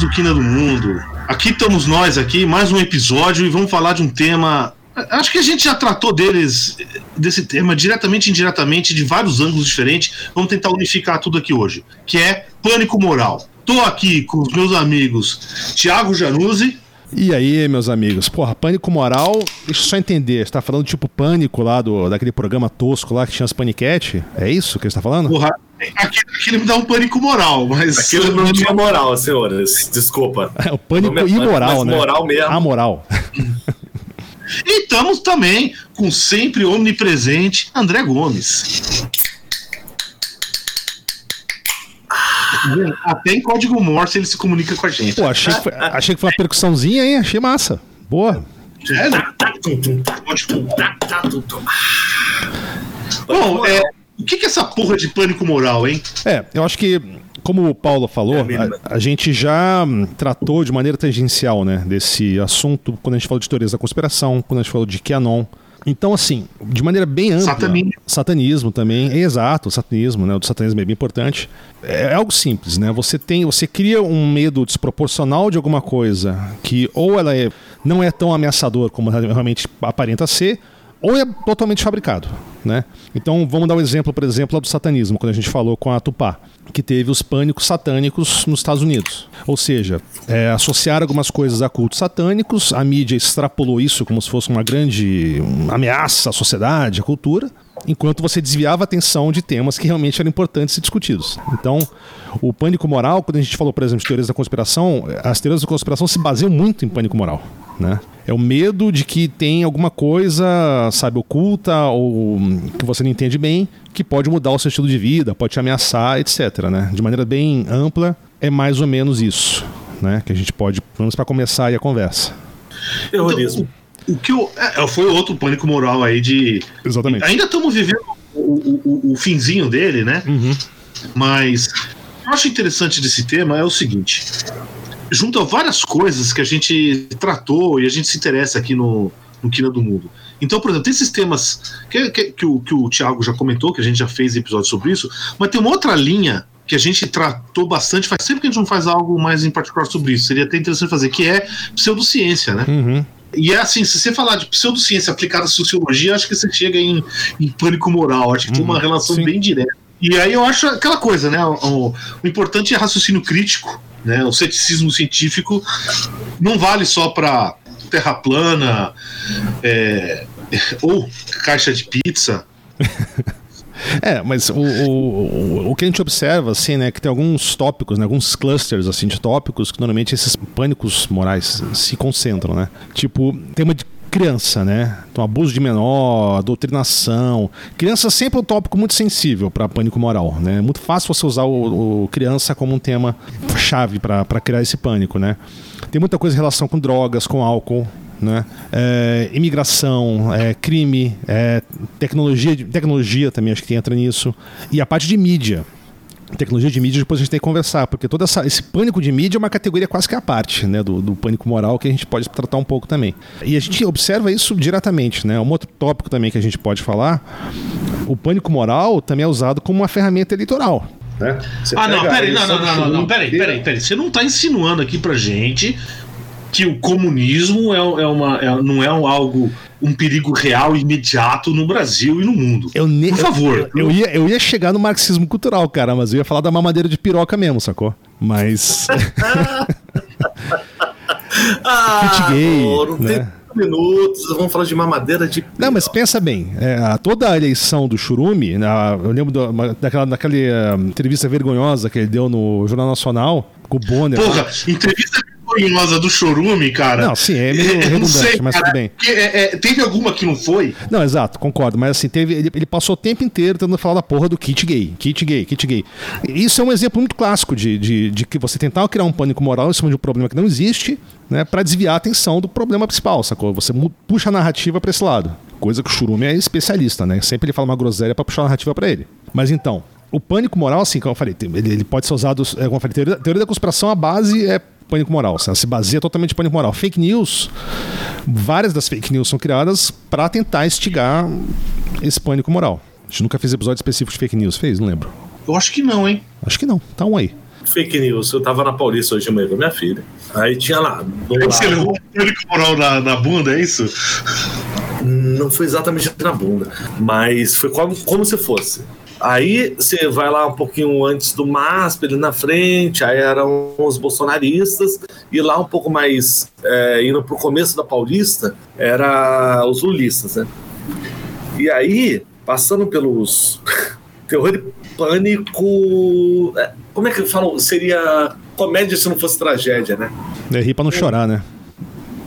do Quina do Mundo. Aqui estamos nós aqui, mais um episódio e vamos falar de um tema. Acho que a gente já tratou deles desse tema diretamente e indiretamente de vários ângulos diferentes. Vamos tentar unificar tudo aqui hoje, que é pânico moral. Tô aqui com os meus amigos Thiago Januzzi. E aí, meus amigos? Porra, pânico moral, deixa eu só entender. Você tá falando tipo pânico lá do, daquele programa tosco lá que tinha as paniquete? É isso que você tá falando? Porra, aquilo, aquilo me dá um pânico moral, mas. Aquilo não tinha moral, senhores. Desculpa. É, o pânico é pânico, imoral, mas né? moral mesmo. A moral. E estamos também com sempre omnipresente André Gomes. Até em código Morse ele se comunica com a gente. Pô, achei que, foi, achei que foi uma percussãozinha, hein? Achei massa. Boa. É, né? Bom, é, o que, que é essa porra de pânico moral, hein? É, eu acho que, como o Paulo falou, É a, a gente já hum, tratou de maneira tangencial, né, desse assunto quando a gente falou de teorias da conspiração, quando a gente falou de QAnon. Então, assim, de maneira bem ampla. Satanismo. Satanismo também, é exato, o satanismo, né? O do satanismo é bem importante. É, é algo simples, né? Você tem, você cria um medo desproporcional de alguma coisa que ou ela é, não é tão ameaçador como ela realmente aparenta ser, ou é totalmente fabricado, né? Então vamos dar um exemplo, por exemplo, do satanismo, quando a gente falou com a Tupá, que teve os pânicos satânicos nos Estados Unidos. Ou seja, é, associar algumas coisas a cultos satânicos, a mídia extrapolou isso como se fosse uma grande ameaça à sociedade, à cultura, enquanto você desviava a atenção de temas que realmente eram importantes ser discutidos. Então, o pânico moral, quando a gente falou, por exemplo, de teorias da conspiração, as teorias da conspiração se baseiam muito em pânico moral, né? É o medo de que tem alguma coisa, sabe, oculta ou que você não entende bem, que pode mudar o seu estilo de vida, pode te ameaçar, etc, né? De maneira bem ampla, é mais ou menos isso, né? Que a gente pode, pelo menos para começar aí a conversa. Terrorismo. O, o que eu, é, foi outro pânico moral aí de. Exatamente. Ainda estamos vivendo o, o- o- o finzinho dele, né? Uhum. Mas o que eu acho interessante desse tema é o seguinte: junta várias coisas que a gente tratou e a gente se interessa aqui no, no Quina do Mundo. Então, por exemplo, tem esses temas que, que, que o, que o Thiago já comentou, que a gente já fez episódio sobre isso, mas tem uma outra linha que a gente tratou bastante, faz sempre que a gente não faz algo mais em particular sobre isso, seria até interessante fazer, que é pseudociência, né? Uhum. E é assim, se você falar de pseudociência aplicada à sociologia, acho que você chega em, em pânico moral. Acho que tem uma Uhum, relação sim. bem direta. E aí eu acho aquela coisa, né? O, o importante é raciocínio crítico, né? O ceticismo científico não vale só para terra plana é, ou caixa de pizza. É, mas o, o, o, que a gente observa, assim, né, que tem alguns tópicos, né, alguns clusters, assim, de tópicos que normalmente esses pânicos morais se concentram, né? Tipo, tema de criança, né? Então, abuso de menor, doutrinação. Criança sempre é um tópico muito sensível para pânico moral, né? É muito fácil você usar o, o criança como um tema chave para criar esse pânico, né? Tem muita coisa em relação com drogas, com álcool, né? É, imigração, é, crime, é, tecnologia, tecnologia também acho que entra nisso. E a parte de mídia. Tecnologia de mídia depois a gente tem que conversar, porque todo essa, esse pânico de mídia é uma categoria quase que à parte né, do, do pânico moral que a gente pode tratar um pouco também. E a gente observa isso diretamente. Né? Um outro tópico também que a gente pode falar, o pânico moral também é usado como uma ferramenta eleitoral. Né? Você Ah, não, peraí, não, não, não, não, não, peraí, peraí, peraí. Você não tá insinuando aqui pra gente que o comunismo é, é uma, é- não é um algo, um perigo real e imediato no Brasil e no mundo. Eu ne- Por favor. Eu, eu ia, eu ia chegar no marxismo cultural, cara, mas eu ia falar da mamadeira de piroca mesmo, sacou? Mas. Ah, Kit gay, amor, né? tem minutos, vamos falar de mamadeira de. Não, mas pensa bem, é, a- toda a eleição do Churume, na- eu lembro do- daquela, daquela eh, entrevista vergonhosa que ele deu no Jornal Nacional com o Bonner. Porra, entrevista vergonhosa do Chorume, cara. Não, sim, é meio redundante, sei, mas cara, tudo bem. é, é, teve alguma que não foi? Não, exato, concordo. Mas assim, teve, ele, ele passou o tempo inteiro tentando falar da porra do kit gay, kit gay, kit gay. Isso é um exemplo muito clássico de, de, de que você tentar criar um pânico moral em cima de um problema que não existe, né, para desviar a atenção do problema principal, sacou? Você puxa a narrativa pra esse lado. Coisa que o Churume é especialista, né? Sempre ele fala uma groselha pra puxar a narrativa pra ele. Mas então, o pânico moral, assim, como eu falei, ele pode ser usado, é, como eu falei, teoria, teoria da conspiração, a base é pânico moral. Ela se baseia totalmente em pânico moral. Fake news, várias das fake news são criadas para tentar instigar esse pânico moral. A gente nunca fez episódio específico de fake news, fez? Não lembro. Eu acho que não, hein? Acho que não. Tá um aí. fake news. Eu tava na Paulista hoje de manhã com a minha filha. Aí tinha lá. É Você levou um pânico moral na, na bunda, é isso? Não foi exatamente na bunda, mas foi como, como se fosse. Aí você vai lá um pouquinho antes do MASP, ali na frente, aí eram os bolsonaristas, e lá um pouco mais, é, indo pro começo da Paulista, era os lulistas, né? E aí, passando pelos terror e pânico. é, como é que falam? Seria comédia se não fosse tragédia, né? É rir pra não chorar, né?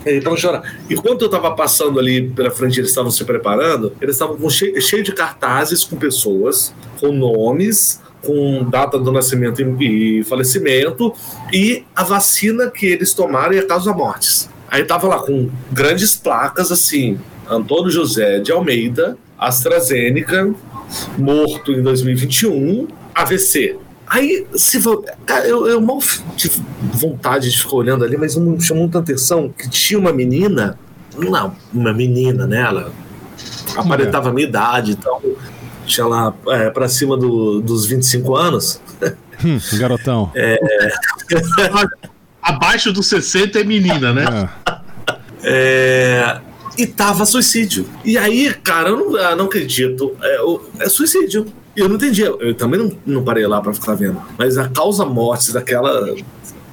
Pra não chorar. Enquanto eu estava passando ali pela frente, eles estavam se preparando, eles estavam com cheio, de cartazes com pessoas, com nomes, com data do nascimento e, e falecimento, e a vacina que eles tomaram e a causa mortes. Aí tava lá com grandes placas assim: Antônio José de Almeida, AstraZeneca, morto em 2021, AVC. Aí, se vo- cara, eu, eu mal tive vontade de ficar olhando ali, mas não me chamou muita atenção que tinha uma menina, não, uma menina, né? Ela aparentava a minha idade, então tinha lá é, pra cima do- dos 25 anos. Hum, garotão. Abaixo dos 60 é menina, né? É. É, e tava suicídio. E aí, cara, eu não, ah, não acredito. É, é suicídio. Eu não entendi. Eu também não, não parei lá pra ficar vendo. Mas a causa morte daquela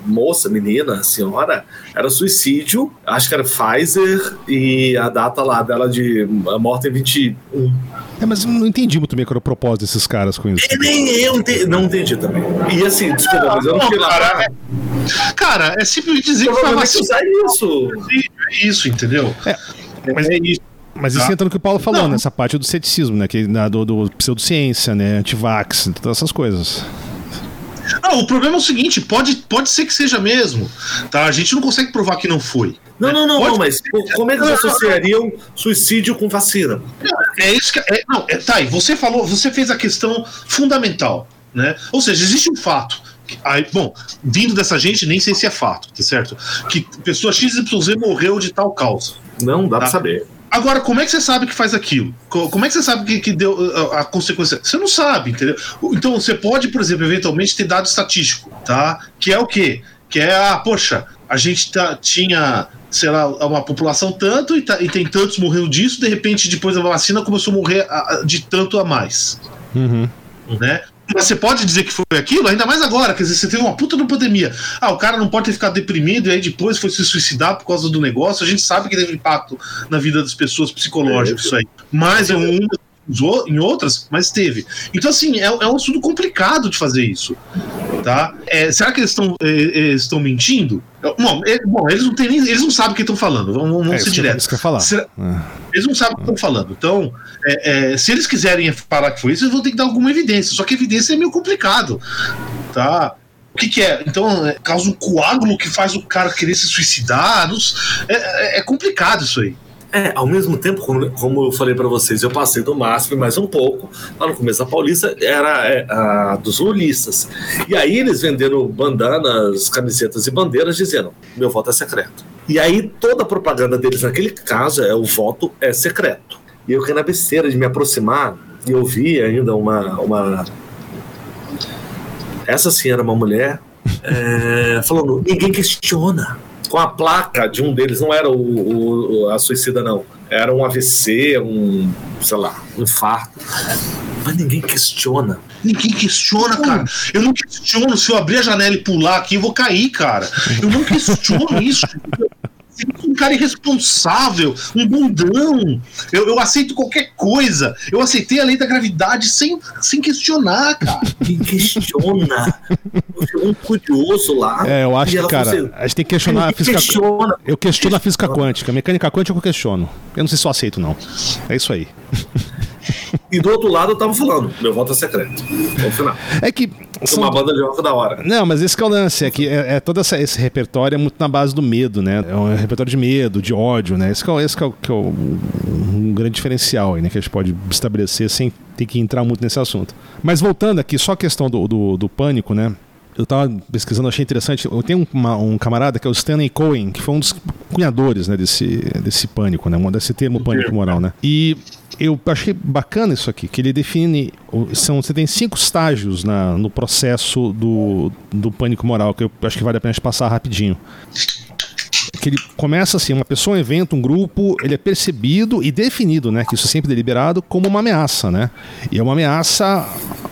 moça, menina, senhora, era suicídio. Acho que era Pfizer. E a data lá dela de a morte é 21. É, mas eu não entendi muito bem qual era o propósito desses caras com isso. E nem eu não entendi também. E assim, desculpa, mas eu não Não, fui lá cara, pra. Cara, é simplesmente dizer que foi vacina. usar isso. É isso, entendeu? É, mas- é isso. Mas isso Tá. entra no que o Paulo falou, Não. nessa parte do ceticismo, né? Que, na, do, do pseudociência, né? Antivax, todas essas coisas. Não, o problema é o seguinte: pode, pode ser que seja mesmo. Tá? A gente não consegue provar que não foi. Não, não, não, Pode- não, mas co- como é que eles associariam suicídio com vacina? É isso que. É, não, é, tá, e você falou, você fez a questão fundamental, né? Ou seja, existe um fato. que- Aí, bom, vindo dessa gente, nem sei se é fato, tá certo? Que pessoa XYZ morreu de tal causa. Não dá pra Tá. saber. Agora, como é que você sabe que faz aquilo? Co- Como é que você sabe que, que deu a, a consequência? Você não sabe, entendeu? Então, você pode, por exemplo, eventualmente ter dado estatístico, tá? Que é o quê? Que é, ah, poxa, a gente tá, tinha, sei lá, uma população tanto e, tá- e tem tantos morrendo disso, de repente, depois da vacina, começou a morrer a- a- de tanto a mais, Uhum. né? Mas você pode dizer que foi aquilo, ainda mais agora, quer dizer, você teve uma puta de pandemia. Ah, o cara não pode ter ficado deprimido e aí depois foi se suicidar por causa do negócio. A gente sabe que teve impacto na vida das pessoas psicológico, É, isso aí. Mas em, em outras, mas teve. Então, assim, é, é um estudo complicado de fazer isso. Tá? É, será que eles estão é, é, estão mentindo? Bom, é- bom, eles não têm nem, eles não sabem o que estão falando. Vamos, vamos É, ser isso, que, direto. isso que eu ia falar. Será- É. eles não sabem o que estão falando. Então, é, é, se eles quiserem falar que foi isso, eles vão ter que dar alguma evidência. Só que evidência é meio complicado. Tá? O que, que é? Então, é, causa um coágulo que faz o cara querer se suicidar. não s- é, é- é complicado isso aí. É, ao mesmo tempo, como, como eu falei pra vocês, eu passei do MASP mais um pouco, lá no começo da Paulista, era é, a dos lulistas. E aí eles vendendo bandanas, camisetas e bandeiras, dizendo: meu voto é secreto. E aí toda a propaganda deles naquele caso é o voto é secreto. E eu que na besteira de me aproximar, e eu vi ainda uma. uma... Essa sim era uma mulher é, falando: ninguém questiona. Com a placa de um deles, não era o- o- a suicida, não. Era um AVC, um, sei lá, um infarto. Mas ninguém questiona. Ninguém questiona, cara. Eu não questiono se eu abrir a janela e pular aqui, eu vou cair, cara. Eu não questiono isso. Cara irresponsável, um bundão. Eu, eu aceito qualquer coisa. Eu aceitei a lei da gravidade sem, sem questionar, cara. Questiona. Chegou um curioso lá. É, eu acho que, cara, assim, a gente tem que questionar a "Ninguém física. questiona. Eu questiono a física quântica. A mecânica quântica eu questiono. Eu não sei se eu aceito, não. É isso aí. E do outro lado eu tava falando, meu voto é secreto. Final. É que. são- Uma banda de rock da hora. Não, mas esse que é o lance, é que é, é todo essa- esse repertório é muito na base do medo, né? É um repertório de medo, de ódio, né? Esse que é, esse que é, o, que é o- um grande diferencial aí, né? Que a gente pode estabelecer sem ter que entrar muito nesse assunto. Mas voltando aqui, só a questão do, do, do pânico, né? Eu tava pesquisando, achei interessante. Eu tenho uma- um camarada que é o Stanley Cohen, que foi um dos cunhadores né, desse, desse pânico, né, desse termo pânico moral. Né? E eu achei bacana isso aqui, que ele define. São, você tem cinco estágios na, no processo do, do pânico moral, que eu acho que vale a pena passar rapidinho que ele começa assim, uma pessoa, um evento, um grupo, ele é percebido e definido, né, que isso é sempre deliberado como uma ameaça, né? E é uma ameaça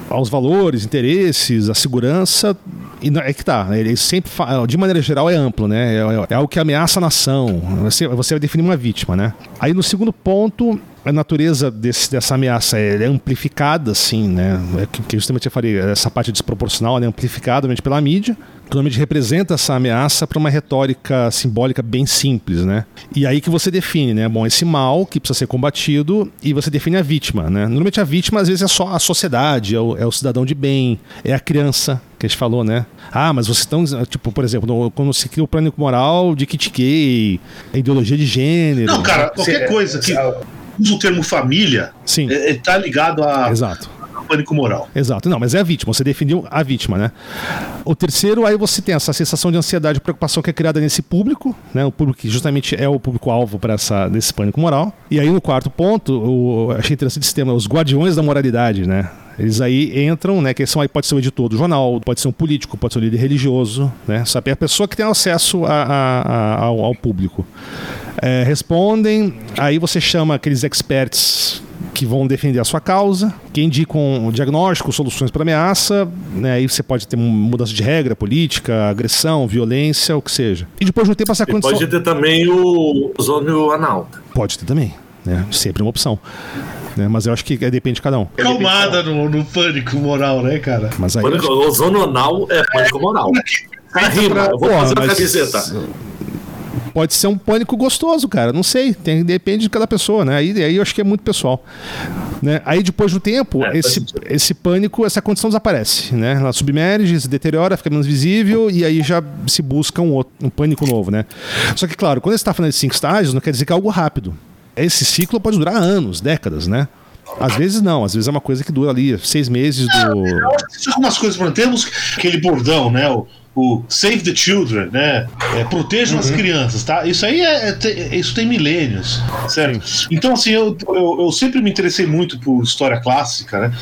aos valores, interesses, à segurança e é que tá, né, ele sempre, de maneira geral, é amplo, né? É, é, é algo que ameaça a nação. Você, você vai definir uma vítima, né? Aí no segundo ponto, a natureza desse, dessa ameaça é, amplificada, assim, né? É que, justamente eu falei, essa parte desproporcional é amplificada pela mídia, que normalmente representa essa ameaça para uma retórica simbólica bem simples, né? E aí que você define, né? Bom, esse mal que precisa ser combatido e você define a vítima, né? Normalmente a vítima às vezes é só a sociedade, é o, é o cidadão de bem, é a criança que a gente falou, né? Ah, mas vocês estão, tipo, por exemplo, quando se cria o plano moral de kit gay, a ideologia de gênero. Não, cara, qualquer coisa que usa o termo família, Sim. É, é, tá ligado a. Exato pânico moral. Exato. Não, mas é a vítima, você definiu a vítima, né? O terceiro, aí você tem essa sensação de ansiedade e preocupação que é criada nesse público, né? O público que justamente é o público-alvo para essa nesse pânico moral. E aí no quarto ponto, o, achei interessante esse tema, os guardiões da moralidade, né? Eles aí entram, né? Que são aí pode ser o editor do jornal, pode ser um político, pode ser um líder religioso, né? Sabe? É a pessoa que tem acesso a, a, a, ao, ao, público. É, respondem, aí você chama aqueles experts que vão defender a sua causa, que indicam diagnóstico, soluções para ameaça, né? aí você pode ter mudança de regra, política, agressão, violência, o que seja. E depois de um tempo essa condição... Pode ter também o ozônio anal. Pode ter também, né? Sempre uma opção. Né? Mas eu acho que depende de cada um. Calmada no, no pânico moral, né, cara? Mas aí... Pânico, ozônio anal é pânico moral. É, rima, eu vou Porra, fazer uma camiseta pode ser um pânico gostoso, cara. Não sei. Tem, depende de cada pessoa, né? Aí, aí eu acho que é muito pessoal. Né? Aí depois do tempo, é, esse, esse pânico, essa condição desaparece, né? Ela submerge, se deteriora, fica menos visível e aí já se busca um, outro, um pânico novo, né? Só que, claro, quando você está falando de cinco estágios, não quer dizer que é algo rápido. Esse ciclo pode durar anos, décadas, né? Às vezes não, às vezes é uma coisa que dura ali seis meses do. É, algumas coisas, por temos aquele bordão, né? O o Save the Children, né? É, protejam uhum. as crianças, tá? Isso aí é, é, isso tem milênios, certo? Então, assim, eu, eu, eu, sempre me interessei muito por história clássica, né?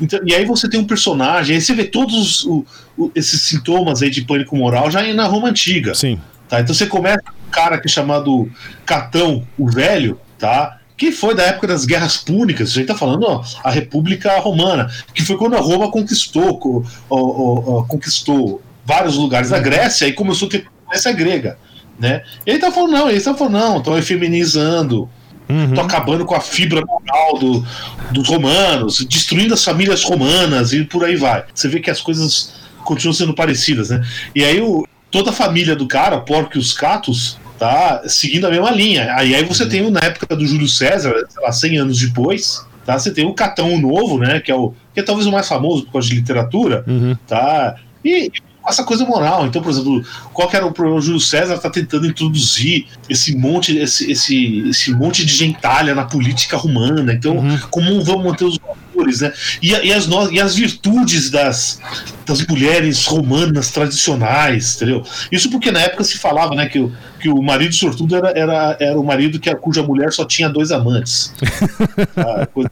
Então, e aí você tem um personagem, aí você vê todos os, o, esses sintomas aí de pânico moral já na Roma Antiga. Sim. Tá? Então você começa com um cara que é chamado Catão o Velho, tá? que foi da época das guerras púnicas, a gente está falando ó, a República Romana, que foi quando a Roma conquistou, conquistou vários lugares da Grécia e começou a ter influência grega. Né? E ele tá falando, não, ele tá falando, não, estão efeminizando, estão uhum. acabando com a fibra moral do, dos romanos, destruindo as famílias romanas e por aí vai. Você vê que as coisas continuam sendo parecidas, né? E aí o, toda a família do cara, Porcius Catus, tá seguindo a mesma linha. Aí, aí você uhum. tem, na época do Júlio César, sei lá, 100 anos depois, tá? Você tem o Catão Novo, né? Que é, o, que é talvez o mais famoso por causa de literatura, uhum. tá? E essa coisa moral. Então, por exemplo, qual que era o problema? O Júlio César está tentando introduzir esse monte, esse, esse, esse monte de gentalha na política romana. Então, uhum. como vamos manter os valores, né? E, e, as, e as virtudes das, das mulheres romanas tradicionais, entendeu? Isso porque na época se falava, né, que, o, que o marido sortudo era, era, era o marido que, cuja mulher só tinha dois amantes. ah, coisa...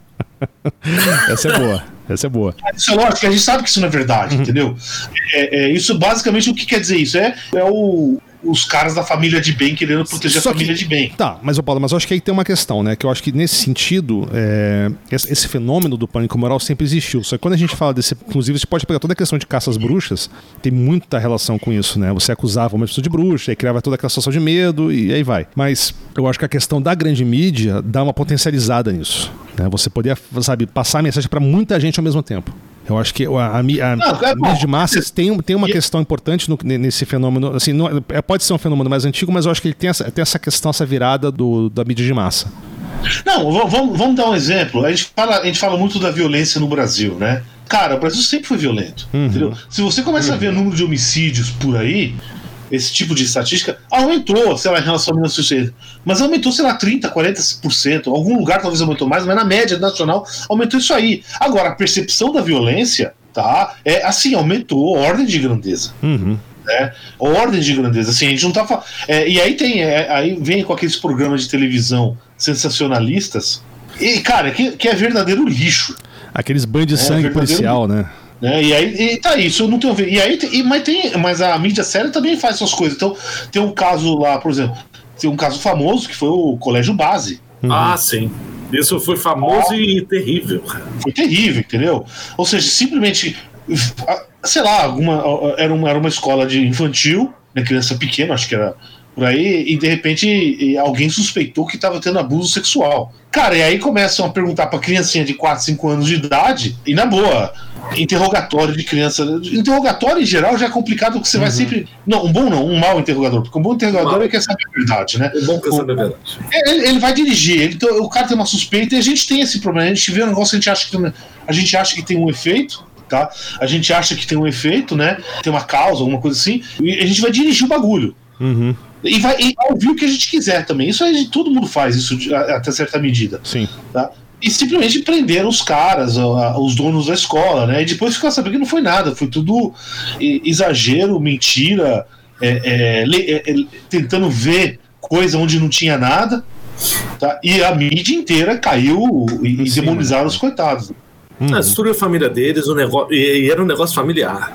Essa é boa. Essa é boa. Isso é lógico, a gente sabe que isso não é verdade, uhum. entendeu? É, é, isso basicamente o que quer dizer isso? É, é o, os caras da família de bem querendo proteger Só a família que, de bem. Tá, mas, Paulo, mas eu acho que aí tem uma questão, né? Que eu acho que nesse sentido, é, esse, esse, fenômeno do pânico moral sempre existiu. Só que quando a gente fala desse. Inclusive, você pode pegar toda a questão de caças bruxas, tem muita relação com isso, né? Você acusava uma pessoa de bruxa, e criava toda aquela situação de medo, e aí vai. Mas eu acho que a questão da grande mídia dá uma potencializada nisso. Né? Você poder, sabe, passar a mensagem para muita gente ao mesmo tempo. Eu acho que a, a, a, não, é a mídia de massas tem, tem uma questão importante no, nesse fenômeno. Assim, não, é, pode ser um fenômeno mais antigo, mas eu acho que ele tem essa, tem essa questão, essa virada do, da mídia de massa. Não, vamos, vamos dar um exemplo. A gente, fala, a gente fala muito da violência no Brasil, né? Cara, o Brasil sempre foi violento. Uhum. Se você começa uhum. a ver o número de homicídios por aí, esse tipo de estatística, aumentou, sei lá, em relação a 1960. Mas aumentou, sei lá, 30%, 40%. Algum lugar talvez aumentou mais, mas na média nacional aumentou isso aí. Agora, a percepção da violência, tá? É assim, aumentou ordem de grandeza. Uhum. Né? Ordem de grandeza. Assim, a gente não tá falando. É, e aí tem. É, aí vem com aqueles programas de televisão sensacionalistas. E, cara, que, que é verdadeiro lixo. Aqueles banhos de é, sangue policial, né? Né? E aí e tá isso, eu não tenho E aí, e, mas tem, mas a mídia séria também faz essas coisas. Então, tem um caso lá, por exemplo, tem um caso famoso que foi o Colégio Base. Uhum. Ah, sim. Isso foi famoso ah, e terrível. Foi terrível, entendeu? Ou seja, simplesmente, sei lá, alguma, era, uma, era uma escola de infantil, né, criança pequena, acho que era por aí, e de repente alguém suspeitou que estava tendo abuso sexual. Cara, e aí começam a perguntar pra criancinha de 4, 5 anos de idade, e na boa, interrogatório de criança. Interrogatório em geral já é complicado porque você uhum. vai sempre. Não, um bom não, um mau interrogador. Porque um bom interrogador é quer saber a verdade, né? Um bom quer saber a verdade. É, ele, ele vai dirigir, ele, o cara tem uma suspeita e a gente tem esse problema. A gente vê um negócio que a gente acha que, a gente acha que tem um efeito. Tá? A gente acha que tem um efeito, né? Tem uma causa, alguma coisa assim, e a gente vai dirigir o bagulho. Uhum. E vai e ouvir o que a gente quiser também. Isso aí todo mundo faz isso até certa medida. Sim. Tá? E simplesmente prenderam os caras, os donos da escola, né? E depois ficaram sabendo que não foi nada, foi tudo exagero, mentira, é, é, é, é, tentando ver coisa onde não tinha nada. Tá? E a mídia inteira caiu e, e demonizaram os coitados. Hum. Destruiu a família deles, o negócio, e era um negócio familiar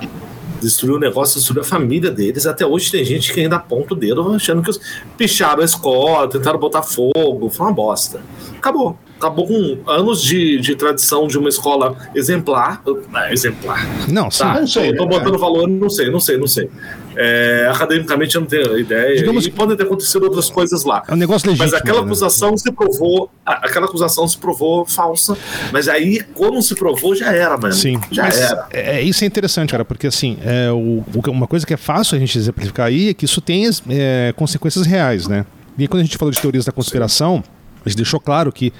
destruiu o negócio, destruiu a família deles. Até hoje tem gente que ainda aponta o dedo achando que os picharam a escola, tentaram botar fogo, foi uma bosta. Acabou. Acabou com anos de, de tradição de uma escola exemplar. É, exemplar. Não, tá, não sei. Tô botando valor, não sei, não sei, não sei. É, academicamente eu não tenho ideia. Digamos, e podem ter acontecido outras coisas lá. É um negócio legítimo. Mas aquela né? acusação né? se provou. Aquela acusação se provou falsa. Mas aí, quando se provou, já era, mano. Sim. Já era. É, é, isso é interessante, cara, porque assim, é, o, uma coisa que é fácil a gente exemplificar aí é que isso tem é, consequências reais, né? E quando a gente falou de teorias da conspiração. Sim gente deixou claro que,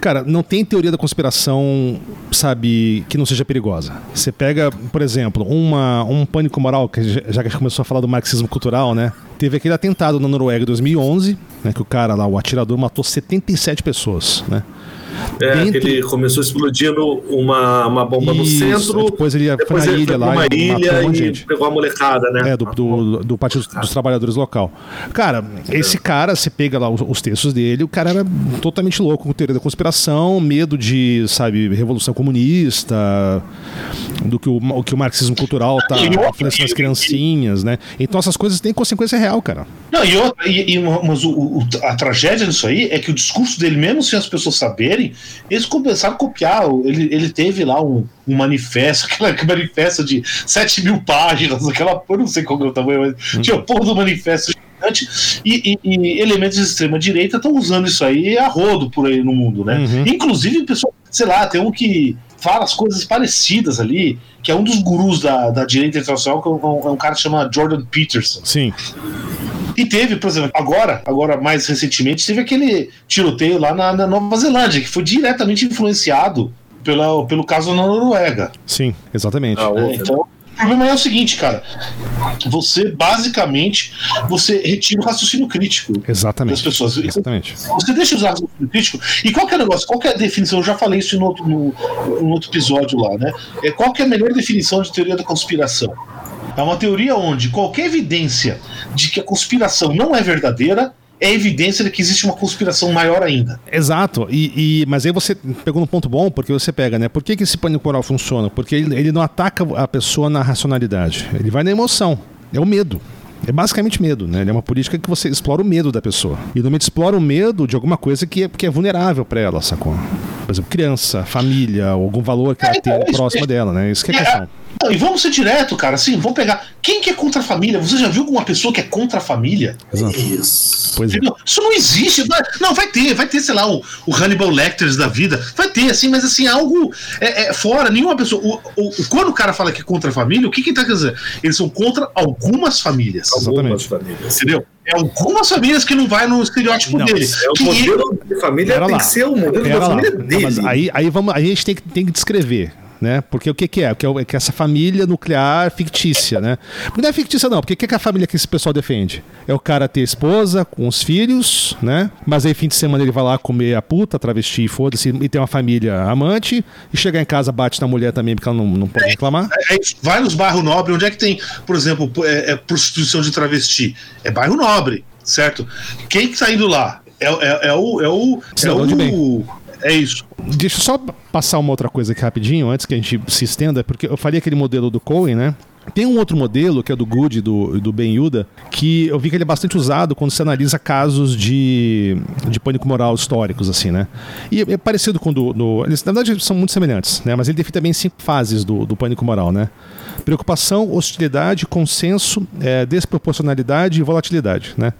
cara, não tem teoria da conspiração, sabe, que não seja perigosa. Você pega, por exemplo, uma, um pânico moral, que já que a gente começou a falar do marxismo cultural, né? Teve aquele atentado na Noruega em 2011, né, que o cara lá, o atirador, matou 77 pessoas, né? É, Dentro... ele começou explodindo uma, uma bomba Isso, no centro. Depois ele depois foi na ilha lá. Uma ilha um e pegou a molecada, né? É, do, do, do Partido dos Trabalhadores local. Cara, esse cara, você pega lá os, os, textos dele, o cara era totalmente louco com teoria da conspiração, medo de, sabe, revolução comunista, do que o, o que o marxismo cultural tá influenciando as criancinhas, né? Então essas coisas têm consequência real, cara. Não, e, outra, e, e mas o, o, a tragédia disso aí é que o discurso dele, mesmo sem as pessoas saberem, eles começaram a copiar. Ele, ele teve lá um, um manifesto, aquele manifesto de 7 mil páginas, aquela. Eu não sei qual é o tamanho, mas hum. tinha o porra do manifesto gigante. E, e, e elementos de extrema-direita estão usando isso aí a rodo por aí no mundo, né? Uhum. Inclusive, pessoal, sei lá, tem um que fala as coisas parecidas ali, que é um dos gurus da, da direita internacional, que é um, é um cara que chama Jordan Peterson. Sim. E teve, por exemplo, agora, agora mais recentemente, teve aquele tiroteio lá na, na Nova Zelândia, que foi diretamente influenciado pela, pelo caso na Noruega. Sim, exatamente. Ah, é, então, o problema é o seguinte, cara. Você basicamente você retira o raciocínio crítico exatamente, das pessoas. Exatamente. Você deixa usar o raciocínio crítico. E qual que é o negócio? Qual que é a definição? Eu já falei isso no outro, no, no outro episódio lá, né? É, qual que é a melhor definição de teoria da conspiração? É uma teoria onde qualquer evidência de que a conspiração não é verdadeira é evidência de que existe uma conspiração maior ainda. Exato. E, e, mas aí você pegou um ponto bom, porque você pega, né? Por que, que esse pânico moral funciona? Porque ele, ele não ataca a pessoa na racionalidade. Ele vai na emoção. É o medo. É basicamente medo, né? Ele é uma política que você explora o medo da pessoa. E normalmente explora o medo de alguma coisa que é, que é vulnerável para ela, sacou? Por exemplo, criança, família, algum valor que ela é, tem é, próxima é, dela, né? Isso que é, é questão. E vamos ser direto, cara. Assim, vamos pegar. Quem que é contra a família? Você já viu alguma pessoa que é contra a família? Exato. Isso. Pois é. Isso não existe. Não, vai ter, vai ter, sei lá, o, o Hannibal Lecter da vida. Vai ter, assim, mas assim, algo é, é fora. Nenhuma pessoa. O, o, quando o cara fala que é contra a família, o que que tá quer dizer? Eles são contra algumas famílias. Algumas famílias. Entendeu? É algumas famílias que não vai no estereótipo não, dele. É o modelo de família tem lá. que ser o modelo Pera da família lá. dele. Não, mas aí, aí, vamos, aí a gente tem que, tem que descrever né? Porque o que, que é? Que é, que é essa família nuclear fictícia, né? Porque não é fictícia, não, porque o que, que é a família que esse pessoal defende? É o cara ter esposa com os filhos, né? Mas aí fim de semana ele vai lá comer a puta, travesti, foda-se, e tem uma família amante, e chegar em casa bate na mulher também, porque ela não, não pode reclamar. É, é, vai nos bairros nobres, onde é que tem, por exemplo, é, é prostituição de travesti? É bairro nobre, certo? Quem que tá indo lá? É, é, é o. É o. É, o é isso. Deixa eu só passar uma outra coisa aqui rapidinho, antes que a gente se estenda, porque eu falei aquele modelo do Cohen, né? Tem um outro modelo, que é do Good, do, do Ben Yuda, que eu vi que ele é bastante usado quando você analisa casos de, de pânico moral históricos, assim, né? E é parecido com o do, do, Eles, na verdade, são muito semelhantes, né? Mas ele define também cinco fases do, do pânico moral, né? Preocupação, hostilidade, consenso, é, desproporcionalidade e volatilidade, né?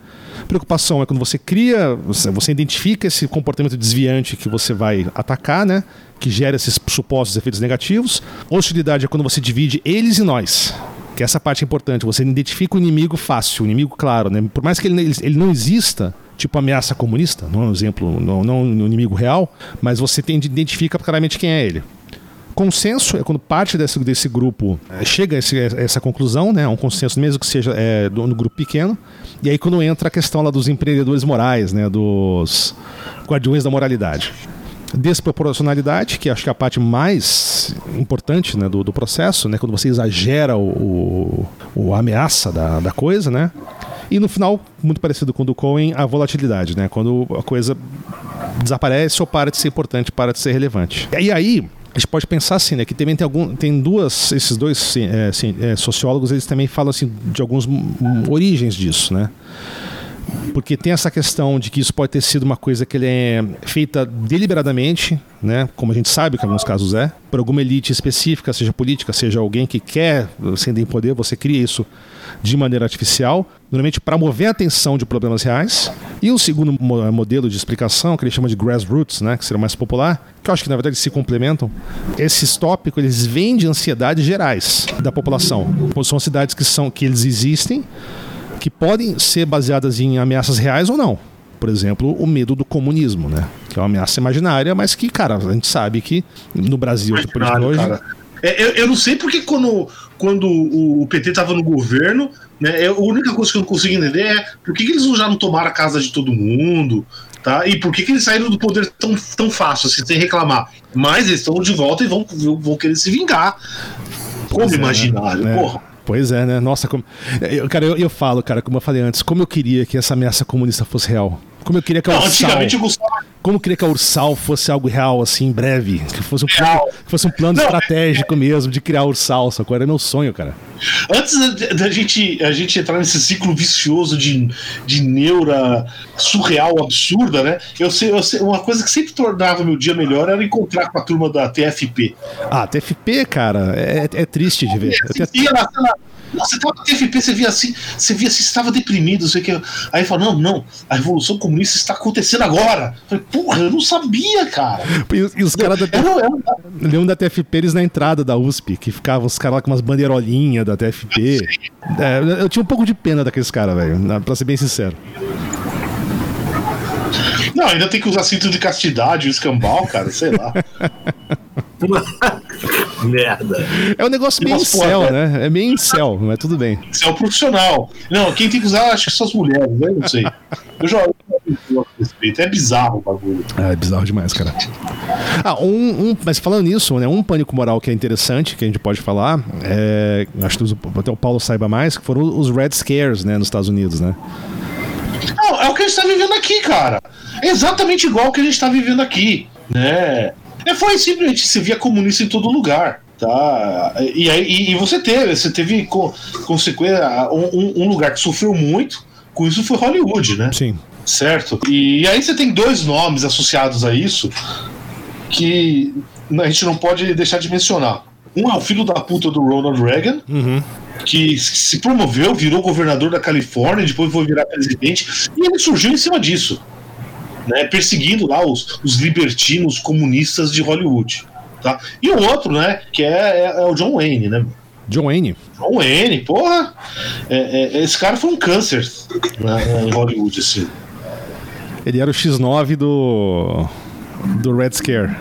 Preocupação é quando você cria, você, você identifica esse comportamento desviante que você vai atacar, né? Que gera esses supostos efeitos negativos. Hostilidade é quando você divide eles e nós. Que essa parte é importante. Você identifica o inimigo fácil, o inimigo claro, né? Por mais que ele, ele não exista, tipo ameaça comunista, não é um exemplo, não, não um inimigo real, mas você tem, identifica claramente quem é ele. Consenso é quando parte desse, desse grupo é, chega a, esse, a, essa conclusão, né? Um consenso, mesmo que seja é, do, no grupo pequeno. E aí quando entra a questão lá dos empreendedores morais, né? Dos guardiões da moralidade. Desproporcionalidade, que acho que é a parte mais importante né, do, do processo, né? Quando você exagera o, o, o a ameaça da, da coisa, né? E no final, muito parecido com o do Cohen, a volatilidade, né? Quando a coisa desaparece ou para de ser importante, para de ser relevante. E aí, a gente pode pensar assim, né, que também tem algum, tem duas, esses dois é, assim, é, sociólogos, eles também falam assim de algumas origens disso, né? Porque tem essa questão de que isso pode ter sido uma coisa que ele é feita deliberadamente, né? Como a gente sabe que em alguns casos é, por alguma elite específica, seja política, seja alguém que quer ascender em poder, você cria isso de maneira artificial, normalmente para mover a atenção de problemas reais. E o segundo modelo de explicação, que ele chama de grassroots, né, que seria mais popular, que eu acho que na verdade se complementam, esses tópicos eles vêm de ansiedades gerais da população. São cidades que são que eles existem, que podem ser baseadas em ameaças reais ou não. Por exemplo, o medo do comunismo, né? Que é uma ameaça imaginária, mas que, cara, a gente sabe que no Brasil, por exemplo, hoje. Cara. É, eu, eu, não sei porque quando quando o, PT estava no governo, né, a única coisa que eu não consigo entender é por que, que eles já não tomaram a casa de todo mundo, tá? E por que, que eles saíram do poder tão, tão fácil, assim, sem reclamar. Mas eles estão de volta e vão, vão querer se vingar. Como pois imaginário, é, né? porra. Pois é, né? Nossa, como... eu, cara, eu, eu falo, cara, como eu falei antes, como eu queria que essa ameaça comunista fosse real. Como eu queria que a Ursal, antigamente Como queria que a Ursal fosse algo real, assim, em breve. Que fosse um plano, que fosse um plano não, estratégico é... mesmo de criar a Ursal, sacou? Era meu sonho, cara. Antes da gente, a gente entrar nesse ciclo vicioso de, de neura surreal, absurda, né? Eu sei, eu sei, uma coisa que sempre tornava meu dia melhor era encontrar com a turma da TFP. Ah, TFP, cara, é, é triste de ver. É, eu, você tava no TFP, você via assim, você via se estava deprimido, sei que. Aí fala, não, não, a Revolução Comunista está acontecendo agora. Eu falei, porra, eu não sabia, cara. E, e os caras da, eu, da TFP, eles na entrada da USP, que ficavam os caras lá com umas bandeirolinhas da TFP. É, eu tinha um pouco de pena daqueles caras, velho, pra ser bem sincero. Não, ainda tem que usar cinto de castidade, o escambau, cara, sei lá. Merda. É um negócio meio céu, né? É meio céu, mas tudo bem. Céu profissional. Não, quem tem que usar, acho que são as mulheres, né? Não sei. Eu já respeito. É bizarro o bagulho. É, é bizarro demais, cara. Ah, um, um, mas falando nisso, né, um pânico moral que é interessante, que a gente pode falar, é, acho que até o Paulo saiba mais, que foram os Red Scares, né, nos Estados Unidos, né? Não, é o que a gente está vivendo aqui, cara. É exatamente igual o que a gente está vivendo aqui, né? É, foi simplesmente se via comunista em todo lugar. Tá? E, aí, e, você teve, você teve consequência, um, um, lugar que sofreu muito, com isso foi Hollywood, né? Sim. Certo? E, e aí você tem dois nomes associados a isso que a gente não pode deixar de mencionar. Um é o filho da puta do Ronald Reagan, uhum. que se promoveu, virou governador da Califórnia, depois foi virar presidente, e ele surgiu em cima disso né, perseguindo lá os, os libertinos comunistas de Hollywood. Tá? E o outro, né, que é, é, é o John Wayne, né? John Wayne. John Wayne, porra! É, é, esse cara foi um câncer né, em Hollywood, assim. Ele era o X9 do. do Red Scare.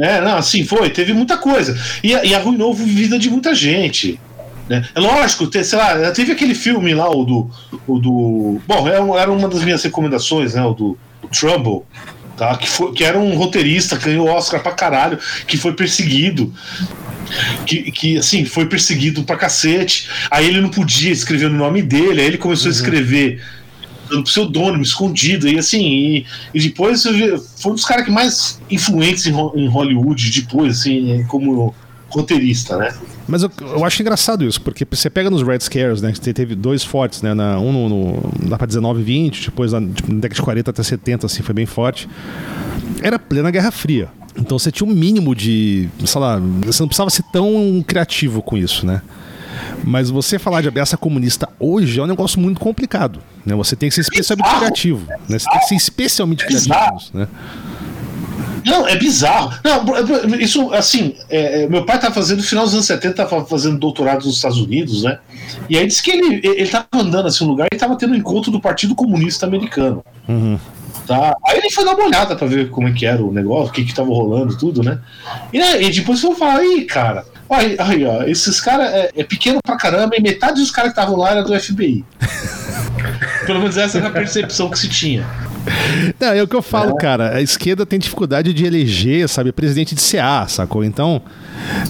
É, não, assim, foi, teve muita coisa. E, e arruinou a vida de muita gente. Né? É lógico, te, sei lá, teve aquele filme lá, o do. O do bom, é era uma das minhas recomendações, né? O do o Trumble. Tá, que, foi, que era um roteirista, ganhou Oscar pra caralho, que foi perseguido que, que assim, foi perseguido pra cacete. Aí ele não podia escrever o nome dele, aí ele começou uhum. a escrever dando pseudônimo, escondido, e assim, e, e depois foi um dos caras que mais influentes em, em Hollywood, depois, assim, como roteirista, né? Mas eu, eu, acho engraçado isso, porque você pega nos Red Scares, né? Que teve dois fortes, né? Na, um no, no, lá pra 19 20, depois na, tipo, na década de 40 até 70, assim, foi bem forte. Era plena Guerra Fria. Então você tinha um mínimo de. sei lá, você não precisava ser tão criativo com isso, né? Mas você falar de ameaça comunista hoje é um negócio muito complicado. Né? Você tem que ser especialmente criativo. Né? Você tem que ser especialmente criativo. Né? Não, é bizarro. Não, isso, assim, é, é meu pai tá fazendo, no final dos anos 70, tava fazendo doutorado nos Estados Unidos, né? E aí disse que ele, ele tava andando assim um lugar e tava tendo um encontro do Partido Comunista Americano. Uhum. Tá? Aí ele foi dar uma olhada pra ver como é que era o negócio, o que que tava rolando, tudo, né? E, né, depois foi falar, aí, cara, aí, aí, ó, esses caras é, é, pequeno pra caramba e metade dos caras que estavam lá era do FBI. Pelo menos essa era a percepção que se tinha. Não, é o que eu falo, é. cara. A esquerda tem dificuldade de eleger, sabe, presidente de CA, sacou? Então,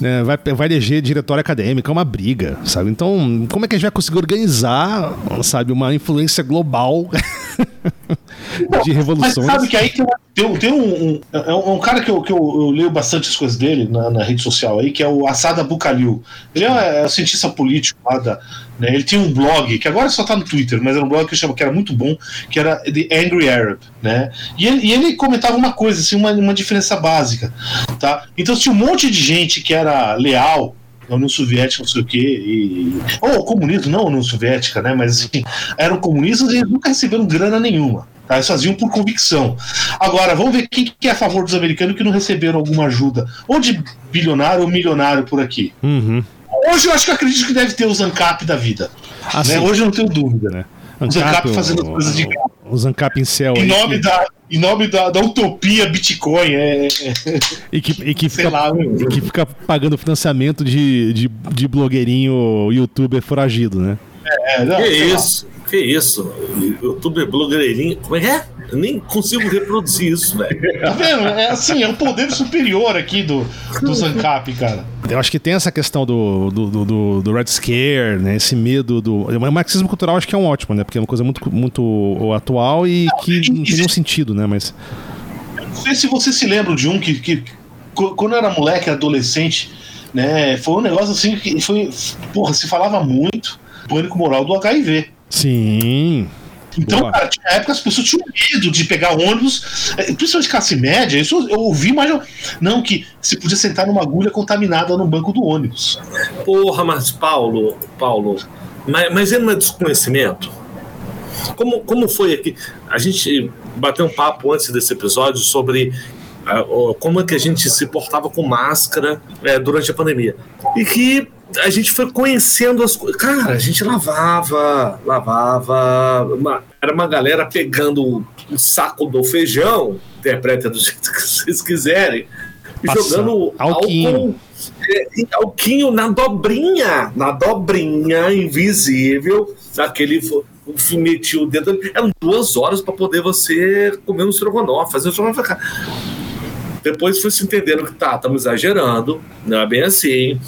né, vai, vai eleger diretório acadêmico, é uma briga, sabe? Então, como é que a gente vai conseguir organizar, sabe, uma influência global de revoluções? Mas sabe que aí tem, tem, tem um, um, é um, cara que, eu, que eu, eu, leio bastante as coisas dele na, na, rede social aí, que é o Assada Bucalil. Ele é, é cientista político lá da né? Ele tinha um blog, que agora só está no Twitter, mas era um blog que, chama, que era muito bom, que era The Angry Arab. Né? E, ele, e ele comentava uma coisa, assim, uma, uma diferença básica. Tá? Então tinha um monte de gente que era leal a União Soviética, não sei o quê, e... ou comunismo, não a União Soviética, né? Mas assim, eram comunistas e nunca receberam grana nenhuma. Tá? Eles faziam por convicção. Agora, vamos ver quem que é a favor dos americanos que não receberam alguma ajuda, ou de bilionário ou milionário por aqui. Uhum. Hoje eu acho que eu acredito que deve ter os ANCAP da vida. Ah, né? Hoje eu não tenho dúvida, né? Os ANCAP fazendo o, coisas de. Os ANCAP em céu. Em nome, que... da, em nome da, da utopia Bitcoin. É, é... E, que, e, que fica, lá, e que fica pagando financiamento de, de, de blogueirinho youtuber foragido, né? É, não, que isso, lá. Que isso. Youtuber blogueirinho. Como é que é? Eu nem consigo reproduzir isso, velho. Tá vendo? É assim, é um poder superior aqui do, do Zancap, cara. Eu acho que tem essa questão do, do, do, do Red Scare, né? Esse medo do. O marxismo cultural acho que é um ótimo, né? Porque é uma coisa muito, muito atual e que não tem nenhum sentido, né? Mas. Não sei se você se lembra de um que, que quando era moleque, adolescente, né? Foi um negócio assim que foi. Porra, se falava muito pânico moral do HIV. Sim. Então, Boa. cara, tinha época as pessoas tinham medo de pegar ônibus, é, principalmente classe média. Isso eu ouvi, mas eu, não, que se podia sentar numa agulha contaminada no banco do ônibus. Porra, mas Paulo, Paulo, mas, mas não é desconhecimento? Como, como foi aqui? A gente bateu um papo antes desse episódio sobre uh, como é que a gente se portava com máscara uh, durante a pandemia. E que a gente foi conhecendo as coisas. Cara, a gente lavava, lavava. Uma, era uma galera pegando o saco do feijão, interpreta do jeito que vocês quiserem, Passa. jogando alquinho. álcool, é, alquinho na dobrinha, na dobrinha invisível, aquele metia o dedo. Eram duas horas para poder você comer um estrogonofe, fazer um estrogonofe. Depois foi se entendendo que tá, estamos exagerando, não é bem assim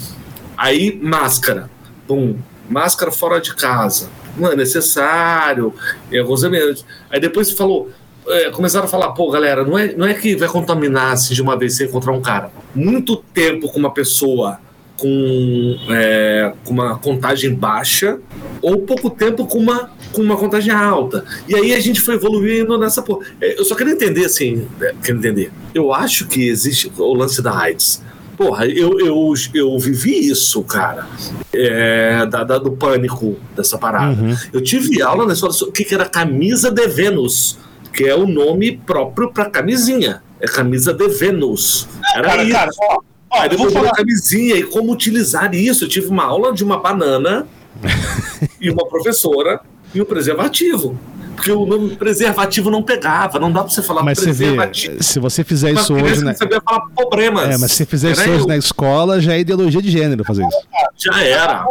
Aí, máscara. Pum. Máscara fora de casa. Não é necessário. Em alguns elementos. Aí depois falou. É, começaram a falar, pô, galera, não é, não é que vai contaminar assim de uma vez sem encontrar um cara. Muito tempo com uma pessoa com, é, com uma contagem baixa ou pouco tempo com uma, com uma contagem alta. E aí a gente foi evoluindo nessa. É, eu só quero entender assim, é, quero entender. Eu acho que existe o lance da AIDS porra, eu, eu, eu vivi isso, cara. É, da, da, do pânico dessa parada. Uhum. Eu tive aula na escola o que, que era camisa de Vênus, que é o nome próprio para camisinha. É camisa de Vênus. Era cara, isso. Cara, ó, ó, Aí depois falar camisinha e como utilizar isso. Eu tive uma aula de uma banana e uma professora e um preservativo. Porque o nome preservativo não pegava. Não dá pra você falar Mas você vê, preservativo. se você fizer isso hoje, né? não sabia falar problemas. É, mas se você fizer isso hoje eu. na escola, já é ideologia de gênero fazer isso. Já era.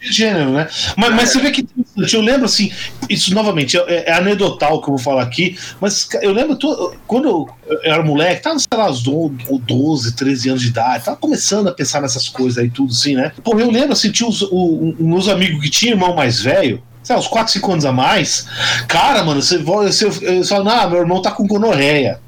de gênero, né? Mas, mas você vê que eu lembro assim, isso novamente é, é anedotal que eu vou falar aqui, mas eu lembro to- quando eu, era moleque, tava, sei lá, uns do- 12, 13 anos de idade, tava começando a pensar nessas coisas aí, tudo assim, né? Pô, eu lembro assim, tinha os, o- o- meus amigos que tinham irmão mais velho. Sei lá, uns 4, 5 anos a mais. Cara, mano, você, vo- você, você fala, ah, meu irmão tá com gonorreia.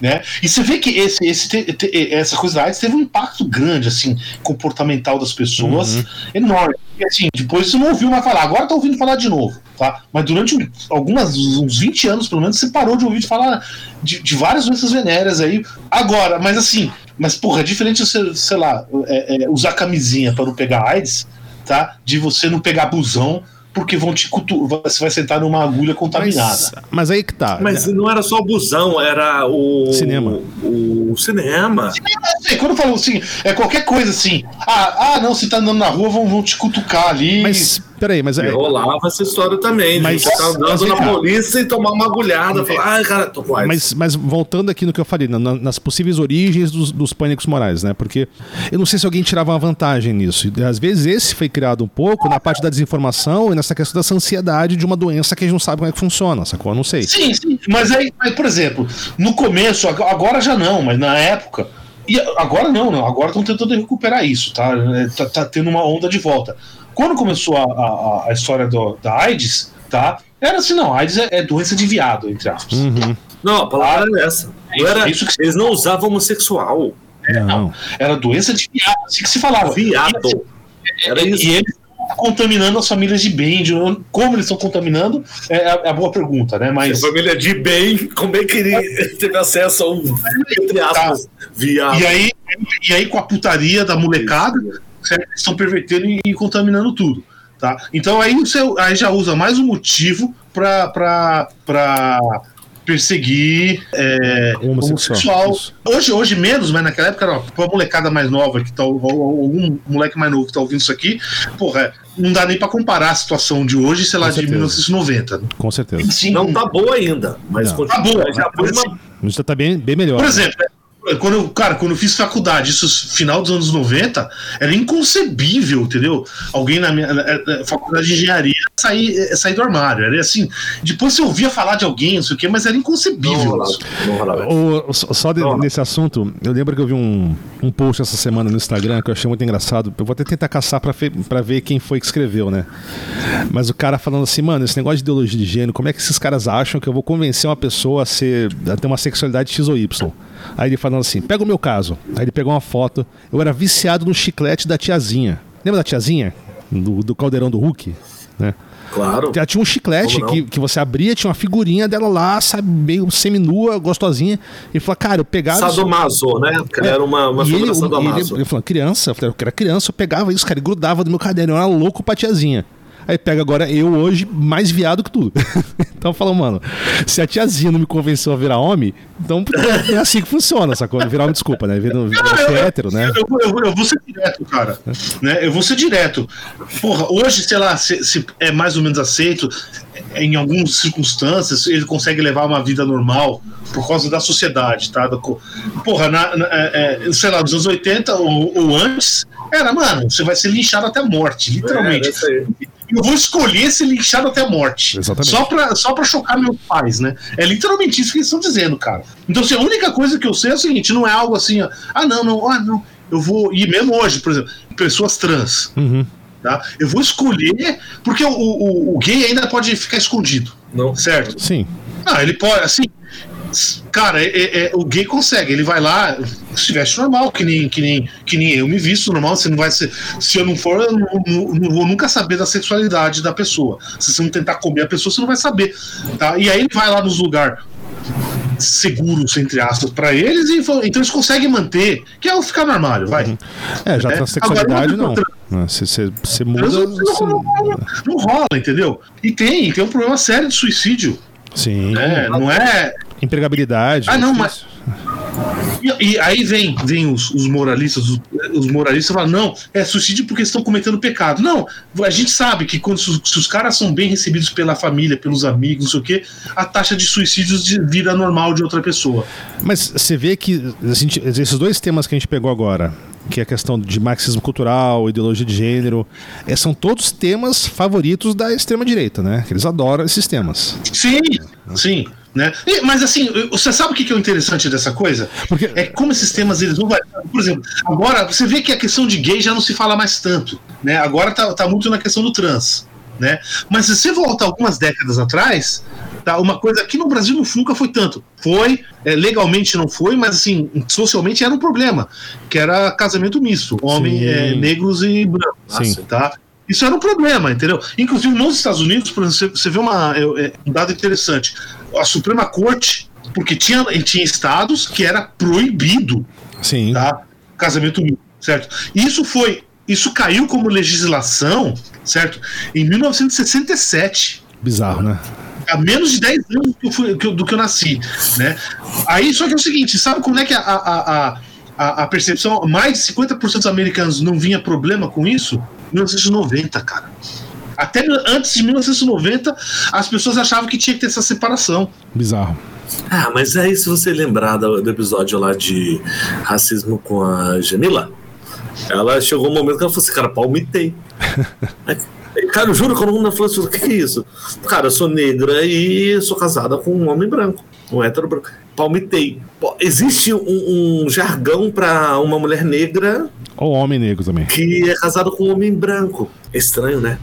Né? E você vê que esse, esse, te- te- essa coisa da AIDS teve um impacto grande, assim, comportamental das pessoas, Uhum. enorme. E assim, depois você não ouviu mais falar, agora tá ouvindo falar de novo, tá? Mas durante um- algumas, uns 20 anos, pelo menos, você parou de ouvir falar de, de várias doenças venéreas aí. Agora, mas assim, mas porra, é diferente você, sei lá, é, é, usar camisinha para não pegar AIDS, tá? De você não pegar busão, porque vão te cutu você vai sentar numa agulha contaminada. Mas, mas aí que tá. Mas né? não era só o busão, era o. Cinema. O cinema. Eu sei, quando eu falo assim, é qualquer coisa assim. Ah, ah não, você tá andando na rua, vão, vão te cutucar ali. Mas, peraí, mas é, rolava essa história também. Mas- Mas, tá mas andando vem na polícia e tomar uma agulhada. Falar, ai, cara, tô AIDS. Mas, mas voltando aqui no que eu falei, na- na- nas possíveis origens dos, dos pânicos morais, né? Porque eu não sei se alguém tirava uma vantagem nisso. E, Às vezes esse foi criado um pouco na parte da desinformação e nessa questão dessa ansiedade de uma doença que a gente não sabe como é que funciona, sacou? Eu não sei. Sim, sim. Mas aí, aí, por exemplo, no começo, ag- agora já não, mas na época. E agora não, não. Agora estão tentando recuperar isso, tá? É, Tá, tá tendo uma onda de volta. Quando começou a, a, a história do, da AIDS, tá? Era assim, não, AIDS é, é doença de viado, entre aspas. Uhum. Não, a palavra era essa. Não era, É isso que- Eles não usavam homossexual. Não. Era doença de viado, assim que se falava. Viado. Era isso. E eles contaminando as famílias de bem. de- como eles estão contaminando é a, é a boa pergunta, né? Mas. A família de bem, como é que ele teve acesso a um, entre aspas, viado. E aí, e aí com a putaria da molecada, certo? Estão pervertendo e, e contaminando tudo. Tá? Então aí você aí já usa mais um motivo para perseguir é, Homossexual. homossexual. Isso. Hoje, hoje menos, mas naquela época era pra molecada mais nova que tá, ou, ou algum moleque mais novo que tá ouvindo isso aqui, porra, não dá nem para comparar a situação de hoje, sei lá, de certeza. 1990. Com certeza. Sim, Não tá boa ainda, mas Não. continua. Tá boa, já foi mas uma Mas já tá bem, bem melhor. Por exemplo, quando eu, cara, quando eu fiz faculdade, isso final dos anos 90, era inconcebível, entendeu? Alguém na minha eh, eh, faculdade de engenharia sair, eh, sair do armário. Era assim, depois você ouvia falar de alguém, não sei o quê, mas era Não inconcebível. não rolava. O- só de- Não. nesse assunto, eu lembro que eu vi um, um post essa semana no Instagram que eu achei muito engraçado. Eu vou até tentar caçar pra ver quem foi que escreveu, né? Mas o cara falando assim, mano, esse negócio de ideologia de gênero, como é que esses caras acham que eu vou convencer uma pessoa a, ser, a ter uma sexualidade X ou Y? Aí ele falando assim, pega o meu caso. Aí ele pegou uma foto, eu era viciado no chiclete da tiazinha. Lembra da tiazinha? Do, do caldeirão do Hulk? Né? Claro. Ela tinha um chiclete que, que você abria, tinha uma figurinha dela lá, sabe, meio seminua, gostosinha. E falou, cara, eu pegava. isso- Sadomaso, né? Porque ele era uma, uma ele, figura ele, sadomaso. ele falou, criança, eu falei, eu era criança, eu pegava isso, cara, e grudava do meu caderno, eu era louco pra tiazinha. Aí pega agora eu hoje mais viado que tudo. então falou, mano, se a tiazinha não me convenceu a virar homem, então é assim que funciona, sacou? Virar homem, desculpa, né? Virar, virar ser hétero, né? Eu, eu- eu vou ser direto, cara. Né? Eu vou ser direto. Porra, hoje, sei lá, se, se é mais ou menos aceito, em algumas circunstâncias, ele consegue levar uma vida normal por causa da sociedade, tá? Porra, na, na- é, é, sei lá, nos anos 80 ou, ou antes, era, mano, você vai ser linchado até a morte, literalmente. É, isso aí. Eu vou escolher ser linchado até a morte. Exatamente. Só pra, só pra chocar meus pais, né? É literalmente isso que eles estão dizendo, cara. Então, assim, a única coisa que eu sei é o seguinte: não é algo assim, ó, ah, não, não, ah, não. Eu vou. E mesmo hoje, por exemplo, pessoas trans, Uhum. tá? Eu vou escolher, porque o, o, o gay ainda pode ficar escondido, Não. certo? Sim. Ah, ele pode, assim. S- Cara, é- é- é- o gay consegue, ele vai lá, se veste normal, que nem, que, nem, que nem eu me visto normal, você não vai ser. Se eu não for, eu não, não- não vou nunca saber da sexualidade da pessoa. Se você não tentar comer a pessoa, você não vai saber. Tá? E aí ele vai lá nos lugares seguros, entre aspas, pra eles, e então eles conseguem manter, que é o ficar no armário, vai. É, já É. transexualidade Agora, não. outra- Né, Você você- muda. Não, não, você- não- não rola, entendeu? E tem, tem um problema sério de suicídio. Sim. Né? Não é. Empregabilidade. Ah, é não, difícil. E, e aí vem, vem os, os moralistas, os- os moralistas falam, não, é suicídio porque estão cometendo pecado. Não, a gente sabe que quando se, se os caras são bem recebidos pela família, pelos amigos, não sei o quê, a taxa de suicídios de vida normal de outra pessoa. Mas você vê que gente, esses dois temas que a gente pegou agora, que é a questão de marxismo cultural, ideologia de gênero, é, são todos temas favoritos da extrema-direita, né? Eles adoram esses temas. Sim, sim. Né? E, mas assim, você sabe o que é o interessante dessa coisa? Porque... É como esses temas eles vão. Por exemplo, agora você vê que a questão de gay já não se fala mais tanto. Né? Agora tá, tá muito na questão do trans. Né? Mas se você volta algumas décadas atrás, tá? uma coisa aqui no Brasil nunca foi tanto. Foi, é, legalmente não foi, mas assim, socialmente era um problema, que era casamento misto, homens é, negros e brancos. Sim. Tá? Isso era um problema, entendeu? Inclusive nos Estados Unidos, por exemplo, você vê uma, é, um dado interessante a Suprema Corte, porque tinha, tinha estados que era proibido Sim. Tá? casamento certo? Isso foi, isso caiu como legislação, certo? Em 1967. Bizarro, né? Há menos de 10 anos do que eu, fui, do que eu nasci, né? Aí, só que é o seguinte, sabe como é que a, a, a, a percepção, mais de 50% dos americanos não vinha problema com isso? 1990, cara. Até antes de 1990, as pessoas achavam que tinha que ter essa separação. Bizarro. Ah, mas aí se você lembrar do, do episódio lá de racismo com a Jamila, ela chegou um momento que ela falou assim, cara, palmitei. cara, eu juro que todo mundo falou assim, o que é isso? Cara, eu sou negra e sou casada com um homem branco, um hétero branco. Palmitei. Existe um, um jargão para uma mulher negra. Ou homem negro também. Que é casado com um homem branco. É estranho, né?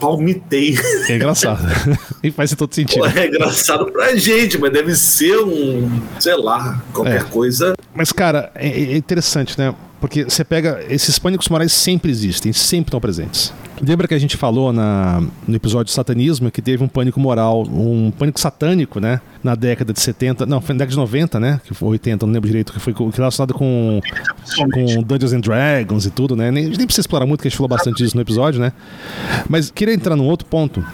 Palmitei. É engraçado. e faz todo sentido. É engraçado pra gente, mas deve ser um, sei lá, qualquer é. coisa. Mas, cara, é, é interessante, né? Porque você pega. Esses pânicos morais sempre existem, sempre estão presentes. Lembra que a gente falou na, no episódio de satanismo que teve um pânico moral, um pânico satânico, né? Na década de 70, não, foi na década de 90, né? Que foi 80, não lembro direito, que foi relacionado com, com Dungeons and Dragons e tudo, né? Nem, nem precisa explorar muito, que a gente falou bastante disso no episódio, né? Mas queria entrar num outro ponto,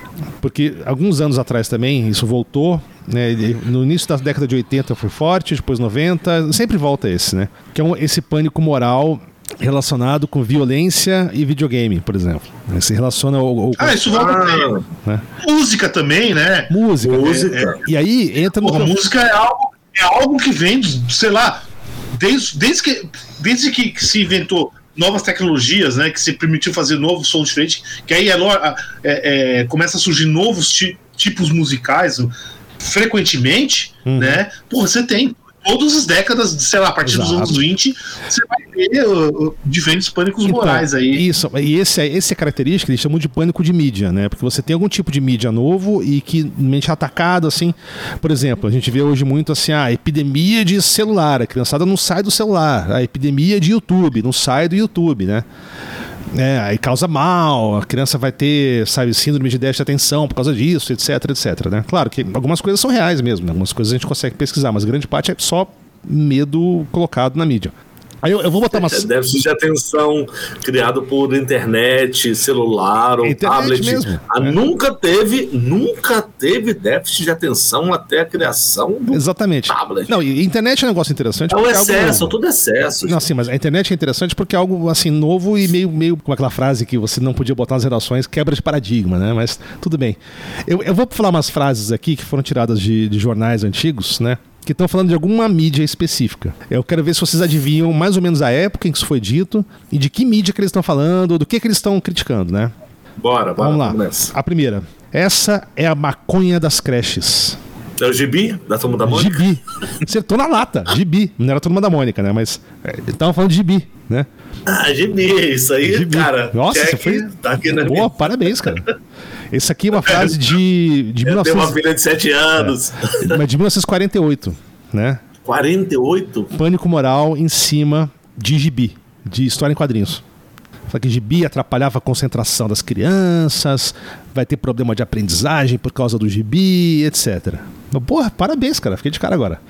porque alguns anos atrás também isso voltou, né? No início da década de 80 foi forte, depois 90, sempre volta esse, né? Que é um, esse pânico moral relacionado com violência e videogame, por exemplo. Se relaciona ao. ao ah, isso volta ah, né? Música também, né? Música. música. É, é, e aí entra no. Pô, música é algo, é algo que vem, sei lá, desde, desde, que, desde que se inventou novas tecnologias, né, que se permitiu fazer novos sons diferentes, que aí é, é, é, começa a surgir novos ti, tipos musicais frequentemente, uhum. né? Pô, você tem todas as décadas, sei lá, a partir Exato. dos anos 20, você vai ter uh, uh, diferentes pânicos então, morais aí. Isso, e esse, é, esse é característica, eles chamam de pânico de mídia, né? Porque você tem algum tipo de mídia novo e que mente atacado, assim. Por exemplo, a gente vê hoje muito assim, a epidemia de celular, a criançada não sai do celular, a epidemia de YouTube, não sai do YouTube, né? É, aí causa mal, a criança vai ter, sabe, síndrome de déficit de atenção por causa disso, etc, etc, né? Claro que algumas coisas são reais mesmo, né? algumas coisas a gente consegue pesquisar, mas grande parte é só medo colocado na mídia. Aí eu, eu, vou botar uma. É, déficit de atenção criado por internet, celular ou internet tablet. Mesmo, ah, é. Nunca teve, nunca teve déficit de atenção até a criação do Exatamente. tablet. Não, e internet é um negócio interessante. É o excesso, algo... tudo excesso. Não, sim, mas a internet é interessante porque é algo assim novo e meio, meio com aquela frase que você não podia botar nas relações, quebra de paradigma, né? Mas tudo bem. Eu, eu vou falar umas frases aqui que foram tiradas de, de jornais antigos, né? Que estão falando de alguma mídia específica. Eu quero ver se vocês adivinham mais ou menos a época em que isso foi dito e de que mídia que eles estão falando, do que, que eles estão criticando, né? Bora, bora. Vamos lá. Vamos a primeira. Essa é a maconha das creches. É o Gibi, da Turma da Mônica? Gibi. Acertou na lata. Gibi. Não era a Turma da Mônica, né? Mas é, estavam falando de Gibi, né? Ah, Gibi. Isso aí, Gibi. cara. Nossa, você foi... Tá aqui na Boa, minha... parabéns, cara. Esse aqui é uma frase de, de Eu 1900... tenho uma filha de 7 anos. É, mas de 1948, né? 48? Pânico moral em cima de gibi, de história em quadrinhos. Fala que gibi atrapalhava a concentração das crianças, vai ter problema de aprendizagem por causa do gibi, etc. Porra, parabéns, cara. Fiquei de cara agora.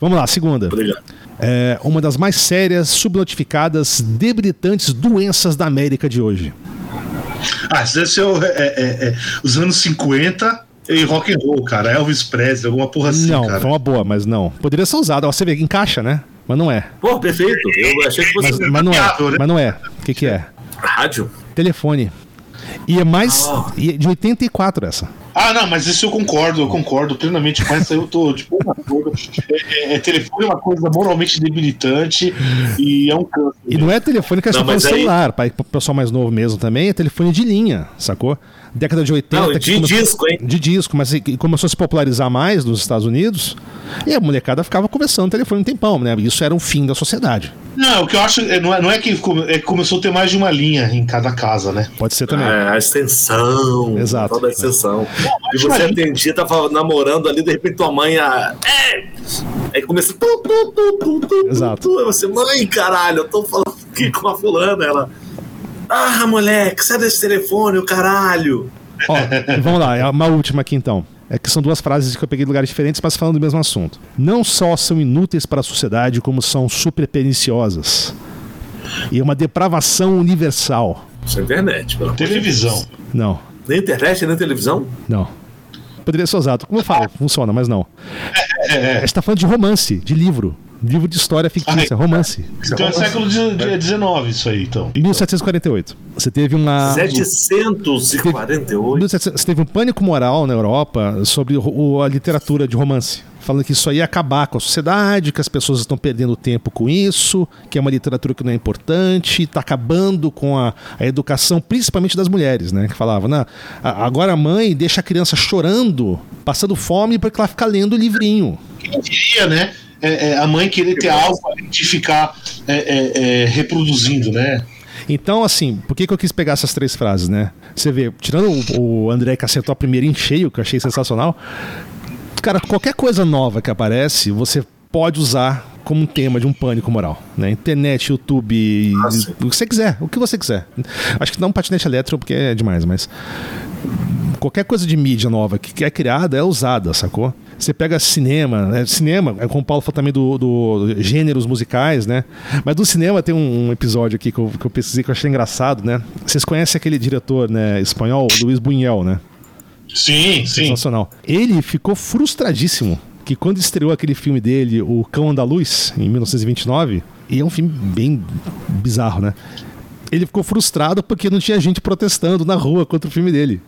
Vamos lá, segunda. Obrigado. É uma das mais sérias, subnotificadas, debilitantes doenças da América de hoje. Ah, isso deve ser o, é, é, é, os anos 50 e rock and roll, cara. Elvis Presley, alguma porra assim, não, cara. foi uma boa, mas não. Poderia ser usado. Ó, você vê, encaixa, né? Mas não é. Pô, perfeito. Eu achei que fosse. Mas, mas não é. né? Mas não é. O que, que é? Rádio? Telefone. E é mais. Ah. e é de 84 essa. Ah, não, mas isso eu concordo, eu concordo plenamente com essa. Eu tô tipo uma coisa. É, é, telefone é uma coisa moralmente debilitante e é um câncer. E não é telefone que a gente Não, tá falando mas aí- celular, para o pessoal mais novo mesmo também, é telefone de linha, sacou? Década de 80. Não, de começou- disco, hein? De disco, mas começou a se popularizar mais nos Estados Unidos, e a molecada ficava conversando no telefone um tempão, né? Isso era o fim da sociedade. Não, o que eu acho é, não é, não é que come- é que começou a ter mais de uma linha em cada casa, né? Pode ser também. É, a extensão. Exato. Toda a extensão. E você atendia, tava namorando ali, de repente tua mãe. A... É! Aí começa. Tu, tu, tu, tu, tu, Exato. Tu. Aí você, mãe, caralho, eu tô falando aqui com a fulana. Ela. Ah, moleque, sai desse telefone, o caralho. Ó, vamos lá, é uma última aqui então. É que são duas frases que eu peguei de lugares diferentes, mas falando do mesmo assunto. Não só são inúteis para a sociedade, como são super perniciosas. E é uma depravação universal. Isso é internet, pelo. Televisão. Não, Nem internet, nem televisão? não. Poderia ser usado. Como eu falo, funciona, mas não. É, A gente tá falando de romance, de livro. Livro de história fictícia, romance. Então é século XIX isso aí, então. 1748. Você teve uma. 748. 1700 Você teve um pânico moral na Europa sobre a literatura de romance. Falando que isso aí ia acabar com a sociedade, que as pessoas estão perdendo tempo com isso, que é uma literatura que não é importante, está acabando com a, a educação, principalmente das mulheres, né? Que falavam, "Não, a- agora a mãe deixa a criança chorando, passando fome, porque ela fica lendo o livrinho. Quem diria, né? é, é, a mãe querer ter algo de ficar é, é, é, reproduzindo, né? Então, assim, por que, que eu quis pegar essas três frases, né? Você vê, tirando o, o André que acertou a primeira em cheio, que eu achei sensacional, cara, qualquer coisa nova que aparece, você pode usar como um tema de um pânico moral, né? Internet, YouTube, Ah, o que você quiser, o que você quiser. Acho que não um patinete elétrico porque é demais, mas qualquer coisa de mídia nova que é criada é usada, sacou? Você pega cinema, né? cinema, é como o Paulo falou também do, do gêneros musicais, né? Mas do cinema tem um, um episódio aqui que eu, que eu pesquisei que eu achei engraçado, né? Vocês conhecem aquele diretor né, espanhol, Luiz Buñuel, né? Sim, sim. Ele ficou frustradíssimo que quando estreou aquele filme dele, O Cão Andaluz, em 1929, e é um filme bem bizarro, né? Ele ficou frustrado porque não tinha gente protestando na rua contra o filme dele.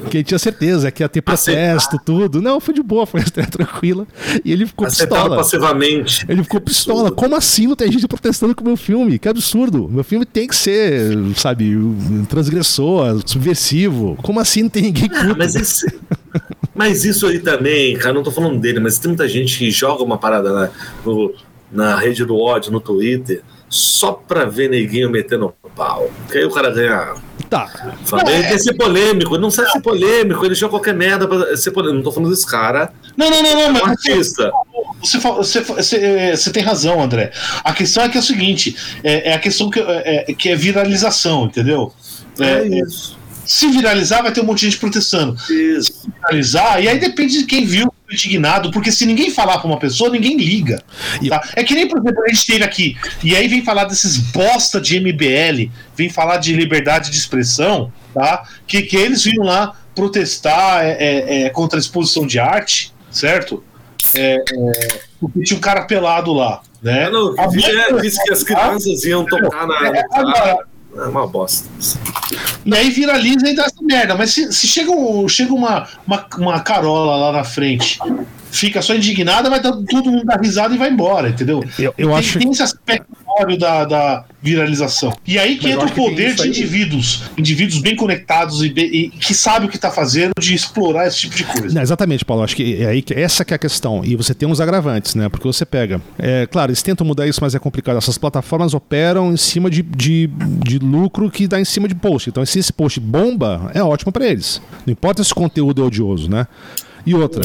Porque ele tinha certeza que ia ter protesto, tudo. Não, foi de boa, foi tranquila. E ele ficou Aceitaram pistola. passivamente. Ele ficou pistola. Como assim não tem gente protestando com o meu filme? Que absurdo. Meu filme tem que ser, sabe, transgressor, subversivo. Como assim não tem ninguém Ah, puto? mas, esse- mas isso aí também, cara, não tô falando dele, mas tem muita gente que joga uma parada na, no- na rede do ódio, no Twitter, só pra ver neguinho metendo pau. Que aí o cara ganha. Tá. Ele quer ser polêmico, não sabe ser polêmico, ele joga qualquer merda pra ser polêmico. Não tô falando desse cara, Não, não, não, não, é um mas artista. Você, você, você, é, você tem razão, André. A questão é que é o seguinte: é, é a questão que é, é- que é viralização, entendeu? É, É é, isso. se viralizar, vai ter um monte de gente protestando. Isso. Viralizar, e aí depende de quem viu indignado, porque se ninguém falar pra uma pessoa, ninguém liga. Tá? É que nem, por exemplo, a gente teve aqui, e aí vem falar desses bosta de MBL, vem falar de liberdade de expressão, tá? Que, que eles vinham lá protestar é, é, é, contra a exposição de arte, certo? É, é, porque tinha um cara pelado lá, né? Não, A mãe- é, disse que as crianças iam tocar na. É, agora, É uma bosta. E aí viraliza e dá essa merda. Mas se, se chega, um- chega uma, uma, uma carola lá na frente, fica só indignada, vai dar, todo mundo dar risada e vai embora, entendeu? Eu, eu tem, acho. tem esse aspecto óbvio da, da viralização. E aí que Mas entra o poder de indivíduos, indivíduos bem conectados e, bem- e que sabem o que está fazendo de explorar esse tipo de coisa. Não, exatamente, Paulo. Acho que é aí que essa que é a questão. E você tem uns agravantes, né? Porque você pega. É, claro, eles tentam mudar isso, mas é complicado. Essas plataformas operam em cima de, de, de lucro que dá em cima de post. Então, se esse post bomba, é ótimo para eles. Não importa se o conteúdo é odioso, né? E outra.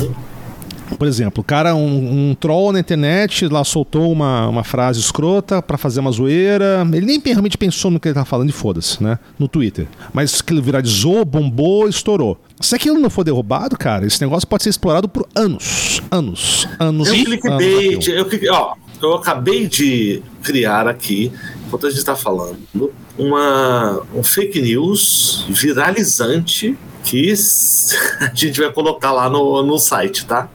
Por exemplo, o cara, um, um troll na internet, lá soltou uma, uma frase escrota pra fazer uma zoeira. Ele nem realmente pensou no que ele tava falando e foda-se, né? No Twitter. Mas aquilo viralizou, bombou, estourou. Se aquilo não for derrubado, cara, esse negócio pode ser explorado por anos. Anos. Anos. Anos clickbait. Eu, ó, eu acabei de criar aqui, enquanto a gente está falando, uma, um fake news viralizante que a gente vai colocar lá no, no site, tá?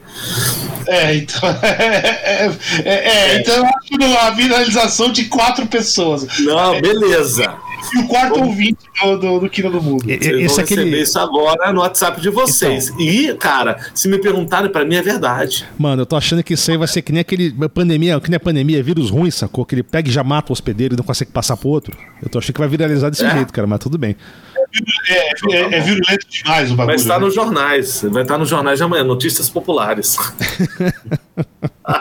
É, então. É, é, é, então eu acho a viralização de quatro pessoas. Não, beleza. E o quarto ouvinte do, do, do Quina do Mundo. Vocês Esse vão é receber aquele. isso agora no WhatsApp de vocês. E, cara, se me perguntarem, pra mim é verdade. Mano, eu tô achando que isso aí vai ser que nem aquele pandemia, que nem a pandemia, vírus ruim, sacou? Que ele pega e já mata o hospedeiro e não consegue passar pro outro. Eu tô achando que vai viralizar desse É. jeito, cara, mas tudo bem. É, é, é virulento demais o bagulho. Vai estar né? nos jornais. Vai estar nos jornais de amanhã, notícias populares.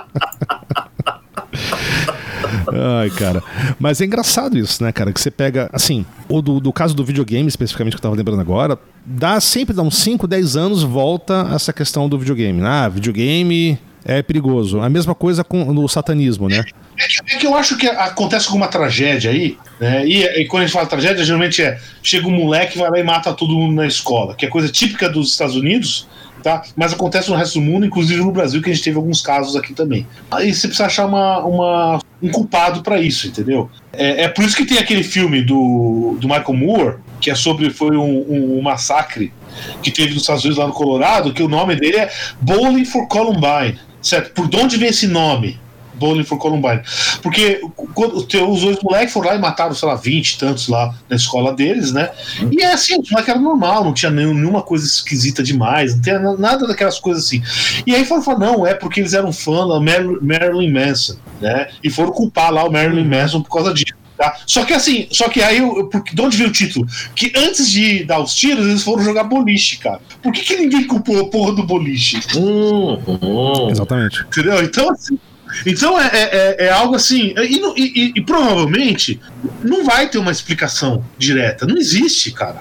Ai, cara. Mas é engraçado isso, né, cara? Que você pega, assim, o do, do caso do videogame, especificamente que eu tava lembrando agora, dá sempre, dá uns 5, 10 anos, volta essa questão do videogame. Ah, videogame é perigoso. A mesma coisa com no satanismo, né? É que, é que eu acho que acontece alguma tragédia aí, né? E, e quando a gente fala tragédia, geralmente é chega um moleque, vai lá e mata todo mundo na escola, que é coisa típica dos Estados Unidos, tá? Mas acontece no resto do mundo, inclusive no Brasil, que a gente teve alguns casos aqui também. Aí você precisa achar uma, uma- um culpado pra isso, entendeu? É, é por isso que tem aquele filme do, do Michael Moore, que é sobre foi um, um- um massacre que teve nos Estados Unidos lá no Colorado, que o nome dele é Bowling for Columbine, certo? Por de onde vem esse nome? Bowling for Columbine. Porque quando os dois moleques foram lá e mataram, sei lá, 20 e tantos lá na escola deles, né? E é assim, os moleques eram normal, não tinha nenhum- nenhuma coisa esquisita demais, não tinha na- nada daquelas coisas assim. E aí foram falar, não, é porque eles eram fã da Mar- Marilyn Manson, né? E foram culpar lá o Marilyn Manson por causa disso. Tá? Só que assim, só que aí, eu- porque, de onde veio o título? Que antes de dar os tiros, eles foram jogar boliche, cara. Por que, que ninguém culpou a porra do boliche? Hum, hum. Exatamente. Entendeu? Então, assim. Então é, é, é- é algo assim. E, e- e- provavelmente não vai ter uma explicação direta. Não existe, cara.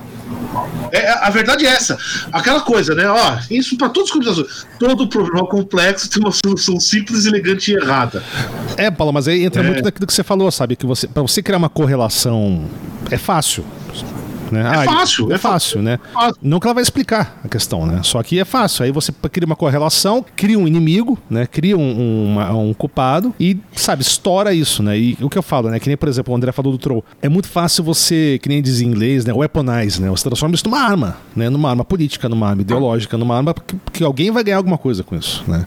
É, a verdade é essa. Aquela coisa, né? Ó, isso para todos os convidados. Todo problema complexo tem uma solução simples, elegante e errada. É, Paulo, mas aí entra É. muito daquilo que você falou, sabe? Que você, para você criar uma correlação é fácil. Né? Ah, fácil, É é fácil, né? fácil. Não que ela vai explicar a questão, né? Só que é fácil. Aí você cria uma correlação, cria um inimigo, né? Cria um, um, uma- um culpado e, sabe, estoura isso, né? E o que eu falo, né? Que nem, por exemplo, o André falou do Troll. É muito fácil você, que nem diz em inglês, né? Weaponize, né? Você transforma isso numa arma, né? Numa arma política, numa arma ideológica, numa arma que, que alguém vai ganhar alguma coisa com isso, né?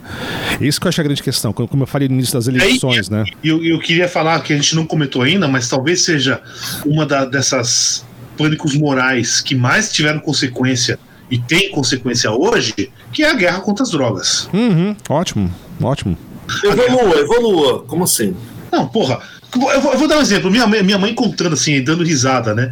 Isso que eu acho a grande questão. Como eu falei no início das eleições, né? E eu, eu queria falar que a gente não comentou ainda, mas talvez seja uma da- dessas pânicos morais que mais tiveram consequência e tem consequência hoje, que é a guerra contra as drogas. Uhum, ótimo, ótimo. Evolua, evolua. Como assim? Não, porra. Eu vou, eu vou dar um exemplo. Minha mãe, minha mãe contando assim, dando risada, né?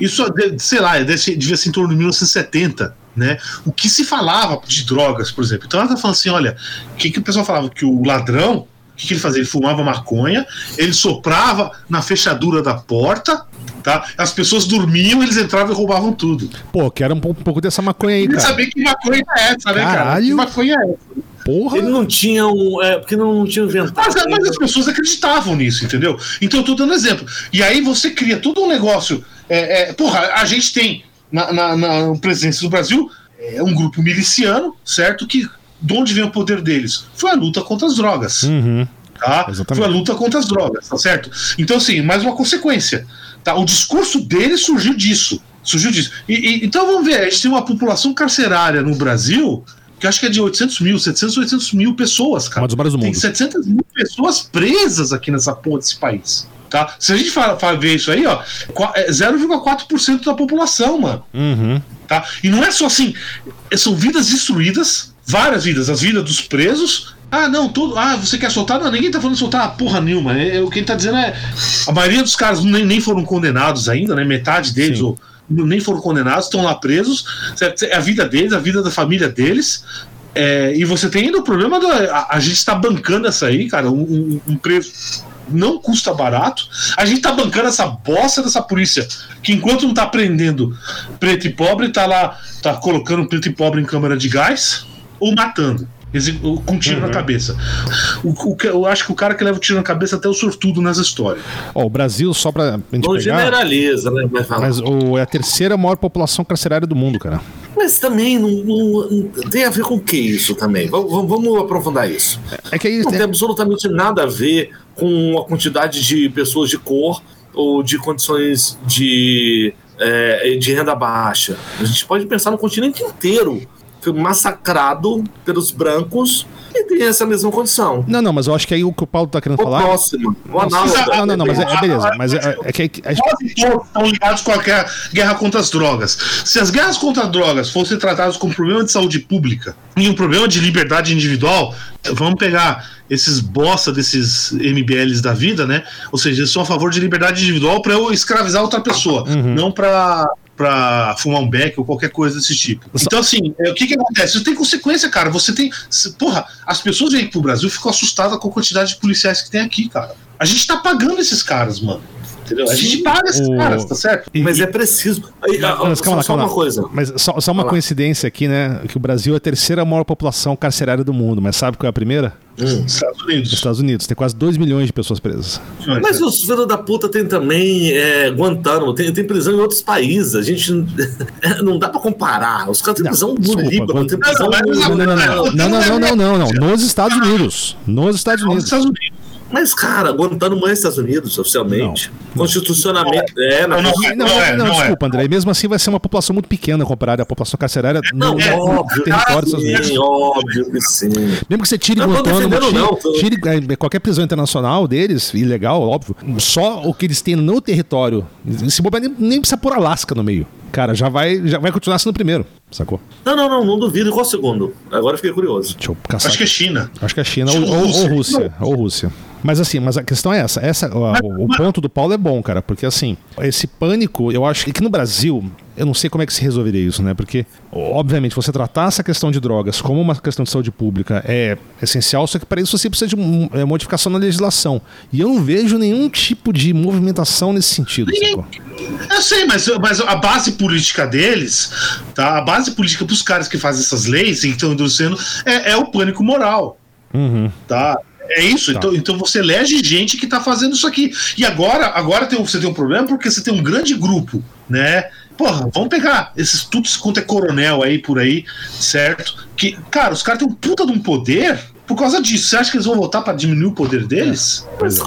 Isso, de- sei lá, deve- devia ser em torno de 1970, né? O que se falava de drogas, por exemplo. Então ela tá falando assim: olha, o que, que o pessoal falava? Que o ladrão, que, que ele fazia? Ele fumava maconha, ele soprava na fechadura da porta, tá? As pessoas dormiam, eles entravam e roubavam tudo. Pô, quero um pouco, um pouco dessa maconha aí, cara. saber que maconha é essa, né, cara? Caralho. Que maconha é essa? Porra. Ele não tinha um. É, porque não tinha inventado. Mas, mas ainda. as pessoas acreditavam nisso, entendeu? Então eu tô dando exemplo. E aí você cria todo um negócio. É, é, porra, a gente tem na, na, na presença do Brasil é, um grupo miliciano, certo? Que de onde vem o poder deles? Foi a luta contra as drogas. Uhum. Tá? Exatamente. Foi a luta contra as drogas, tá certo? Então, assim, mais uma consequência. Tá? O discurso dele surgiu disso. Surgiu disso. E, e- então vamos ver, a gente tem uma população carcerária no Brasil que acho que é de 800 mil, 700, 800 mil pessoas, cara. Uma dos do Tem mundo. 700 mil pessoas presas aqui nessa porra desse país. Tá? Se a gente fala, fala ver isso aí, ó, qua- é 0,4% da população, mano. Uhum. Tá? E não é só assim, são vidas destruídas, várias vidas, as vidas dos presos. Ah, não, todo, ah, você quer soltar? Não, ninguém tá falando de soltar porra nenhuma. É, é, o que ele tá dizendo é. A maioria dos caras nem, nem foram condenados ainda, né? Metade deles, Sim. ou nem foram condenados, estão lá presos. É a vida deles, a vida da família deles. É, e você tem ainda o problema da. A, a gente está bancando essa aí, cara, um, um- um preço não custa barato. A gente tá bancando essa bosta dessa polícia, que enquanto não tá prendendo preto e pobre, tá lá, tá colocando preto e pobre em câmara de gás ou matando. Com um tiro na cabeça. O, o que- eu acho que o cara que leva o tiro na cabeça é até o sortudo nessa história. Ó, o Brasil, só pra gente Não pegar... generaliza, né? Mas, o, é a terceira maior população carcerária do mundo, cara. Mas também não, não- não- tem a ver com o que isso também? Vamos, vamos- aprofundar isso. É que aí Não tem- tem absolutamente nada a ver com a quantidade de pessoas de cor ou de condições de, é, de renda baixa. A gente pode pensar no continente inteiro massacrado pelos brancos e tem essa mesma condição. Não, não, mas eu acho que aí o que o Paulo tá querendo O falar. próximo, o Não, análogo. não, não, não, mas é, é beleza. Mas é, é que a gente- Quase todos estão ligados com a guerra, guerra contra as drogas. Se as guerras contra as drogas fossem tratadas como problema de saúde pública e um problema de liberdade individual, vamos pegar esses bosta desses MBLs da vida, né? Ou seja, eles são a favor de liberdade individual para eu escravizar outra pessoa, não para para fumar um beck ou qualquer coisa desse tipo. Então, assim, é, o que que acontece? Isso tem consequência, cara. Você tem. Porra, as pessoas vêm pro Brasil ficam assustadas com a quantidade de policiais que tem aqui, cara. A gente tá pagando esses caras, mano. Entendeu? A gente Sim. paga esses O- caras, tá certo? E- Mas é preciso. Aí, Não, ah, mas calma lá, só calma uma coisa. Mas só, só uma coincidência aqui, né? Que o Brasil é a terceira maior população carcerária do mundo, mas sabe qual é a primeira? Hum. Estados Os Unidos. Estados Unidos. Tem quase 2 milhões de pessoas presas. Mas os filhos da puta tem também é, Guantánamo, tem, tem prisão em outros países. A gente não, não dá pra comparar. Os caras têm Não, prisão no Líbano, tem Guantánamo- prisão Não, Não, não, não, não. não, Não, não, não, não, não, não. Nos Estados Unidos. Nos Estados Nos Unidos. Estados Unidos. Mas, cara, Guantánamo é Estados Unidos, oficialmente. Constitucionalmente. É, na Não, Não, não, não, Não é, não, não é. desculpa, André. Mesmo assim vai ser uma população muito pequena comparada à população carcerária Não, no, é no óbvio. território dos Estados Unidos. Sim, óbvio que sim. Mesmo que você tire Não Guantánamo, defendendo, tire, não, tire, é, qualquer prisão internacional deles, ilegal, óbvio, só o que eles têm no território, se bobear, nem, nem precisa pôr Alasca no meio. Cara, já vai, já vai continuar sendo o primeiro, sacou? Não, não, não, não duvido. Qual segundo? Agora eu fiquei curioso. Deixa eu caçar. Acho que é China. Acho que é China ou, Tipo ou- ou Rússia. Ou Rússia. Mas assim, mas a questão é essa. essa o, o- o ponto do Paulo é bom, cara, porque assim, esse pânico, eu acho que aqui no Brasil, eu não sei como é que se resolveria isso, né? Porque, obviamente, você tratar essa questão de drogas como uma questão de saúde pública é essencial, só que para isso você precisa de é, modificação na legislação. E eu não vejo nenhum tipo de movimentação nesse sentido, sacou? Eu sei, mas, mas a base política deles, tá? A base política pros caras que fazem essas leis e que estão endurecendo é, é o pânico moral. Uhum. Tá? É isso. Tá. Então, então você elege gente que tá fazendo isso aqui. E agora, agora tem, você tem um problema porque você tem um grande grupo, né? Porra, vamos pegar esses tudo quanto é coronel aí por aí, certo? Que, cara, os caras têm um puta de um poder por causa disso. Você acha que eles vão voltar pra diminuir o poder deles? Pois é.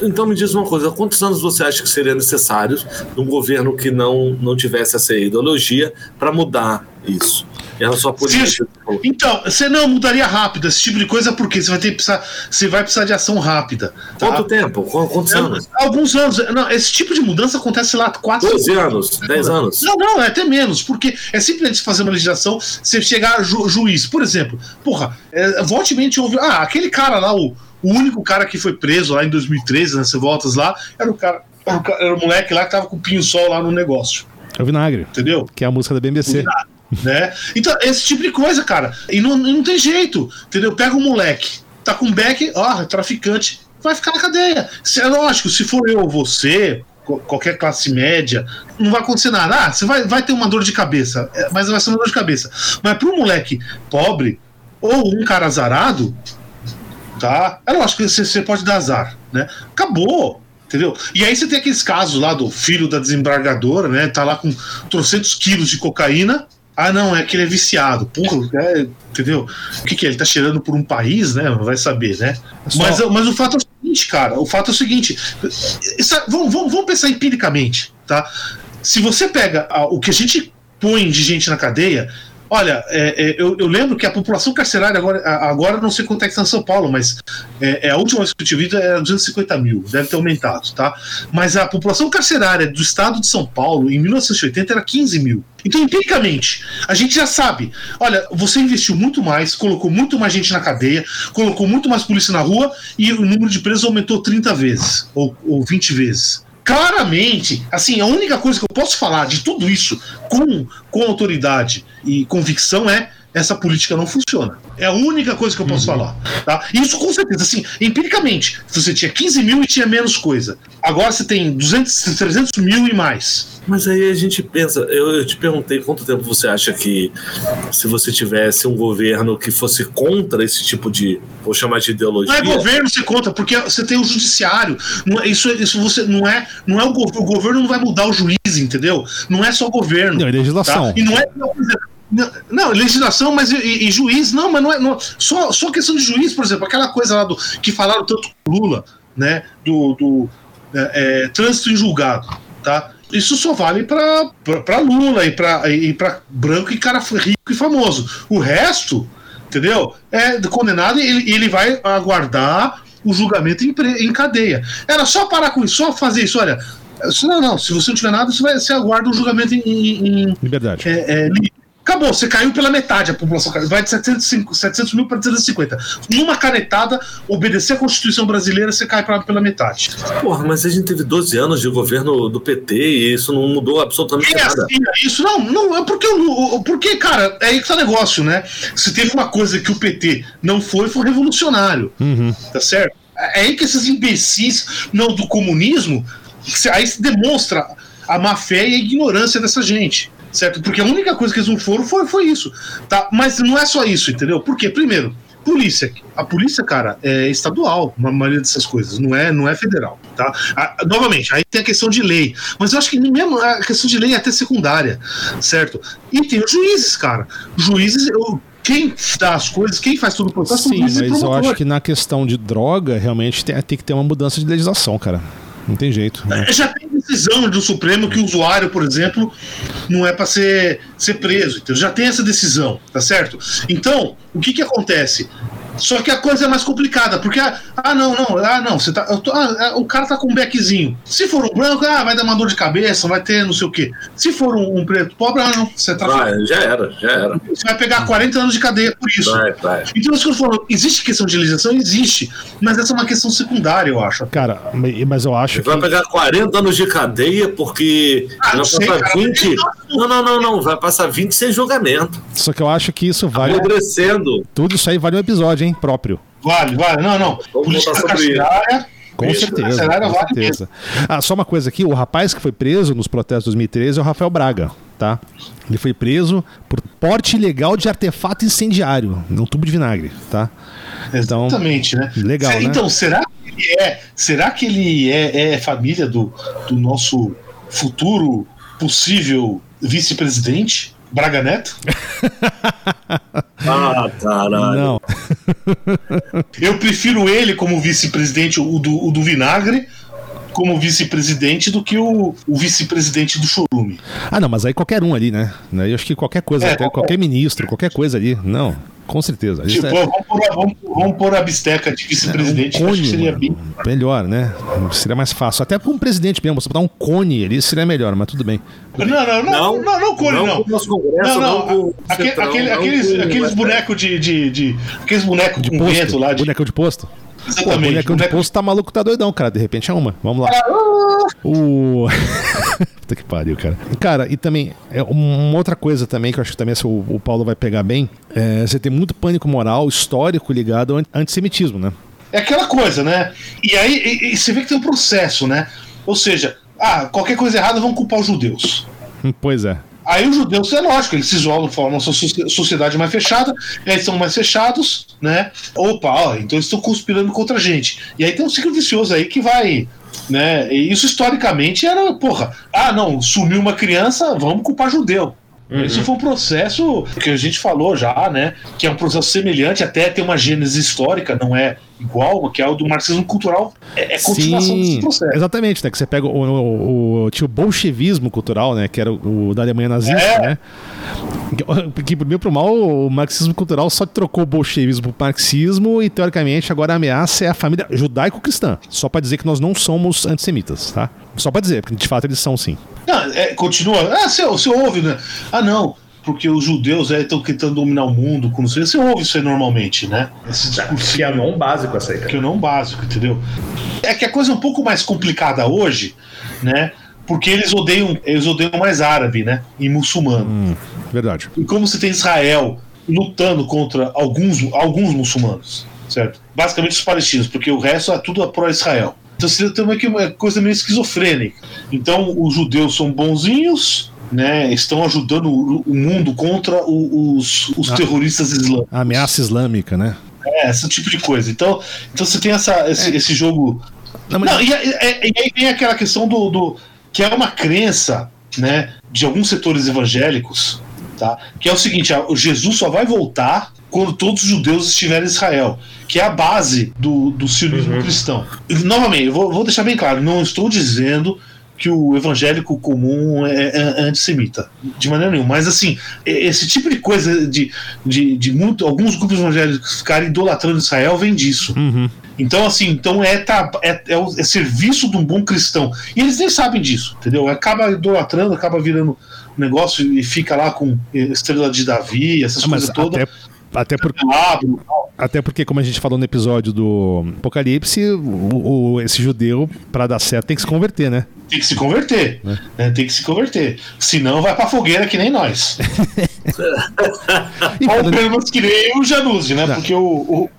Então me diz uma coisa, quantos anos você acha que seria necessário num governo que não, não tivesse essa ideologia para mudar isso? Relação à política. Sim. Então, você não mudaria rápido esse tipo de coisa porque você vai ter que precisar, você vai precisar de ação rápida. tá? Quanto tempo? Qu- Quantos anos? Alguns anos. Não, esse tipo de mudança acontece lá 4, 12 anos? 10 anos? Não, não, é até menos, porque é simplesmente fazer uma legislação, você chegar a ju- juiz, por exemplo, porra, é, volte e mente ouve, ah, aquele cara lá, o, o único cara que foi preso lá em 2013, nas voltas lá, era o cara, era o, era o moleque lá que tava com o pinho-sol lá no negócio, É o vinagre, entendeu? que é a música da BBC. Né? Então, esse tipo de coisa, cara. E não, não tem jeito, entendeu? Pega um moleque, tá com beck, ó, é traficante, vai ficar na cadeia. É lógico, se for eu ou você, qualquer classe média, não vai acontecer nada. Ah, você vai, vai ter uma dor de cabeça, é, mas vai ser uma dor de cabeça. Mas para um moleque pobre ou um cara azarado, tá? É lógico que você, você pode dar azar, né? Acabou. Entendeu? E aí você tem aqueles casos lá do filho da desembargadora, né? Tá lá com trocentos quilos de cocaína. Ah, não, é que ele é viciado. Porra, é, entendeu? O que, que é? Ele tá cheirando por um país, né? Vai saber, né? Só- Mas, mas o fato é o seguinte, cara. O fato é o seguinte. é- vamos, vamos, vamos pensar empiricamente, tá? Se você pega ah, o que a gente põe de gente na cadeia. Olha, é, é, eu, eu lembro que a população carcerária agora, agora não sei quanto é que está em São Paulo, mas é, é, a última vez que eu tive visto era 250 mil, deve ter aumentado, tá? Mas a população carcerária do estado de São Paulo, em 1980, era 15 mil. Então, empiricamente, a gente já sabe. Olha, você investiu muito mais, colocou muito mais gente na cadeia, colocou muito mais polícia na rua e o número de presos aumentou 30 vezes, ou, ou 20 vezes. Claramente, assim, a única coisa que eu posso falar de tudo isso com, com autoridade e convicção é essa política não funciona. É a única coisa que eu posso falar. Tá? Isso com certeza, assim, empiricamente, você tinha 15 mil e tinha menos coisa. Agora você tem 200, 300 mil e mais. Mas aí a gente pensa, eu, eu te perguntei quanto tempo você acha que se você tivesse um governo que fosse contra esse tipo de, vou chamar de ideologia. Não é governo você conta, porque você tem o judiciário. Não é- isso, isso você não é, não é o, governo, o governo não vai mudar o juiz, entendeu? Não é só o governo. Não, é legislação. Tá? E não é. não, por exemplo, Não, não, legislação, mas e, e- juiz, não, mas não é. Não, só, só questão de juiz, por exemplo, aquela coisa lá do que falaram tanto com o Lula, né? Do, do é, é, trânsito em julgado, tá? Isso só vale para Lula e para e pra branco e cara rico e famoso. O resto, entendeu? É condenado e ele, ele vai aguardar o julgamento em, em cadeia. Era só parar com isso, só fazer isso. Olha, não, não, se você não tiver nada, você, vai, você aguarda um julgamento em, em liberdade. É, é, Acabou, você caiu pela metade a população. Vai de 705, 700 mil para 250. Numa canetada, obedecer a Constituição brasileira, você cai pra, pela metade. Porra, mas a gente teve 12 anos de governo do PT e isso não mudou absolutamente é nada. Assim, é isso não, não é porque, porque, cara, é aí que tá o negócio, né? Se teve uma coisa que o PT não foi, foi revolucionário. Uhum. Tá certo? É aí que esses imbecis não, do comunismo, aí se demonstra a má fé e a ignorância dessa gente certo? Porque a única coisa que eles não foram foi, foi isso, tá? Mas não é só isso, entendeu? Porque, primeiro, polícia. A polícia, cara, é estadual, na maioria dessas coisas, não é, não é federal, tá? A, novamente, aí tem a questão de lei, mas eu acho que mesmo a questão de lei é até secundária, certo? E tem os juízes, cara. Juízes, eu, quem dá as coisas, quem faz todo o processo Sim, mas eu acho que na questão de droga, realmente tem, tem que ter uma mudança de legislação, cara. Não tem jeito. Né? Já tem decisão do Supremo que o usuário, por exemplo, não é para ser, ser preso. Então já tem essa decisão, tá certo? Então, o que que acontece? Só que a coisa é mais complicada, porque, ah, ah não, não, ah, não, você tá, tô, ah, é, o cara tá com um beckzinho. Se for um branco, ah, vai dar uma dor de cabeça, vai ter não sei o quê. Se for um, um preto pobre, ah, não, você tá. Ah, já era, já era. Você vai pegar 40 anos de cadeia por isso. Vai, vai. Então, isso que eu falo, existe questão de legislação? Existe, mas essa é uma questão secundária, eu acho. Cara, mas eu acho. Você que... vai pegar 40 anos de cadeia porque ah, vai sei, passar cara, 20. Não, não, não, não, vai passar 20 sem julgamento. Só que eu acho que isso vale. Tudo isso aí vale um episódio, Próprio. Vale, vale. Não, não. Vamos Política carcerária. Com isso, certeza, com certeza. Ah, só uma coisa aqui, o rapaz que foi preso nos protestos de 2013 é o Rafael Braga, tá? Ele foi preso por porte ilegal de artefato incendiário, num tubo de vinagre, tá? Então, Exatamente, né? Legal, né? Então, será que ele é, será que ele é, é família do, do nosso futuro possível vice-presidente? Braga Neto? ah, caralho. Não. Eu prefiro ele como vice-presidente, o do, o do Vinagre, como vice-presidente do que o, o vice-presidente do Chorume. Ah, não, mas aí qualquer um ali, né? Eu acho que qualquer coisa, é, até, qualquer... qualquer ministro, qualquer coisa ali. Não. Com certeza. Tipo, é... vamos, pôr, vamos, vamos pôr a bisteca de vice-presidente, é, um cone, seria bem. Melhor, né? Seria mais fácil. Até para um presidente mesmo, você botar um cone ali seria melhor, mas tudo bem. Não, não, não, não, não, não cone, não. Não, não, não. Aquele, aquele, aqueles aqueles bonecos de, de, de, Aqueles bonecos de com vento lá. De... Boneco de posto? Exatamente. Pô, o bonecão de posto tá maluco, tá doidão, cara. De repente é uma. Vamos lá. o. Puta que pariu, cara. Cara, e também, é uma outra coisa também que eu acho que também o, o Paulo vai pegar bem, é você tem muito pânico moral histórico ligado ao antissemitismo, né? É aquela coisa, né? E aí e, e você vê que tem um processo, né? Ou seja, ah, qualquer coisa errada vão culpar os judeus. Pois é. Aí os judeus, é lógico, eles se isolam, formam uma sociedade mais fechada, eles são mais fechados, né? Opa, ó, então eles estão conspirando contra a gente. E aí tem um ciclo vicioso aí que vai. Né? E isso historicamente era, porra, ah, não, sumiu uma criança, vamos culpar judeu. Uhum. Isso foi um processo que a gente falou já, né? Que é um processo semelhante, até tem uma gênese histórica, não é igual, que é o do marxismo cultural. É, é continuação Sim, desse processo. Exatamente, né? Que você pega o, o, o, o bolchevismo cultural, né? Que era o, o da Alemanha nazista, é. né? Que por bem pro mal, o marxismo cultural só trocou o bolchevismo pro marxismo e, teoricamente, agora a ameaça é a família judaico-cristã. Só para dizer que nós não somos antissemitas, tá? Só para dizer, porque de fato eles são sim. Não, é, continua. Ah, você, você ouve, né? Ah, não porque os judeus estão é, tentando dominar o mundo, como você, você ouve isso aí normalmente, né? Esse discurso. Que é não básico essa aí, cara. Que é não básico, entendeu? É que a coisa é um pouco mais complicada hoje, né? Porque eles odeiam, eles odeiam mais árabe, né? E muçulmano. Hum, verdade. E como você tem Israel lutando contra alguns, alguns muçulmanos, certo? Basicamente os palestinos, porque o resto é tudo pró-Israel. Então você tem uma coisa meio esquizofrênica. Então os judeus são bonzinhos, né, estão ajudando o, mundo contra os, os a, terroristas islâmicos. A ameaça islâmica, né? É, esse tipo de coisa. Então, então você tem essa, esse, é. esse jogo. Não, mas... Não, e, e, e, aí vem aquela questão do, do. que é uma crença né, de alguns setores evangélicos, tá? que é o seguinte: o Jesus só vai voltar quando todos os judeus estiverem em Israel, que é a base do, do sionismo uhum. cristão. E, novamente, eu vou, vou deixar bem claro: não estou dizendo que o evangélico comum é, é, antissemita, de maneira nenhuma. Mas assim, esse tipo de coisa de, de, de muito, alguns grupos evangélicos ficarem idolatrando Israel vem disso. Uhum. Então, assim, então é, tá, é, é, o, é serviço de um bom cristão. E eles nem sabem disso, entendeu? Acaba idolatrando, acaba virando um negócio e fica lá com estrela de Davi, essas ah, coisas todas. Até, até porque. Até porque, como a gente falou no episódio do Apocalipse, o, o esse judeu, para dar certo, tem que se converter, né? Tem que se converter. É. Né? Tem que se converter. Senão vai pra fogueira que nem nós. Ou pelo menos que nem o Januzzi, né? Porque o, o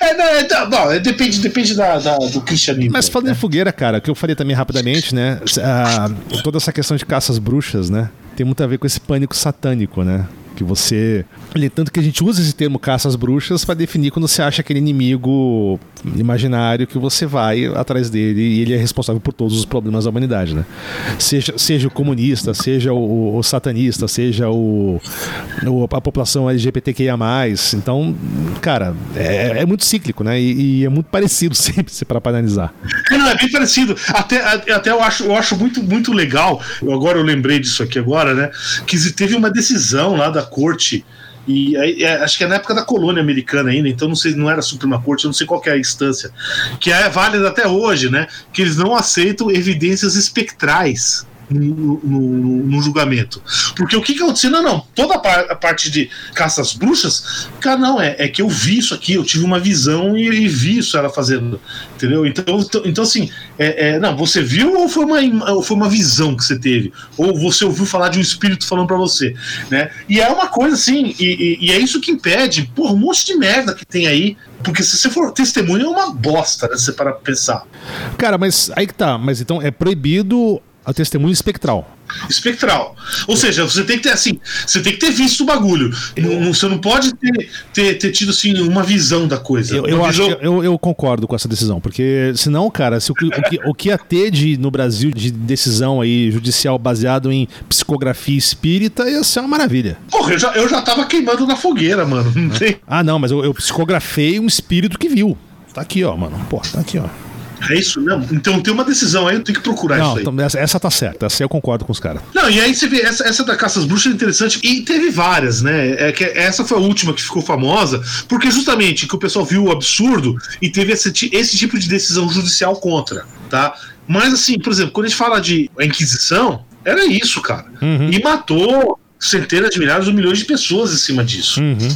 é, não, é, tá, não, é, depende, depende da, da, do cristianismo. Mas falando né? em fogueira, cara, o que eu falei também rapidamente, né? A, toda essa questão de caças bruxas, né? Tem muito a ver com esse pânico satânico, né? Que você tanto que a gente usa esse termo caça às bruxas para definir quando você acha aquele inimigo imaginário que você vai atrás dele e ele é responsável por todos os problemas da humanidade, né? Seja, seja o comunista, seja o, o satanista, seja o, o, a população LGBTQIA. Então, cara, é, é muito cíclico, né? E, e, é muito parecido sempre se para analisar. É, não, é bem parecido. Até, até eu, acho, eu acho muito, muito legal. Eu, agora eu lembrei disso aqui agora, né? Que teve uma decisão lá da corte. E aí, é, acho que é na época da colônia americana ainda, então não sei, não era Suprema Corte, eu não sei qual é a instância, que é válida até hoje, né? Que eles não aceitam evidências espectrais no, no, no, julgamento. Porque o que, que aconteceu? Não, não. Toda a, parte de caça às bruxas, cara, não, é, é que eu vi isso aqui, eu tive uma visão e, e vi isso ela fazendo. Entendeu? Então, então, então assim, é, é, não, você viu ou foi, uma, ou foi uma visão que você teve? Ou você ouviu falar de um espírito falando para você? Né? E é uma coisa assim, e, e, e é isso que impede, porra, um monte de merda que tem aí porque se você for testemunha é uma bosta, né? Você para pensar. Cara, mas aí que tá. Mas então é proibido a testemunha espectral. Espectral. Ou seja, você tem que ter assim, você tem que ter visto o bagulho. Não, você não pode ter, ter, ter, tido assim uma visão da coisa. Eu, eu, visão... acho eu, eu, concordo com essa decisão, porque senão, cara, se o, o, que, o que ia ter de, no Brasil de decisão aí judicial baseado em psicografia espírita ia ser uma maravilha. Porra, eu já, eu já tava queimando na fogueira, mano. Não tem... Ah, não, mas eu, eu psicografei um espírito que viu. Tá aqui, ó, mano. Pô, tá aqui, ó. É isso mesmo? Então tem uma decisão aí, eu tenho que procurar não, isso aí. Então, essa, essa tá certa, essa eu concordo com os caras. Não, e aí você vê, essa, essa da Caça às Bruxas é interessante, e teve várias, né? É que essa foi a última que ficou famosa, porque justamente que o pessoal viu o absurdo e teve esse, esse tipo de decisão judicial contra, tá? Mas assim, por exemplo, quando a gente fala de Inquisição, era isso, cara. Uhum. E matou centenas de milhares ou milhões de pessoas em cima disso. Uhum.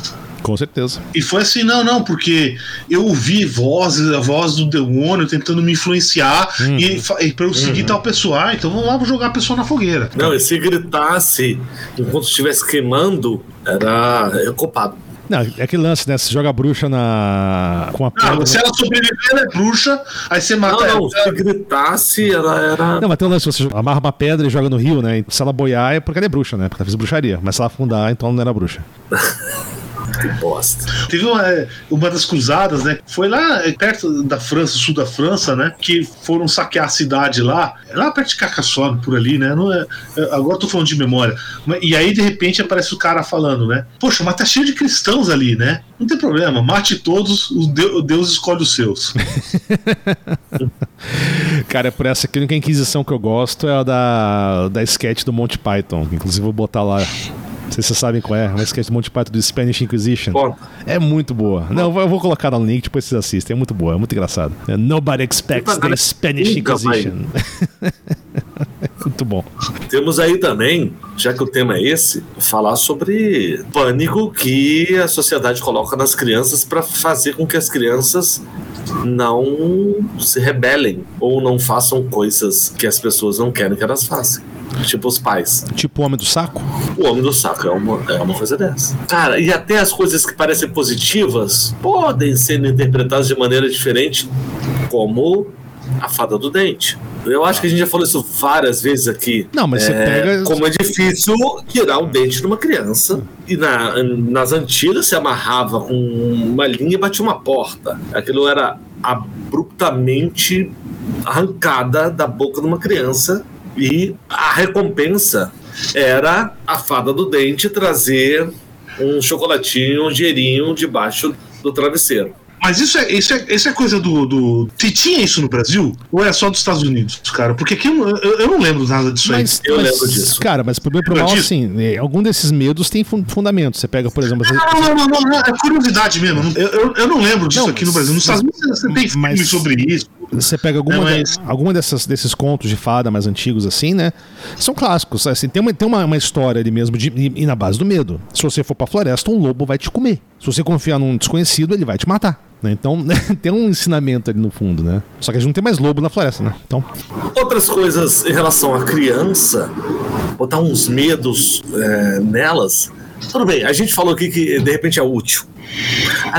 Com certeza. E foi assim, não, não, porque eu ouvi vozes, a voz do demônio tentando me influenciar uhum. e, e para eu seguir uhum. tal pessoa. Ah, então vamos lá, jogar a pessoa na fogueira. Não, e se gritasse enquanto estivesse queimando, era culpado. Não, é aquele lance, né? Você joga a bruxa na. com a Não, se ela sobreviver, ela é bruxa, aí você mata não, ela. Não, se gritasse, ela era. Não, mas tem um lance, você amarra uma pedra e joga no rio, né? Se ela boiar é porque ela é bruxa, né? Porque ela fez bruxaria. Mas se ela afundar, então ela não era bruxa. Que bosta. Teve uma, é, uma das cruzadas, né? Foi lá é, perto da França, sul da França, né? Que foram saquear a cidade lá, lá perto de Carcassonne, por ali, né? Não é, é agora tô falando de memória. E aí, de repente, aparece o cara falando, né? Poxa, mas tá cheio de cristãos ali, né? Não tem problema, mate todos, o Deus, escolhe os seus. cara, é por essa aqui, a única inquisição que eu gosto é a da, da sketch do Monty Python. Inclusive, vou botar lá não sei se vocês sabem qual é, uma sketch do Monty Python do Spanish Inquisition. É muito boa. Não, eu vou colocar no link, depois vocês assistem. É muito boa, é muito engraçado. É, Nobody expects the Spanish Inquisition. muito bom. Temos aí também, já que o tema é esse, falar sobre pânico que a sociedade coloca nas crianças para fazer com que as crianças não se rebelem ou não façam coisas que as pessoas não querem que elas façam. Tipo os pais. Tipo o homem do saco? O homem do saco é uma, é uma coisa dessa. Cara, e até as coisas que parecem positivas podem ser interpretadas de maneira diferente, como a fada do dente. Eu acho que a gente já falou isso várias vezes aqui. Não, mas você é, pega. Como é difícil tirar o dente de uma criança. E na, nas antigas se amarrava com uma linha e batia uma porta. Aquilo era abruptamente arrancada da boca de uma criança e a recompensa era a fada do dente trazer um chocolatinho, um dinheirinho debaixo do travesseiro. Mas isso é, isso é, isso é coisa do, do. Se tinha isso no Brasil? Ou é só dos Estados Unidos, cara? Porque aqui eu, eu, eu não lembro nada disso Mas, aí. Eu mas, lembro disso. Cara, mas pro bem e pro mal, assim, é, algum desses medos tem fun- fundamento. Você pega, por exemplo. Não, não, não, não, não, é curiosidade mesmo. Eu, eu, eu não lembro disso Não, aqui no Brasil. Nos Estados Unidos você tem filme mas- sobre isso. Você pega alguma, Não, de- mas- alguma dessas, desses contos de fada mais antigos, assim, né? São clássicos. Assim, tem uma, tem uma, uma história ali mesmo, de, e, e na base do medo. Se você for pra floresta, um lobo vai te comer. Se você confiar num desconhecido, ele vai te matar. Né? Então, tem um ensinamento ali no fundo, né? Só que a gente não tem mais lobo na floresta, né? Então, Outras coisas em relação à criança, botar uns medos é, nelas. Tudo bem, a gente falou aqui que de repente é útil.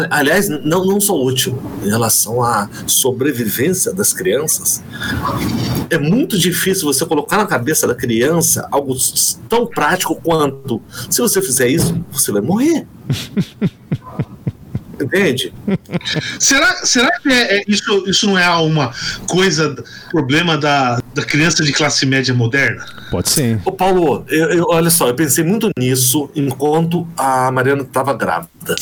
Aliás, não, não só útil em relação à sobrevivência das crianças. É muito difícil você colocar na cabeça da criança algo tão prático quanto: se você fizer isso, você vai morrer. Entende? Será, será que é- é- isso, isso não é uma coisa, problema da, da criança de classe média moderna? pode ser. Ô Paulo, eu, eu- olha só, eu pensei muito nisso enquanto a Mariana estava grávida.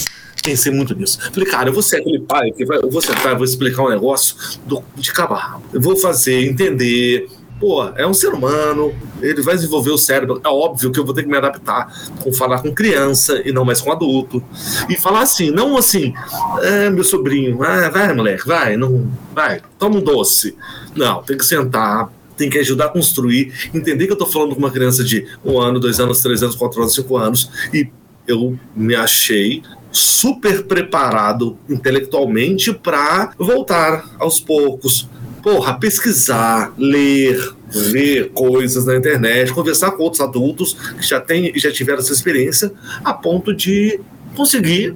Pensei muito nisso. Falei, cara, eu vou ser aquele pai que vai, eu vou sentar, eu vou explicar um negócio do, de cavalo. Eu vou fazer, entender. Pô, é um ser humano, ele vai desenvolver o cérebro. É óbvio que eu vou ter que me adaptar com falar com criança e não mais com adulto. E falar assim, não assim, é, meu sobrinho, ah, vai, moleque, vai, não, vai, toma um doce. Não, tem que sentar, tem que ajudar a construir, entender que eu tô falando com uma criança de um ano, dois anos, três anos, quatro anos, cinco anos, e eu me achei super preparado intelectualmente para voltar aos poucos. Porra, pesquisar, ler, ver coisas na internet, conversar com outros adultos que já, têm, já tiveram essa experiência, a ponto de conseguir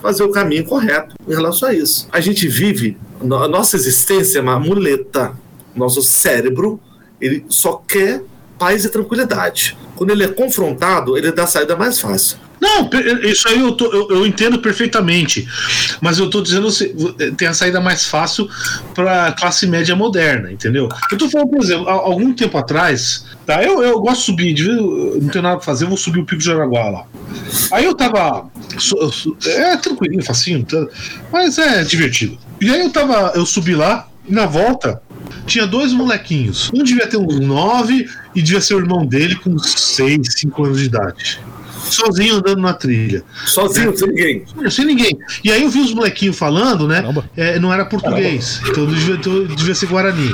fazer o caminho correto em relação a isso. A gente vive, a nossa existência é uma muleta. Nosso cérebro, ele só quer paz e tranquilidade. Quando ele é confrontado, ele dá a saída mais fácil. Não, isso aí eu, tô- eu- eu entendo perfeitamente. Mas eu tô dizendo se- tem a saída mais fácil para classe média moderna, entendeu? Eu tô falando, por exemplo, há algum tempo atrás, tá? Eu, eu gosto de subir, de não tenho nada pra fazer, eu vou subir o Pico de Jaraguá lá. Aí eu tava. É tranquilinho, facinho, tá? mas é divertido. E aí eu tava. Eu subi lá, e na volta. Tinha dois molequinhos. Um devia ter uns nove e devia ser o irmão dele com seis, cinco anos de idade. Sozinho andando na trilha. Sozinho, sem ninguém. Sem ninguém. E aí eu vi os molequinhos falando, né? Caramba. é, não era português. Então devia, então devia ser Guarani.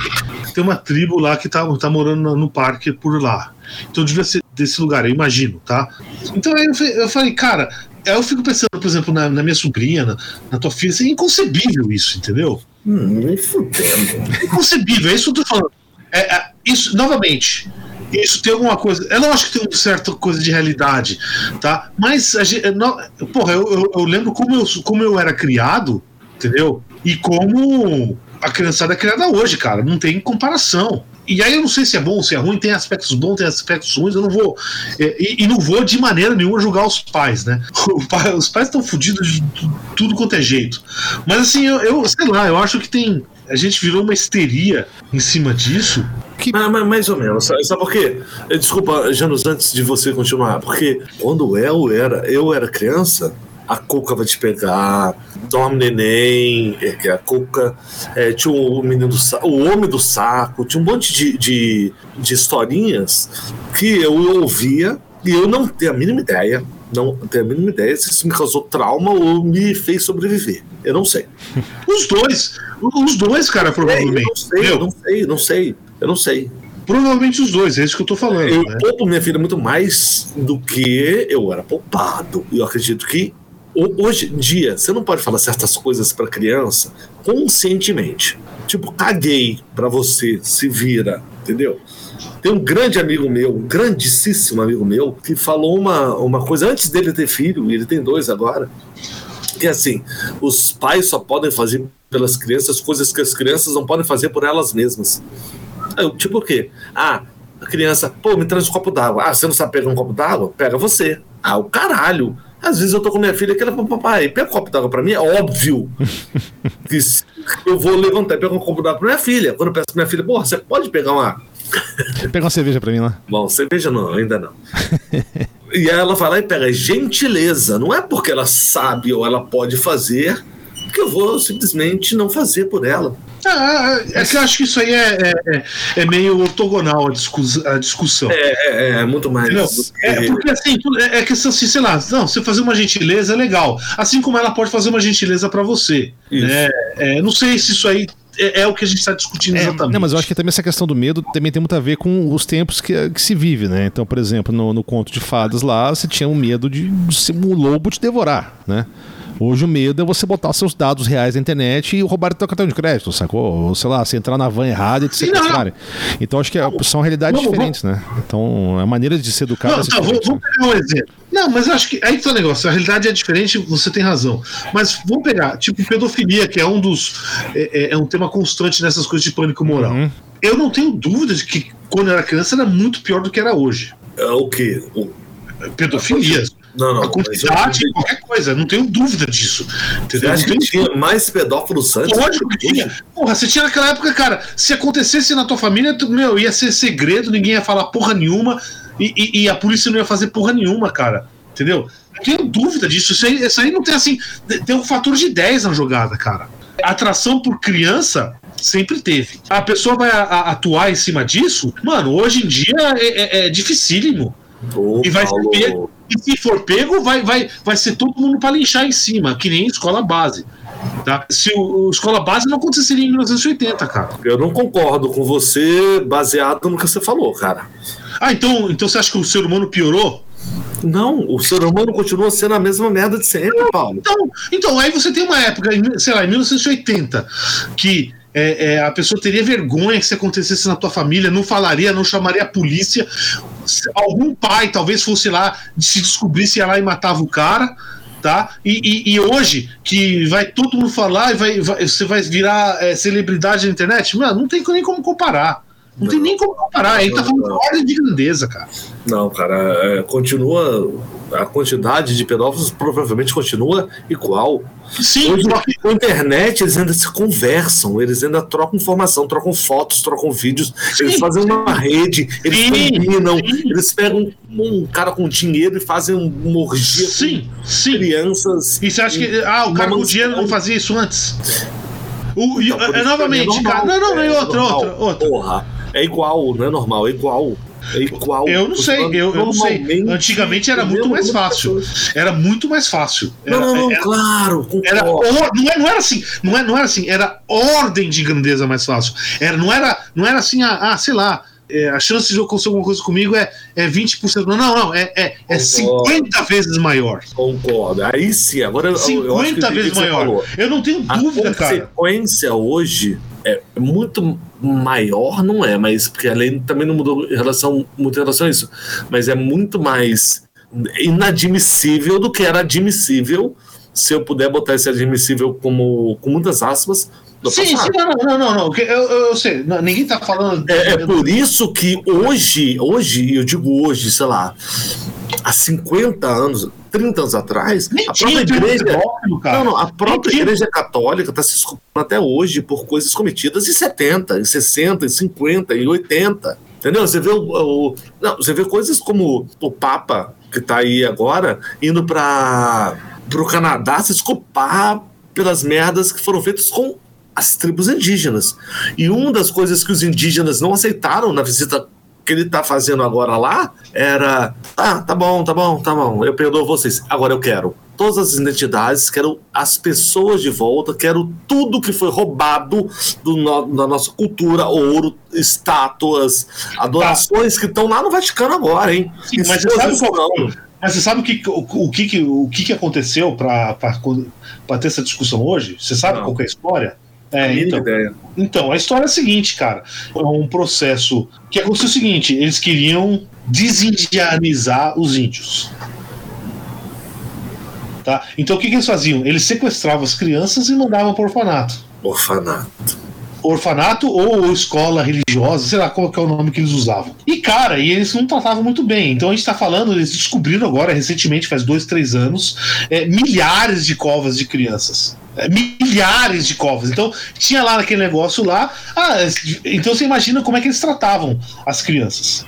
Tem uma tribo lá que tá, tá morando no, no parque por lá. Então devia ser desse lugar, eu imagino, tá? Então aí eu, eu falei, cara, aí eu fico pensando, por exemplo, na, na minha sobrinha, na, na tua filha, é inconcebível isso, entendeu? Hum, nem fudendo. Inconcebível, é isso que eu tô falando. É, é, isso, novamente, isso tem alguma coisa. É lógico que tem uma certa coisa de realidade, tá? Mas, a gente, não, porra, eu, eu, eu lembro como eu, como eu era criado, entendeu? E como a criançada é criada hoje, cara. Não tem comparação. E aí eu não sei se é bom, se é ruim, tem aspectos bons, tem aspectos ruins, eu não vou. é, E, e não vou de maneira nenhuma julgar os pais, né? Pai- os pais estão fodidos de tu- tudo quanto é jeito. Mas assim, eu, eu sei lá, eu acho que tem. A gente virou uma histeria em cima disso. Mas, mas mais ou menos. Sabe, sabe por quê? Eh, Desculpa, Janus, antes de você continuar. Porque quando eu era, eu era criança, a Cuca vai te pegar, dorme neném, é, que a Cuca, eh, tinha o menino do sa- o homem do saco, tinha um monte de, de, de historinhas que eu ouvia e eu não tenho a mínima ideia. Não tenho a mínima ideia se isso me causou trauma ou me fez sobreviver. Eu não sei. Os dois. Os dois, cara, É, eu provavelmente. não sei, eu não sei, eu não sei. Eu não sei. provavelmente os dois, é isso que eu tô falando. Eu né? poupo minha filha muito mais do que eu era poupado. E eu acredito que ho- hoje em dia você não pode falar certas coisas para criança conscientemente. Tipo, caguei pra você, se vira, entendeu? Tem um grande amigo meu, um grandíssimo amigo meu, que falou uma, uma coisa antes dele ter filho, e ele tem dois agora, que é assim, os pais só podem fazer pelas crianças coisas que as crianças não podem fazer por elas mesmas. Eu, tipo o quê? Ah, a criança, pô, me traz um copo d'água. Ah, você não sabe pegar um copo d'água? Pega você. Ah, o caralho. Às vezes eu tô com minha filha que ela fala, papai, pega um copo d'água pra mim. É óbvio que eu vou levantar e pegar um copo d'água pra minha filha. Quando eu peço pra minha filha, porra, você pode pegar uma. Pega uma cerveja pra mim lá. Bom, cerveja não, ainda não. e aí ela vai lá e pega gentileza. Não é porque ela sabe ou ela pode fazer porque eu vou simplesmente não fazer por ela. Ah, é que eu acho que isso aí é, é, é meio ortogonal a, discuss, a discussão. É, é, é muito mais. Não, é porque assim, é, é questão assim, sei lá, não, você fazer uma gentileza é legal. Assim como ela pode fazer uma gentileza para você. Né? É, não sei se isso aí é, é, o que a gente está discutindo é, exatamente. Não, mas eu acho que também essa questão do medo também tem muito a ver com os tempos que, que se vive, né? Então, por exemplo, no, no conto de fadas lá, você tinha um medo de, de um lobo te devorar, né? Hoje o medo é você botar seus dados reais na internet e roubar teu cartão de crédito, sacou? Ou sei lá, você entrar na van errada e te sequestrarem. Então acho que é, são realidades não, diferentes, né? Então a maneira de ser educado não, é tá, vou, vou, pegar um exemplo. Não, mas acho que aí que tá o negócio. A realidade é diferente, você tem razão. Mas vamos pegar, tipo, pedofilia, que é um dos. É, é, é um tema constante nessas coisas de pânico moral. Uhum. Eu não tenho dúvida de que quando eu era criança era muito pior do que era hoje. É o quê? O... Pedofilia. Não, não. A quantidade, eu... qualquer coisa, não tenho dúvida disso. Entendeu? Você acha que tinha mais pedófilos antes? Lógico que tinha. Porra, você tinha naquela época, cara, se acontecesse na tua família, tu, meu, ia ser segredo, ninguém ia falar porra nenhuma e, e, e, a polícia não ia fazer porra nenhuma, cara. Entendeu? Não tenho dúvida disso. Isso aí, isso aí não tem assim. Tem um fator de 10 na jogada, cara. Atração por criança sempre teve. A pessoa vai a, a, atuar em cima disso, mano, hoje em dia é, é, é dificílimo. Ô, e vai Paulo. ser e se for pego, vai, vai, vai ser todo mundo para linchar em cima, que nem escola base. Tá? Se o, o, escola base não aconteceria em 1980, cara. Eu não concordo com você, baseado no que você falou, cara. Ah, então, então você acha que o ser humano piorou? Não, o ser humano continua sendo a mesma merda de sempre, Paulo. Então, então aí você tem uma época, sei lá, em 1980, que é, é, a pessoa teria vergonha que se acontecesse na tua família, não falaria, não chamaria a polícia. Algum pai talvez fosse lá, se descobrisse, ia lá e matava o cara. Tá? E, e, e hoje, que vai todo mundo falar e vai, vai você vai virar é, celebridade na internet, mano, não tem nem como comparar. Não, não tem nem como comparar. Aí tá falando de ordem de grandeza, cara. Não, cara, é, continua a quantidade de pedófilos provavelmente continua igual. Sim. Hoje, na internet, eles ainda se conversam, eles ainda trocam informação, trocam fotos, trocam vídeos, sim, eles fazem sim. uma rede, eles sim, combinam, eles pegam um cara com dinheiro e fazem uma orgia sim, com sim. crianças. E você acha que ah, o cara com dinheiro não fazia isso antes? O, então, é, novamente, é cara. Não, não, não, é outra, outra, outra. Porra, é igual, não é normal, é igual. É. Eu não sei, eu, não sei. Antigamente era muito mais fácil. Era muito mais fácil. Era, não, não, era, claro. Era, não, é, não era assim, não, é, não era assim, era ordem de grandeza mais fácil. Era, não, era, não era assim, ah, ah sei lá. É, a chance de acontecer alguma coisa comigo é, é 20%. Não, não, não. É, é, é 50 vezes maior. Concordo. Aí sim, agora 50 eu, eu vezes maior. Eu não tenho dúvida, cara. A consequência hoje é muito maior, não é, mas porque a lei também não mudou em relação, muito em relação a isso, mas é muito mais inadmissível do que era admissível, se eu puder botar esse admissível como com muitas aspas. Sim, sim, não, não, não, não, eu, eu sei, não, ninguém está falando. É, é por isso que hoje, hoje, eu digo hoje, sei lá, há 50 anos, 30 anos atrás, Nem a própria igreja. Não, não, a própria igreja católica está se desculpando até hoje por coisas cometidas em 70, em 60, em 50, em 80. Entendeu? Você vê o, o não, você vê coisas como o Papa que está aí agora indo para o Canadá se desculpar pelas merdas que foram feitas com as tribos indígenas. E uma das coisas que os indígenas não aceitaram na visita que ele tá fazendo agora lá era: ah, tá bom, tá bom, tá bom, eu perdoo vocês. Agora eu quero todas as identidades, quero as pessoas de volta, quero tudo que foi roubado do no, da nossa cultura, ouro, estátuas, adorações tá. que estão lá no Vaticano agora, hein? Sim, mas você sabe qual, mas você sabe o que, o, o que, o que aconteceu para ter essa discussão hoje? Você sabe Não. qual é a história? É, então, ideia. então, a história é a seguinte, cara. É um processo que aconteceu o seguinte: eles queriam desindianizar os índios. Tá? Então o que, que eles faziam? Eles sequestravam as crianças e mandavam para orfanato. Orfanato orfanato ou escola religiosa, sei lá qual é o nome que eles usavam. E, cara, e eles não tratavam muito bem. Então a gente tá falando, eles descobriram agora, recentemente, faz dois, três anos, é, milhares de covas de crianças. Milhares de covas. Então, tinha lá naquele negócio lá. Ah, então você imagina como é que eles tratavam as crianças.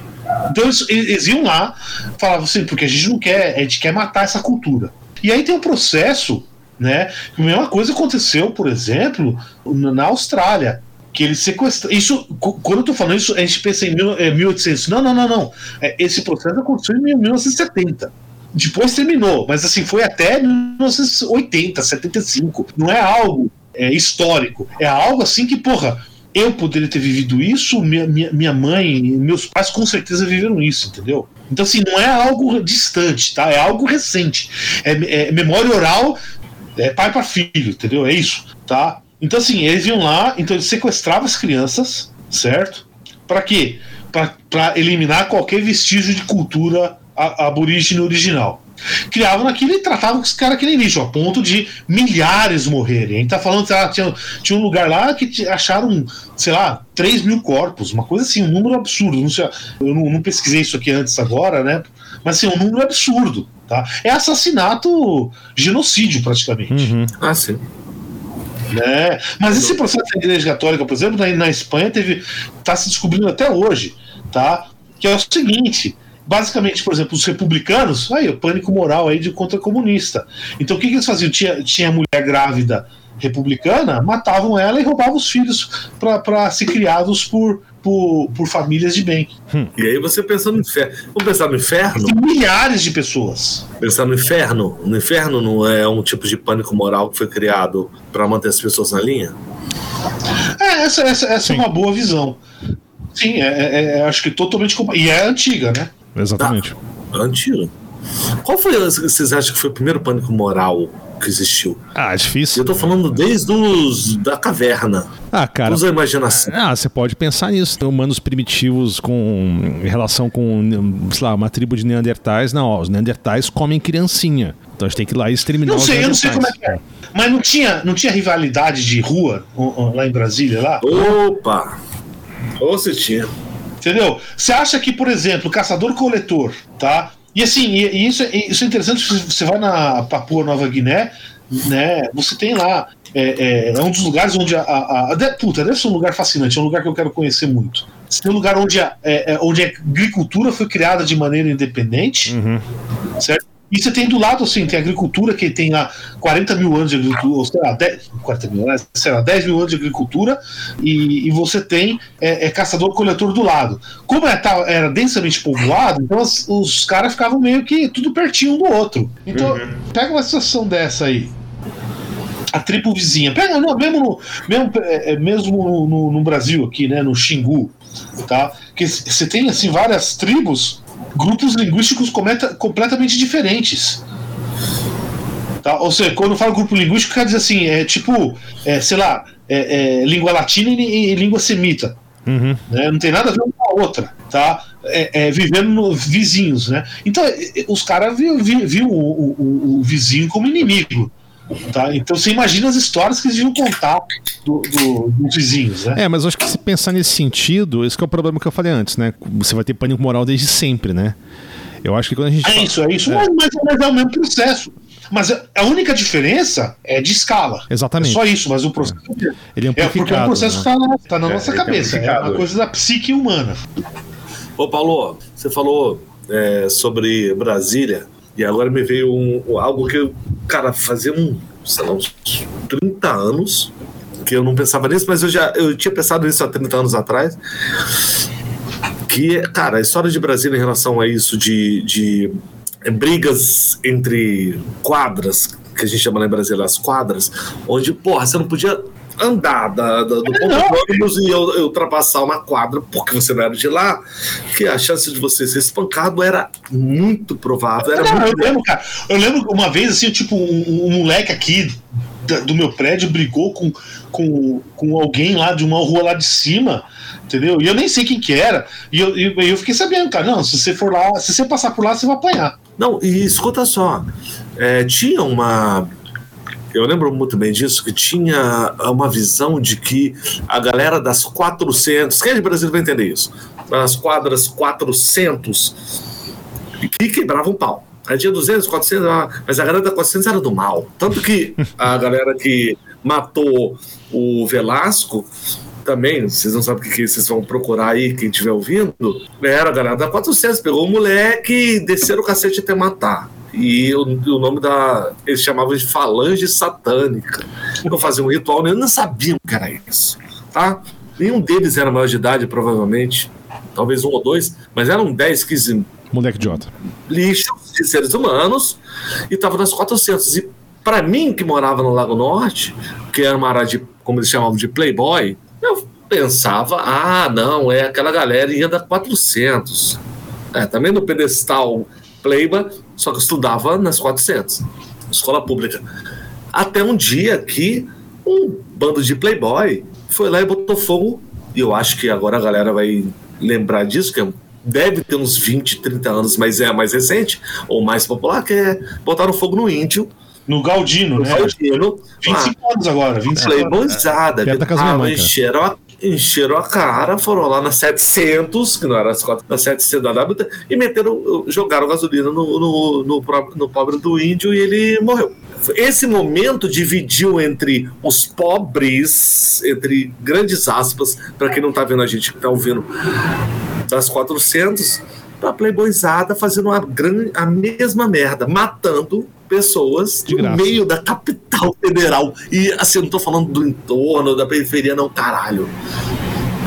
Então eles, eles iam lá, falavam assim, porque a gente não quer, a gente quer matar essa cultura. E aí tem um processo né? A mesma coisa aconteceu, por exemplo, na Austrália que ele sequestrou. Isso, quando eu tô falando isso, a gente pensa em mil, é, 1800. Não, não, não, não. É, esse processo aconteceu em 1970. Depois terminou, mas assim, foi até 1980, 75. Não é algo é, histórico. É algo assim que, porra, eu poderia ter vivido isso, minha, minha, mãe, meus pais com certeza viveram isso, entendeu? Então, assim, não é algo distante, tá? É algo recente. É, é memória oral, é pai para filho, entendeu? É isso, tá? Então, assim, eles iam lá, então eles sequestravam as crianças, certo? Para quê? Para eliminar qualquer vestígio de cultura aborígene original. Criavam aquilo e tratavam os caras que nem lixo, a ponto de milhares morrerem. A gente tá falando que ah, tinha, tinha um lugar lá que acharam, sei lá, 3 mil corpos, uma coisa assim, um número absurdo. Não sei, eu não, não pesquisei isso aqui antes agora, né? Mas assim, um número absurdo. Tá? É assassinato, genocídio praticamente. Uhum. Ah, sim. Né? Mas esse processo da Igreja Católica, por exemplo, na, na Espanha teve, está se descobrindo até hoje, tá? Que é o seguinte: basicamente, por exemplo, os republicanos, aí o pânico moral aí de contra comunista. Então o que, que eles faziam? Tinha, tinha mulher grávida republicana, matavam ela e roubavam os filhos para ser criados por, por, por, famílias de bem. Hum. E aí você pensa no inferno. Vamos pensar no inferno? Tem milhares de pessoas. Pensar no inferno. No inferno não é um tipo de pânico moral que foi criado para manter as pessoas na linha? É, essa, essa, essa é uma boa visão. Sim, é, é, é acho que totalmente. E é antiga, né? Exatamente. Ah, antiga. Qual foi, vocês acham que foi o primeiro pânico moral que existiu. Ah, é difícil. Eu tô falando desde os da caverna. Ah, cara. Usa a imaginação. Ah, você pode pensar nisso. Tem humanos primitivos com em relação com, sei lá, uma tribo de neandertais. Não, ó, os neandertais comem criancinha. Então a gente tem que ir lá e exterminar não sei, Eu não sei como é que é. Mas não tinha, não tinha rivalidade de rua lá em Brasília, lá? Opa! Ou se tinha. Entendeu? Você acha que, por exemplo, caçador-coletor, tá? E assim, e, e isso, é, isso é interessante, você vai na Papua Nova Guiné, né? Você tem lá. É, é, é um dos lugares onde a, a, a, Puta, deve ser um lugar fascinante, é um lugar que eu quero conhecer muito. Você tem um lugar onde a, é, é onde a agricultura foi criada de maneira independente, uhum. certo? E você tem do lado, assim, tem agricultura que tem lá 40 mil anos de agricultura, ou sei lá, 10, 40 mil, sei lá, 10 mil anos de agricultura, e, e você tem é, é caçador-coletor do lado. Como é, tá, era densamente povoado, então os, os caras ficavam meio que tudo pertinho um do outro. Então, uhum. pega uma situação dessa aí. A tribo vizinha, pega, não, mesmo no, mesmo, é, é mesmo no, no, no Brasil aqui, né, no Xingu, tá? Que você tem assim várias tribos grupos linguísticos completamente diferentes. Tá? Ou seja, quando eu falo grupo linguístico, quer dizer assim, é tipo, é, sei lá, é, é, língua latina e, e língua semita. Uhum. Né? Não tem nada a ver uma com a outra, tá? É, é, vivendo no, vizinhos, né? Então, os caras viu, viu, viu o, o, o, vizinho como inimigo. Tá? Então você imagina as histórias que eles iam contar do, do, dos vizinhos, né? É, mas eu acho que se pensar nesse sentido, esse é o problema que eu falei antes, né? Você vai ter pânico moral desde sempre, né? Eu acho que quando a gente. É fala... isso, é isso, é. Mas, mas, é o mesmo processo. Mas a única diferença é de escala. Exatamente. É só isso, mas o processo. É. Ele é, é porque o processo está né? na, tá na é, nossa cabeça. É uma coisa da psique humana. Ô, Paulo, você falou é, sobre Brasília. E agora me veio um, algo que eu, cara, fazia um, sei lá, uns 30 anos que eu não pensava nisso, mas eu já eu tinha pensado nisso há 30 anos atrás. Que, cara, a história de Brasília em relação a isso de, de é, brigas entre quadras, que a gente chama lá em Brasília as quadras, onde, porra, você não podia andar da, da, do ponto de ônibus e eu, eu, ultrapassar uma quadra porque você não era de lá, que a chance de você ser espancado era muito provável. Era não, muito eu, lembro, cara, eu lembro uma vez, assim, tipo, um, um moleque aqui do meu prédio brigou com, com, com alguém lá de uma rua lá de cima, entendeu? E eu nem sei quem que era. E eu, eu, eu fiquei sabendo, cara, não, se você for lá, se você passar por lá, você vai apanhar. Não, e escuta só, é, tinha uma eu lembro muito bem disso, que tinha uma visão de que a galera das 400, quem é de Brasil vai entender isso, das quadras 400, que quebravam pau. Aí tinha 200, 400, mas a galera da 400 era do mal. Tanto que a galera que matou o Velasco também, vocês não sabem o que, vocês vão procurar aí, quem estiver ouvindo, era a galera da 400, pegou o moleque, desceram o cacete até matar. E o, o nome da. Eles chamavam de falange satânica. Não faziam um ritual, nem não sabiam que era isso. Tá? Nenhum deles era maior de idade, provavelmente. Talvez um ou dois, mas eram 10, 15 Moleque idiota. lixos de seres humanos e estavam nas 400. E para mim, que morava no Lago Norte, que era uma área de, como eles chamavam, de playboy, eu pensava, ah, não, é aquela galera ia da 400. É, também no pedestal playboy, só que eu estudava nas 400, escola pública. Até um dia que um bando de playboy foi lá e botou fogo, e eu acho que agora a galera vai lembrar disso, que é deve ter uns 20, 30 anos, mas é mais recente, ou mais popular, que é botaram fogo no índio. No Galdino, No né? Galdino. 25 anos agora, 25 anos. Playboyzada. Cara. encheram, a, encheram a cara, foram lá na 700, que não era as na 700 da WT, e meteram, jogaram gasolina no, no, no, no pobre do índio e ele morreu. Esse momento dividiu entre os pobres, entre grandes aspas, para quem não tá vendo a gente que tá ouvindo, das 400 pra playboyzada fazendo a, gran, a mesma merda, matando pessoas De no graça. meio da capital federal. E assim, eu não tô falando do entorno, da periferia, não, caralho.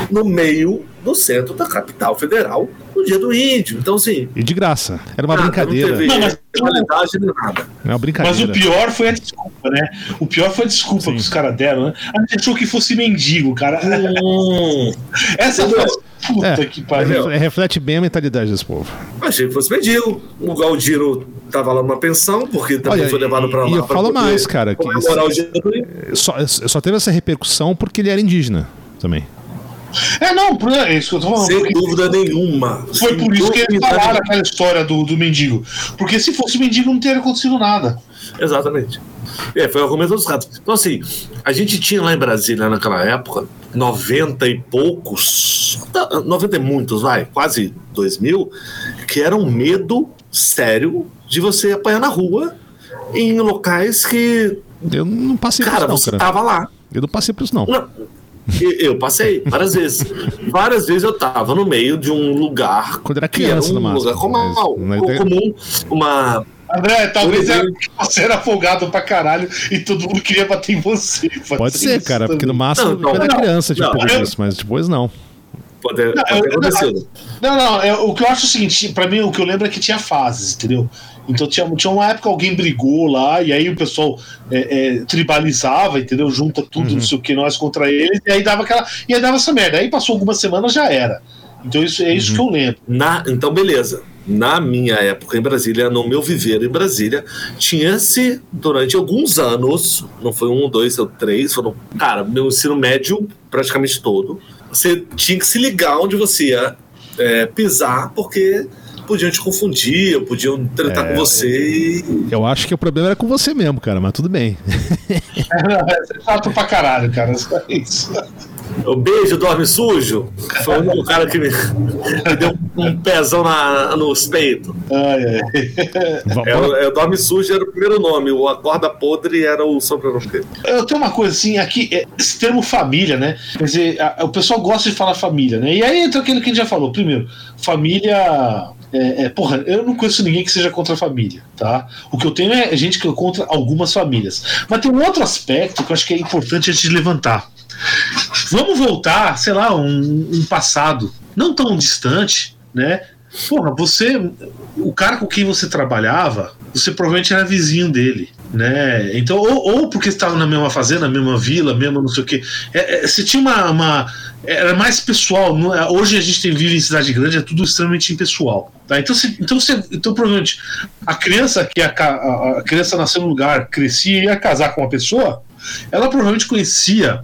No meio do centro da capital federal, no dia do índio. Então, assim. E de graça. Era uma nada, brincadeira. Não teve Não, mas- rivalidade nem nada. É uma brincadeira. Mas o pior foi a desculpa, né? O pior foi a desculpa Sim. que os caras deram, né? A gente achou que fosse mendigo, cara. Hum, Essa foi. Puta É. que pariu. Refle- Reflete bem a mentalidade desse povo. achei que fosse mendigo. O Galdino tava lá numa pensão, porque também Olha, foi levado pra lá. e eu falo mais, cara, que índio. Só, só teve essa repercussão porque ele era indígena também. É, não, por- é isso que eu tô falando. Sem dúvida nenhuma. Foi Sem por isso que eles falaram nenhuma. aquela história do, do mendigo. Porque se fosse mendigo, não teria acontecido nada. Exatamente. É, foi o argumento dos ratos. Então, assim, a gente tinha lá em Brasília, naquela época, 90 e poucos, tá, 90 e muitos, vai, quase 2 mil, que era um medo sério de você apanhar na rua em locais que, Eu não passei por cara, isso, não, você cara. tava lá. Eu não passei por isso, não. Não, eu, passei várias vezes. Várias vezes eu tava no meio de um lugar Quando era que era criança, um no máximo. lugar comum, Mas- mas- comum uma André, talvez era você era folgado pra caralho e todo mundo queria bater em você. Pode ser, cara, porque no também. máximo Não, não, quando era não, criança, tipo, não, isso, mas depois não. Pode, Não, pode ter eu- acontecido. Não, não, é, o que eu acho é o seguinte, pra mim o que eu lembro é que tinha fases, entendeu? Então tinha, tinha uma época que alguém brigou lá, e aí o pessoal é, é, tribalizava, entendeu? Junta tudo, Uhum. não sei o que, nós contra eles, e aí dava aquela. E aí dava essa merda. Aí passou algumas semanas, já era. Então isso, é isso Uhum. que eu lembro. Na, então, beleza. Na minha época em Brasília, no meu viver em Brasília, tinha-se durante alguns anos, não foi um, dois ou três, foram, cara, meu ensino médio praticamente todo, você tinha que se ligar onde você ia é, pisar, porque podiam te confundir, podiam tratar É, com você e Eu acho que o problema era com você mesmo, cara, mas tudo bem. É chato pra caralho, cara. Só isso. O beijo dorme sujo foi o único cara que me, me deu um pezão na, nos peitos. Ai, ai. É, o- é, Dorme Sujo era o primeiro nome, o Acorda Podre era o sobrenome dele. Eu tenho uma coisa assim, aqui, é, esse termo família, né? Quer dizer, a- o pessoal gosta de falar família, né? E aí entra aquilo que a gente já falou. Primeiro, família. É, é, porra, eu não conheço ninguém que seja contra a família, tá? O que eu tenho é gente que é contra algumas famílias. Mas tem um outro aspecto que eu acho que é importante a gente levantar. Vamos voltar, sei lá, um, um passado não tão distante, né? Porra, você. O cara com quem você trabalhava, você provavelmente era vizinho dele, né? Então, ou, ou porque estava na mesma fazenda, na mesma vila, mesmo não sei o quê. É, é, você tinha uma. uma- era mais pessoal. não é- hoje a gente tem, vive em cidade grande, é tudo extremamente impessoal. Tá? Então, você, então, você, então, provavelmente, a criança que a, a criança nasceu no lugar, crescia e ia casar com uma pessoa, ela provavelmente conhecia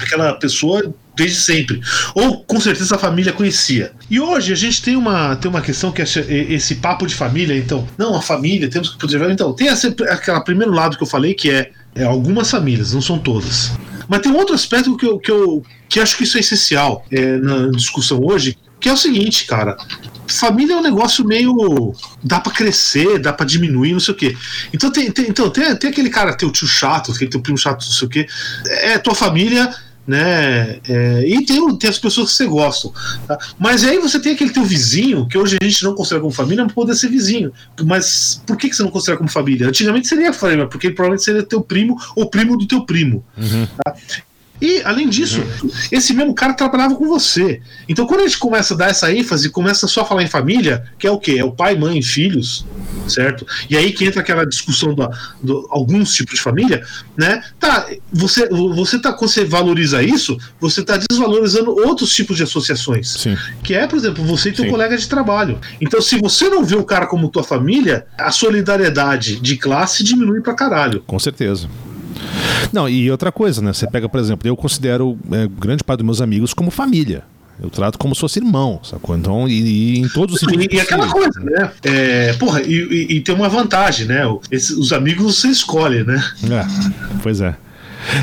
aquela pessoa desde sempre. Ou com certeza a família conhecia. E hoje a gente tem uma, tem uma questão que é esse- papo de família, então, não, a família, temos que proteger. Então, tem aquele primeiro lado que eu falei que é, é algumas famílias, não são todas. Mas tem um outro aspecto que eu, que eu que acho que isso é essencial é, na discussão hoje, que é o seguinte, cara. Família é um negócio meio. dá pra crescer, dá pra diminuir, não sei o quê. Então tem, tem, então, tem, tem aquele cara, teu tio chato, aquele teu primo chato, não sei o quê. É tua família, né? É, e tem, tem as pessoas que você gosta. Tá? Mas aí você tem aquele teu vizinho, que hoje a gente não considera como família, mas poder ser vizinho. Mas por que, que você não considera como família? Antigamente seria família, porque ele provavelmente seria teu primo ou primo do teu primo. Uhum. Tá? E, além disso, uhum. esse mesmo cara trabalhava com você. Então, quando a gente começa a dar essa ênfase, começa só a falar em família, que é o quê? É o pai, mãe, filhos, certo? E aí que entra aquela discussão do alguns tipos de família, né? Tá, você, você tá, quando você valoriza isso, você está desvalorizando outros tipos de associações. Sim. Que é, por exemplo, você e teu Sim. colega de trabalho. Então, se você não vê o cara como tua família, a solidariedade de classe diminui pra caralho. Com certeza. Não, e outra coisa, né? Você pega, por exemplo, eu considero é, grande parte dos meus amigos como família. Eu trato como se fosse irmão, sacou? Então, e, e em todos os sentidos. E, e aquela coisa, né? É, porra, e, e, tem uma vantagem, né? Esse, os amigos você escolhe, né? É, pois é.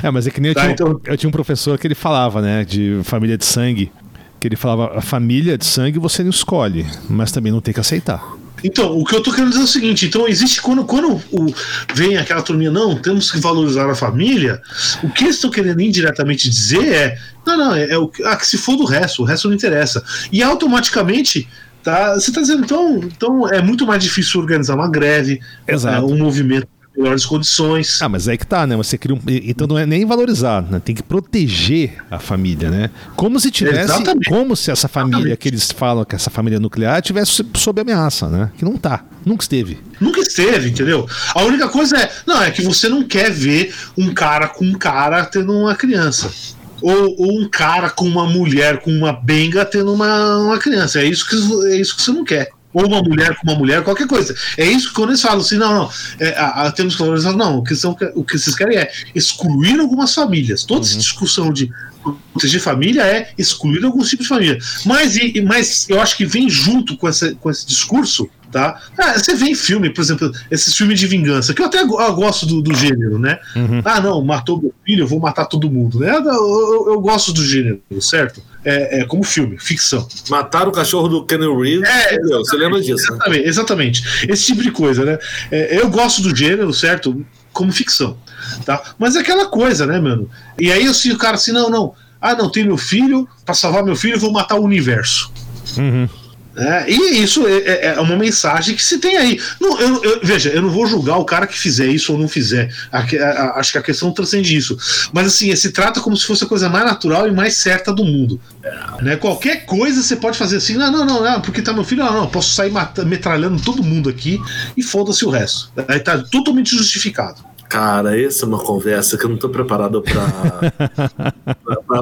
É, mas é que nem eu, tá, tinha, então... eu tinha um professor que ele falava, né, de família de sangue, que ele falava, a família de sangue você não escolhe, mas também não tem que aceitar. Então, o que eu tô querendo dizer é o seguinte: então, existe quando, quando o, vem aquela turminha, não, temos que valorizar a família, o que eles estão querendo indiretamente dizer é: não, não, é, é o ah, que se for do resto, o resto não interessa. E automaticamente tá, você está dizendo, então, então é muito mais difícil organizar uma greve, Exato. um movimento melhores condições. Ah, mas é que tá, né? Você cria um... Então não é nem valorizar, né? Tem que proteger a família, né? Como se tivesse. Exatamente. Como se essa família Exatamente. que eles falam que essa família nuclear tivesse sob ameaça, né? Que não tá. Nunca esteve. Nunca esteve, entendeu? A única coisa é. Não, é que você não quer ver um cara com um cara tendo uma criança. Ou, ou, um cara com uma mulher com uma benga tendo uma, uma criança. É isso, que, é isso que você não quer ou uma mulher com uma mulher, qualquer coisa. É isso que quando eles falam assim, não, não, é, a, a, temos que valorizar, não, o que, são, o que vocês querem é excluir algumas famílias. Toda uhum. essa discussão de proteger família é excluir alguns tipos de família. Mas, e, mas eu acho que vem junto com, essa, com esse discurso tá? Ah, você vê em filme, por exemplo, esses filmes de vingança, que eu até gosto do, do gênero, né? Uhum. Ah, não, matou meu filho, eu vou matar todo mundo, né? Eu, eu, eu gosto do gênero, certo? É, é, como filme, ficção. Mataram o cachorro do Kenny Reeves, é, você lembra disso? Exatamente, né? exatamente. Esse tipo de coisa, né? É, eu gosto do gênero, certo? Como ficção, tá? Mas é aquela coisa, né, mano? E aí eu o cara assim, não, não. Ah, não, tem meu filho, para salvar meu filho, eu vou matar o universo. Uhum. É, e isso é, é, é, uma mensagem que se tem aí. Não, eu, eu, veja, eu não vou julgar o cara que fizer isso ou não fizer. A, a, a, acho que a questão transcende isso. Mas assim, se trata como se fosse a coisa mais natural e mais certa do mundo. Né? Qualquer coisa você pode fazer assim, não, não, não, não porque tá meu filho, não, não, posso sair metralhando todo mundo aqui e foda-se o resto. Aí tá totalmente justificado. Cara, essa é uma conversa que eu não tô preparado pra,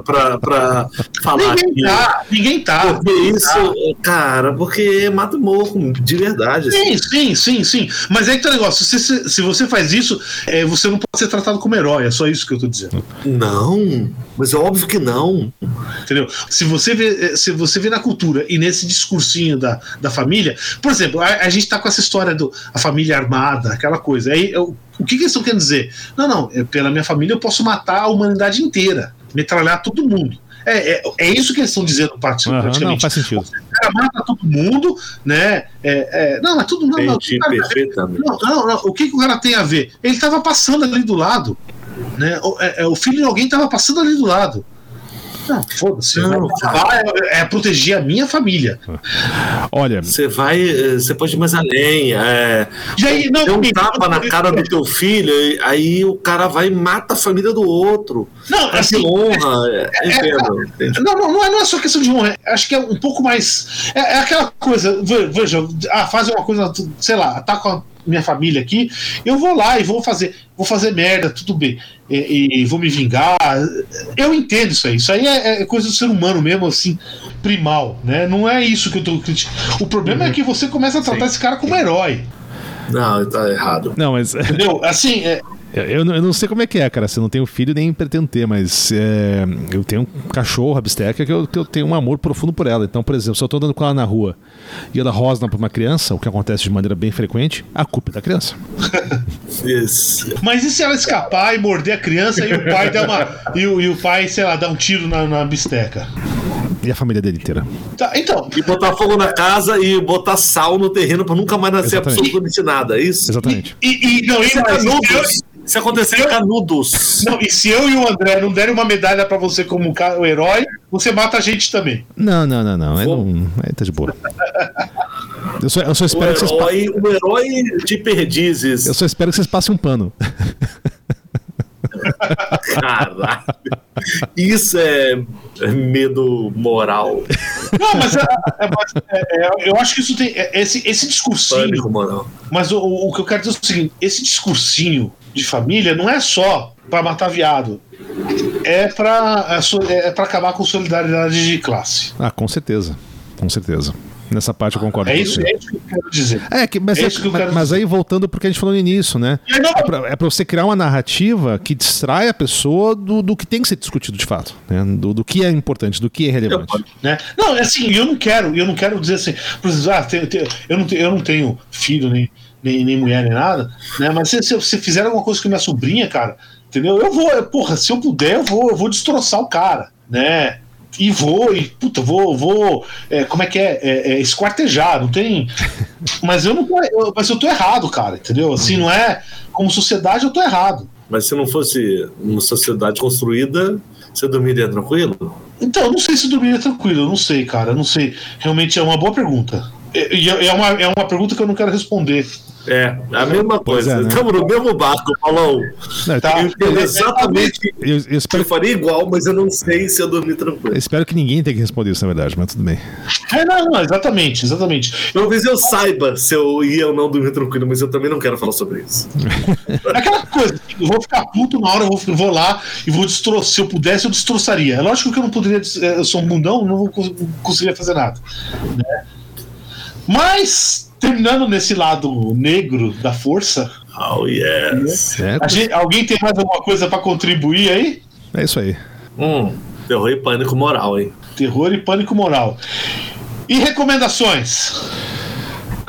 pra, pra, falar ninguém aqui. Tá, ninguém tá. Porque ninguém isso, tá. cara, porque mata o morro, de verdade. Sim, assim. sim, sim, sim. Mas é que tá o negócio, se, se, se você faz isso, é, você não pode ser tratado como herói, é só isso que eu tô dizendo. Não, mas é óbvio que não. Entendeu? Se você vê, é, se você vê na cultura e nesse discursinho da, da família, por exemplo, a, a gente tá com essa história do a família armada, aquela coisa. Aí eu, o que, que eles estão querendo dizer? Não, não, é, pela minha família eu posso matar a humanidade inteira, metralhar todo mundo. É, é, é isso que eles estão dizendo praticamente. Uhum, não, faz sentido. O cara mata todo mundo, né? É, é, não, mas tudo. Não, não. Não, não, não, o que, que o cara tem a ver? Ele estava passando ali do lado. Né? O, é, é, o filho de alguém estava passando ali do lado. Não, foda-se. É, é, proteger a minha família. Olha. Você vai. Eh, você pode ir mais além. É, e aí, não, tem um tapa na cara do teu filho, aí o cara vai e mata a família do outro. Não, é assim, honra. É, é, é não, não, não, é, não é só questão de honra. Acho que é um pouco mais. É, é aquela coisa. Veja, ah, faz uma coisa, sei lá, ataca minha família aqui, eu vou lá e vou fazer, vou fazer merda, tudo bem, e, e vou me vingar. Eu entendo isso aí. Isso aí é, é, coisa do ser humano mesmo, assim, primal, né? Não é isso que eu tô criticando. O problema é uhum. é que você começa a tratar Sim. esse cara como herói. Não, tá errado. Não, mas. Entendeu? Assim, é, eu, eu, não sei como é que é, cara. Se eu não tenho filho, nem pretendo ter, mas é, eu tenho um cachorro, a bisteca, que eu, que eu tenho um amor profundo por ela. Então, por exemplo, se eu tô andando com ela na rua e ela rosna pra uma criança, o que acontece de maneira bem frequente, a culpa é da criança. Isso. Mas e se ela escapar e morder a criança e o pai dá uma. e, o, e o pai, sei lá, dá um tiro na, na bisteca? E a família dele inteira. Tá, então. E botar fogo na casa e botar sal no terreno pra nunca mais nascer Exatamente. absolutamente nada, é isso? Exatamente. E, e, e não, e, Se acontecer canudos. Não, e se eu e o André não derem uma medalha pra você como o herói, você mata a gente também. Não, não, não, não. Aí, não, aí tá de boa. Eu só, eu só espero o que vocês. herói, o herói de perdizes. Eu só espero que vocês passem um pano. Caralho. Isso é medo moral. Não, mas, é, é, mas é, é, eu acho que isso tem. é, Esse, esse discursinho. Pânico moral. Mas o, o que eu quero dizer é o seguinte: esse discursinho de família não é só pra matar viado. É pra, é, é pra acabar com solidariedade de classe. Ah, com certeza. Com certeza. Nessa parte eu concordo É com isso, você. é isso que eu quero dizer. É, que, mas, É é- que eu mas- quero mas aí voltando porque a gente falou no início, né? Não- É pra, é pra você criar uma narrativa que distrai a pessoa do, do que tem que ser discutido de fato, né? Do, do que é importante, do que é relevante. né? Não, é assim, eu não quero, eu não quero dizer assim, ah, tem- tem- eu, não tenho, eu não tenho filho, nem, nem, nem mulher, nem nada, né? Mas se, se, se fizer alguma coisa com minha sobrinha, cara, entendeu? Eu vou, porra, se eu puder, eu vou, eu vou destroçar o cara, né? E vou, e puta, vou, vou, é, como é que é? É, é, esquartejar, não tem. Mas eu não tô, eu, mas eu tô errado, cara, entendeu? Assim, não é. Como sociedade, eu tô errado. Mas se não fosse uma sociedade construída, você dormiria tranquilo? Então, eu não sei se eu dormiria tranquilo, eu não sei, cara, eu não sei. Realmente é uma boa pergunta. É uma, é uma pergunta que eu não quero responder. É, a mesma coisa. é, né? Estamos no mesmo barco, Paulão. Não, Tá. Eu exatamente. eu, eu Eu espero, faria igual, mas eu não sei se eu dormir tranquilo. eu espero que ninguém tenha que responder isso, na verdade, mas tudo bem. É, não, não, exatamente, exatamente. Eu, Talvez eu saiba se eu ia ou não dormir tranquilo, mas eu também não quero falar sobre isso. aquela coisa, eu vou ficar puto na hora, eu vou, eu vou lá e vou destroçar. Se eu pudesse, eu destroçaria. É lógico que eu não poderia, des- eu sou um bundão, não vou não conseguiria fazer nada. né? Mas, terminando nesse lado negro da força, Oh, yes. É, a gente- alguém tem mais alguma coisa pra contribuir aí? é isso aí. Hum, terror e pânico moral, hein? Terror e pânico moral. E recomendações?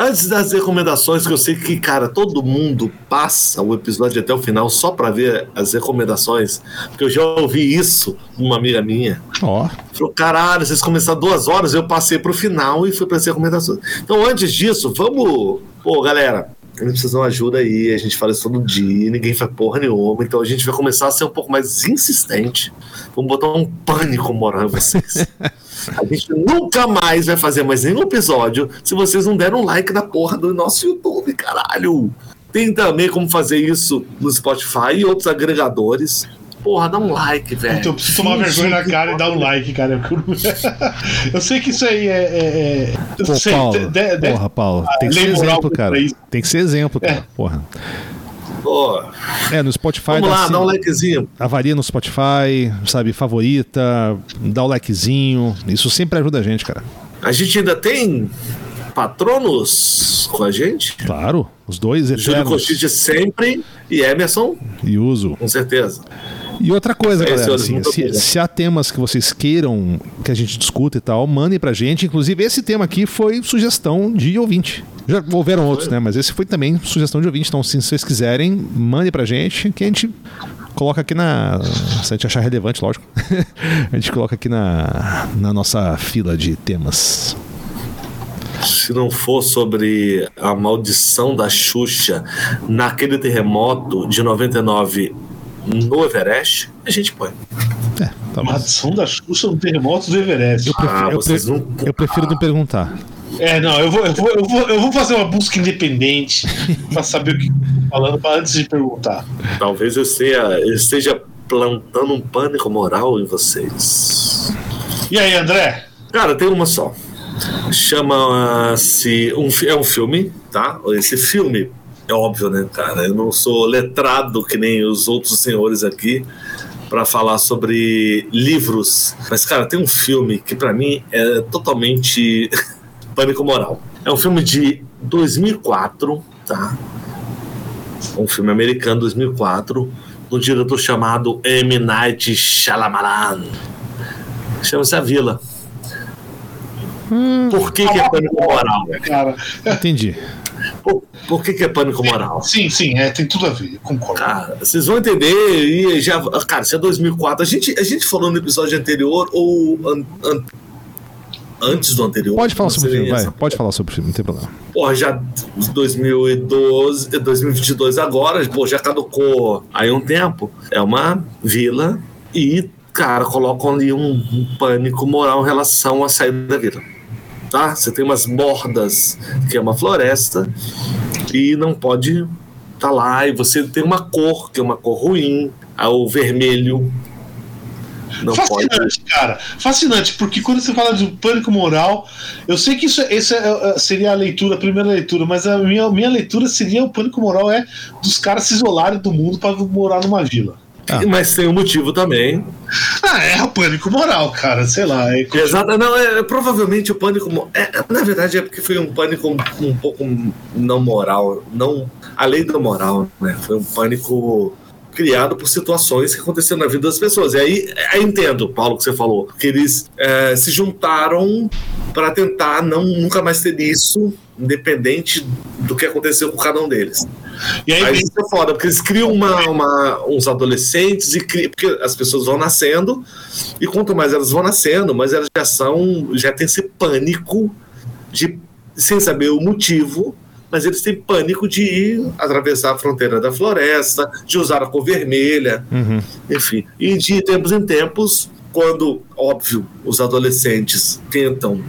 Antes das recomendações, que eu sei que, cara, todo mundo passa o episódio até o final só pra ver as recomendações, porque eu já ouvi isso de uma amiga minha. Ó, Falou, caralho, vocês começaram duas horas, eu passei pro final e fui para as recomendações. Então, antes disso, vamos. Pô, galera, a gente precisa de uma ajuda aí. A gente fala isso todo dia, ninguém faz porra nenhuma. Então, a gente vai começar a ser um pouco mais insistente. Vamos botar um pânico moral em vocês. A gente nunca mais vai fazer mais nenhum episódio se vocês não deram um like na porra do nosso YouTube, caralho. Tem também como fazer isso no Spotify e outros agregadores. Porra, dá um like, velho. Então eu preciso tomar vergonha na cara e dar um like, cara. Eu sei que isso aí é. é, é- pô, sei, Paulo. de- de- Porra, Paulo. Tem que ser exemplo, cara. Tem que ser exemplo, cara. Porra. Pô, É, no Spotify vamos lá, assim- dá um likezinho. avalia no Spotify, sabe, favorita, dá o likezinho. Isso sempre ajuda a gente, cara. A gente ainda tem patronos com a gente. Claro, os dois Júlio eternos. Cochite sempre e Emerson, E uso. com certeza. E outra coisa, É, galera, assim, se, se há temas que vocês queiram que a gente discuta e tal, mandem pra gente. Inclusive, esse tema aqui foi sugestão de ouvinte. Já houveram outros, né? Mas esse foi também sugestão de ouvinte. Então, se vocês quiserem, mandem pra gente, que a gente coloca aqui na. Se a gente achar relevante, lógico. a gente coloca aqui na, na nossa fila de temas. Se não for sobre a maldição da Xuxa naquele terremoto de 99 no Everest, a gente põe. É, tá bom. Maldição da Xuxa no terremoto do Everest. Eu prefiro, Ah, eu não- eu prefiro não perguntar. É, não, eu vou, eu, vou, eu, vou, eu vou fazer uma busca independente pra saber o que tô falando pra antes de perguntar. Talvez eu esteja, eu esteja plantando um pânico moral em vocês. E aí, André? Cara, tem uma só. Chama-se. Um, é um filme, tá? Esse filme, é óbvio, né, cara? Eu não sou letrado que nem os outros senhores aqui para falar sobre livros. Mas, cara, tem um filme que para mim é totalmente pânico moral. É um filme de 2004, tá? Um filme americano, 2004, de um diretor chamado M. Night Shyamalan. Chama-se A Vila. Por que, que é pânico moral? Cara, Entendi. Por, por que, que é pânico moral? sim, sim, é, tem tudo a ver, concordo. Cara, vocês vão entender e já. Cara, isso é 2004. A gente, a gente falou no episódio anterior ou. an- an- antes do anterior. Pode falar sobre o filme, vai. Pode falar sobre o filme, não tem problema. Porra, já 2012, 2022 agora, pô, já caducou aí um tempo. É uma vila e, cara, colocam ali um, um pânico moral em relação à saída da vila. Tá? Você tem umas bordas, que é uma floresta, e não pode tá lá e você tem uma cor, que é uma cor ruim, o vermelho. Não Fascinante, pode. cara. Fascinante, porque quando você fala de pânico moral, eu sei que isso, isso é, é, seria a leitura, a primeira leitura, mas a minha, minha leitura seria o pânico moral é dos caras se isolarem do mundo para morar numa vila. Ah. Mas tem um motivo também. Ah, é o pânico moral, cara, sei lá. É... Exato, não, é, provavelmente o pânico. É, na verdade, é porque foi um pânico um, um pouco não moral, não além do moral, né? Foi um pânico criado por situações que aconteceram na vida das pessoas. E aí, aí entendo, Paulo, que você falou, que eles é, se juntaram para tentar não nunca mais ter isso, independente do que aconteceu com cada um deles. E aí, aí isso é foda, porque eles criam uma, uma, uns adolescentes e criam, porque as pessoas vão nascendo, e quanto mais elas vão nascendo, mais elas já são, já tem esse pânico de sem saber o motivo mas eles têm pânico de ir atravessar a fronteira da floresta, de usar a cor vermelha, uhum. enfim. E de tempos em tempos, quando, óbvio, os adolescentes tentam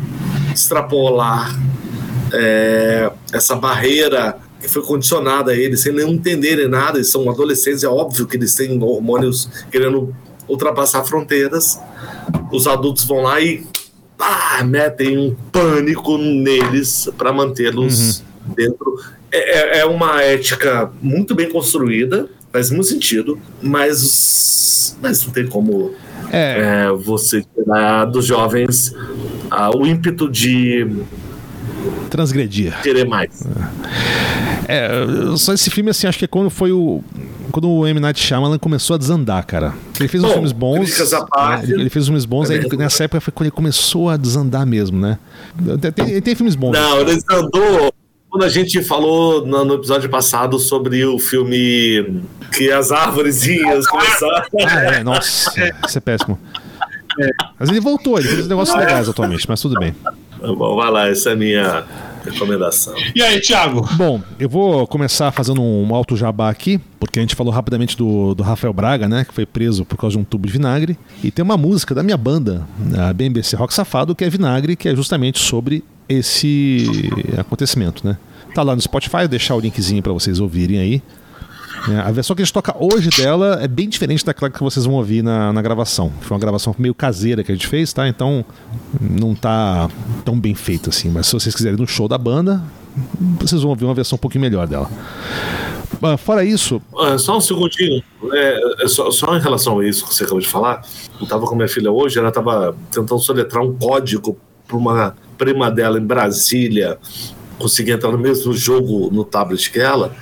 extrapolar é, essa barreira que foi condicionada a eles, sem nem entenderem nada, eles são adolescentes, é óbvio que eles têm hormônios querendo ultrapassar fronteiras, os adultos vão lá e ah, metem um pânico neles para mantê-los uhum dentro. É, é, é uma ética muito bem construída, faz muito sentido, mas, mas não tem como é. É, você tirar dos jovens uh, o ímpeto de transgredir. Querer mais. É, só esse filme, assim, acho que é quando foi o. Quando o M. Night Shyamalan começou a desandar, cara. Ele fez Bom, uns filmes bons. Né? Ele fez uns filmes bons, é aí nessa época foi quando ele começou a desandar mesmo, né? Tem, tem filmes bons. Não, ele desandou quando a gente falou no, episódio passado sobre o filme que as árvorezinhas começaram. Ah, é, nossa, isso é péssimo. É. Mas ele voltou, ele fez negócios legais atualmente, mas tudo bem. Bom, vai lá, essa é a minha recomendação. E aí, Thiago? Bom, eu vou começar fazendo um alto jabá aqui, porque a gente falou rapidamente do, do Rafael Braga, né, que foi preso por causa de um tubo de vinagre. E tem uma música da minha banda, a BMBC Rock Safado, que é Vinagre, que é justamente sobre esse acontecimento, né? Tá lá no Spotify, vou deixar o linkzinho para vocês ouvirem aí. É, a versão que a gente toca hoje dela é bem diferente daquela que vocês vão ouvir na, na gravação. Foi uma gravação meio caseira que a gente fez, tá? Então não tá tão bem feito assim. Mas se vocês quiserem no show da banda, vocês vão ouvir uma versão um pouquinho melhor dela. Fora isso. Ah, só um segundinho. É, é só, só, em relação a isso que você acabou de falar, eu tava com minha filha hoje, ela tava tentando soletrar um código para uma prima dela em Brasília conseguir entrar no mesmo jogo no tablet que ela.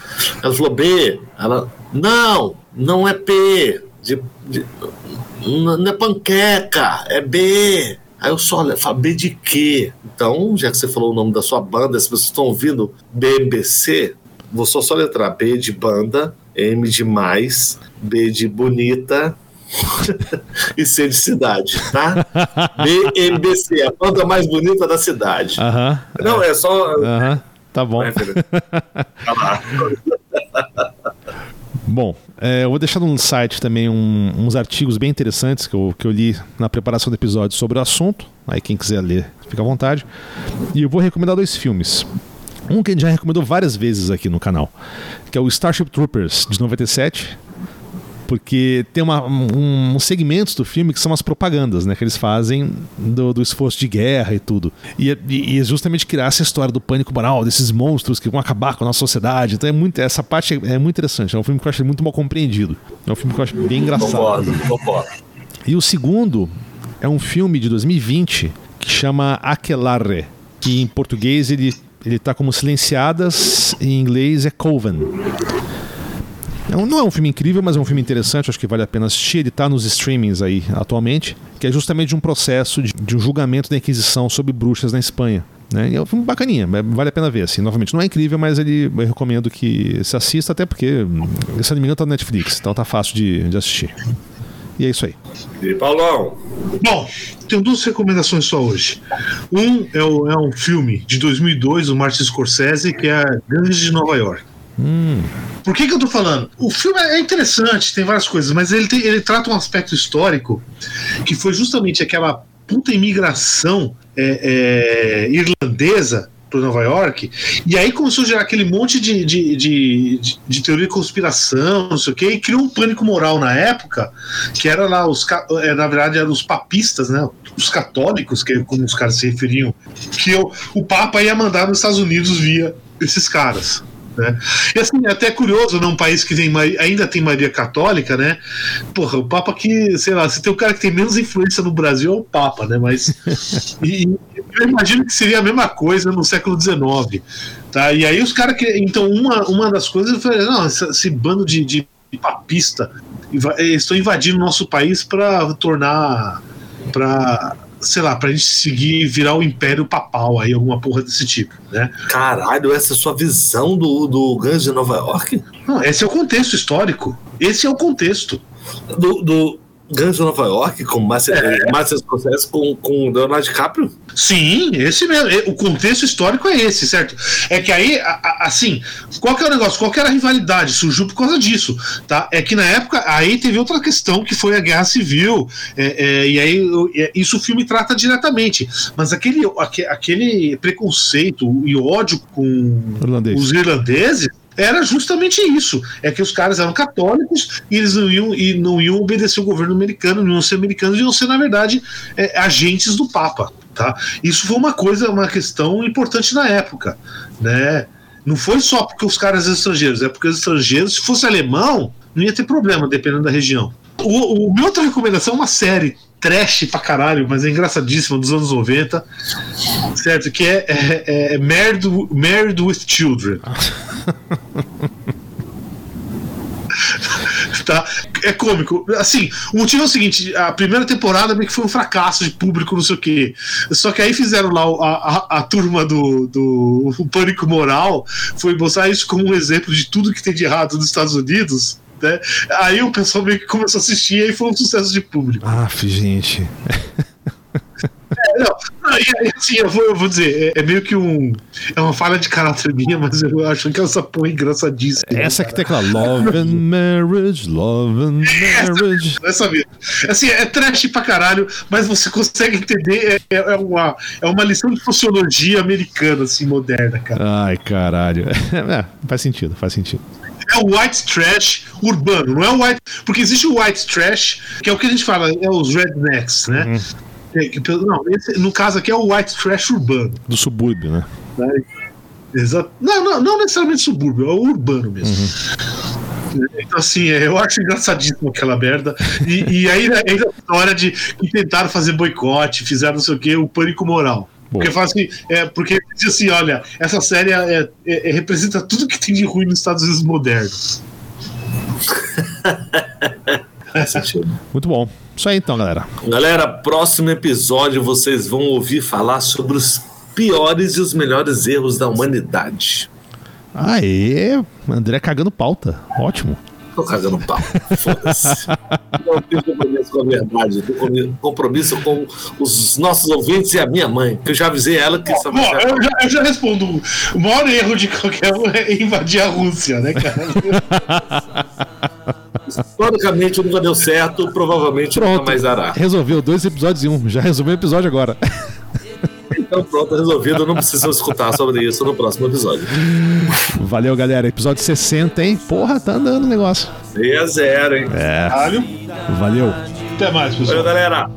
Ela falou B. Ela, não, não é P. De, de, não é panqueca, é B. Aí eu só olha, falo, B de quê? Então, já que você falou o nome da sua banda, as pessoas estão ouvindo BMBC, vou só só letrar B de banda, M de mais, B de bonita, e ser de cidade, tá? BMBC, a banda mais bonita da cidade. Uh -huh, Não, é, é só. Uh -huh, tá bom. É, tá Bom, é, eu vou deixar no site também um, uns artigos bem interessantes que eu, que eu li na preparação do episódio sobre o assunto. Aí quem quiser ler, fica à vontade. E eu vou recomendar dois filmes. Um que a gente já recomendou várias vezes aqui no canal, que é o Starship Troopers de 97, porque tem uma, um, um segmentos do filme que são as propagandas, né? Que eles fazem do, do esforço de guerra e tudo. E, e, e, justamente criar essa história do pânico moral, desses monstros que vão acabar com a nossa sociedade. Então é muito, essa parte é, é muito interessante. É um filme que eu acho muito mal compreendido. É um filme que eu acho bem engraçado. Concordo, concordo. E o segundo é um filme de 2020 que chama Aquelarre, que em português ele ele está como silenciadas, em inglês é Coven. Não é um filme incrível, mas é um filme interessante, acho que vale a pena assistir. Ele está nos streamings aí atualmente, que é justamente um processo de, de um julgamento da Inquisição sobre bruxas na Espanha. Né? E é um filme bacaninha, vale a pena ver. Assim, novamente, não é incrível, mas ele, eu recomendo que se assista, até porque, se não me engano, tá no Netflix, então tá fácil de, de assistir. E é isso aí. E Paulão? Bom, tenho duas recomendações só hoje. Um é, o, é um filme de 2002, do Martin Scorsese, que é Gangues de Nova York. Hum. Por que, que eu tô falando? O filme é interessante, tem várias coisas, mas ele, tem, ele trata um aspecto histórico que foi justamente aquela puta imigração é, é, irlandesa para Nova York, e aí começou a gerar aquele monte de, de, de, de, teoria de conspiração, não sei o quê, e criou um pânico moral na época, que era lá os é, na verdade eram os papistas, né? Os católicos, que como os caras se referiam, que o Papa ia mandar nos Estados Unidos via esses caras. Né? E assim, é até curioso num país que tem, ainda tem maioria católica, né? Porra, o Papa que, sei lá, se tem um cara que tem menos influência no Brasil é o Papa, né? Mas. e, eu imagino que seria a mesma coisa no século XIX. Tá? E aí os caras que. Então, uma, uma das coisas falei, não, esse, bando de, de papista estão invadindo o nosso país para tornar. para sei lá, pra gente seguir virar o Império Papal aí, alguma porra desse tipo, né? Caralho, essa é a sua visão do, do Guns de Nova York? Não, esse é o contexto histórico. Esse é o contexto. Do, do, Guns de Nova York com Márcia é. Scorsese com, com Leonardo DiCaprio? Sim, esse mesmo. O contexto histórico é esse, certo? É que aí, assim, qual que é o negócio? Qual que era a rivalidade? Surgiu por causa disso, tá? É que na época, aí teve outra questão que foi a Guerra Civil, é, é, e aí é, isso o filme trata diretamente, mas aquele, aquele preconceito e ódio com Irlandês. os irlandeses era justamente isso. É que os caras eram católicos e eles não iam, e não iam obedecer o governo americano, não iam ser americanos, iam ser, na verdade, é, agentes do Papa. Tá? Isso foi uma coisa, uma questão importante na época. Né? Não foi só porque os caras eram estrangeiros, é porque os estrangeiros, se fosse alemão, não ia ter problema, dependendo da região. O, o minha outra recomendação é uma série trash pra caralho, mas é engraçadíssima, dos anos 90, certo? Que é, é, é Married, Married with Children. tá? É cômico. Assim, o motivo é o seguinte: a primeira temporada meio que foi um fracasso de público, não sei o quê. Só que aí fizeram lá a, a, a turma do, do Pânico Moral, foi mostrar isso como um exemplo de tudo que tem de errado nos Estados Unidos. Né? Aí o pessoal meio que começou a assistir e foi um sucesso de público. Ah, gente. É, não, assim, eu vou, eu vou dizer, é, é, meio que um. É uma falha de caráter minha, mas eu acho que essa porra é engraçadíssima. Essa que tem aquela Love and Marriage, Love and Marriage. Essa, essa mesmo. Assim, é trash pra caralho, mas você consegue entender, é, é, uma, é uma lição de sociologia americana, assim, moderna, cara. Ai, caralho. É, faz sentido, faz sentido é o white trash urbano, não é o white. Porque existe o white trash, que é o que a gente fala, é os rednecks, né? Uhum. É, não, esse, no caso aqui é o white trash urbano. Do subúrbio, né? É, exato. Não, não, não necessariamente subúrbio, é o urbano mesmo. Uhum. Então, assim, é, eu acho engraçadíssimo aquela merda. E, e aí ainda a história de que tentaram fazer boicote, fizeram não sei o que, o pânico moral. Porque faz assim, é, porque diz assim, olha, essa série é, é, é, representa tudo que tem de ruim nos Estados Unidos modernos. Muito bom. Isso aí então, galera. Galera, próximo episódio vocês vão ouvir falar sobre os piores e os melhores erros da humanidade. Aê, André cagando pauta. Ótimo tô cagando pau. Foda-se. Não tenho compromisso com a verdade, tenho compromisso com os nossos ouvintes e a minha mãe, que eu já avisei ela que isso Bom, eu, já, eu já respondo. O maior erro de qualquer um é invadir a Rússia, né, cara? Historicamente nunca deu certo, provavelmente Pronto, nunca mais dará. Resolveu dois episódios em um. Já resolveu o episódio agora. Então pronto, resolvido. Não precisam escutar sobre isso no próximo episódio. Valeu, galera. Episódio 60, hein? Porra, tá andando o negócio. 6 a 0, hein? É. Valeu. Até mais, pessoal. Valeu, galera.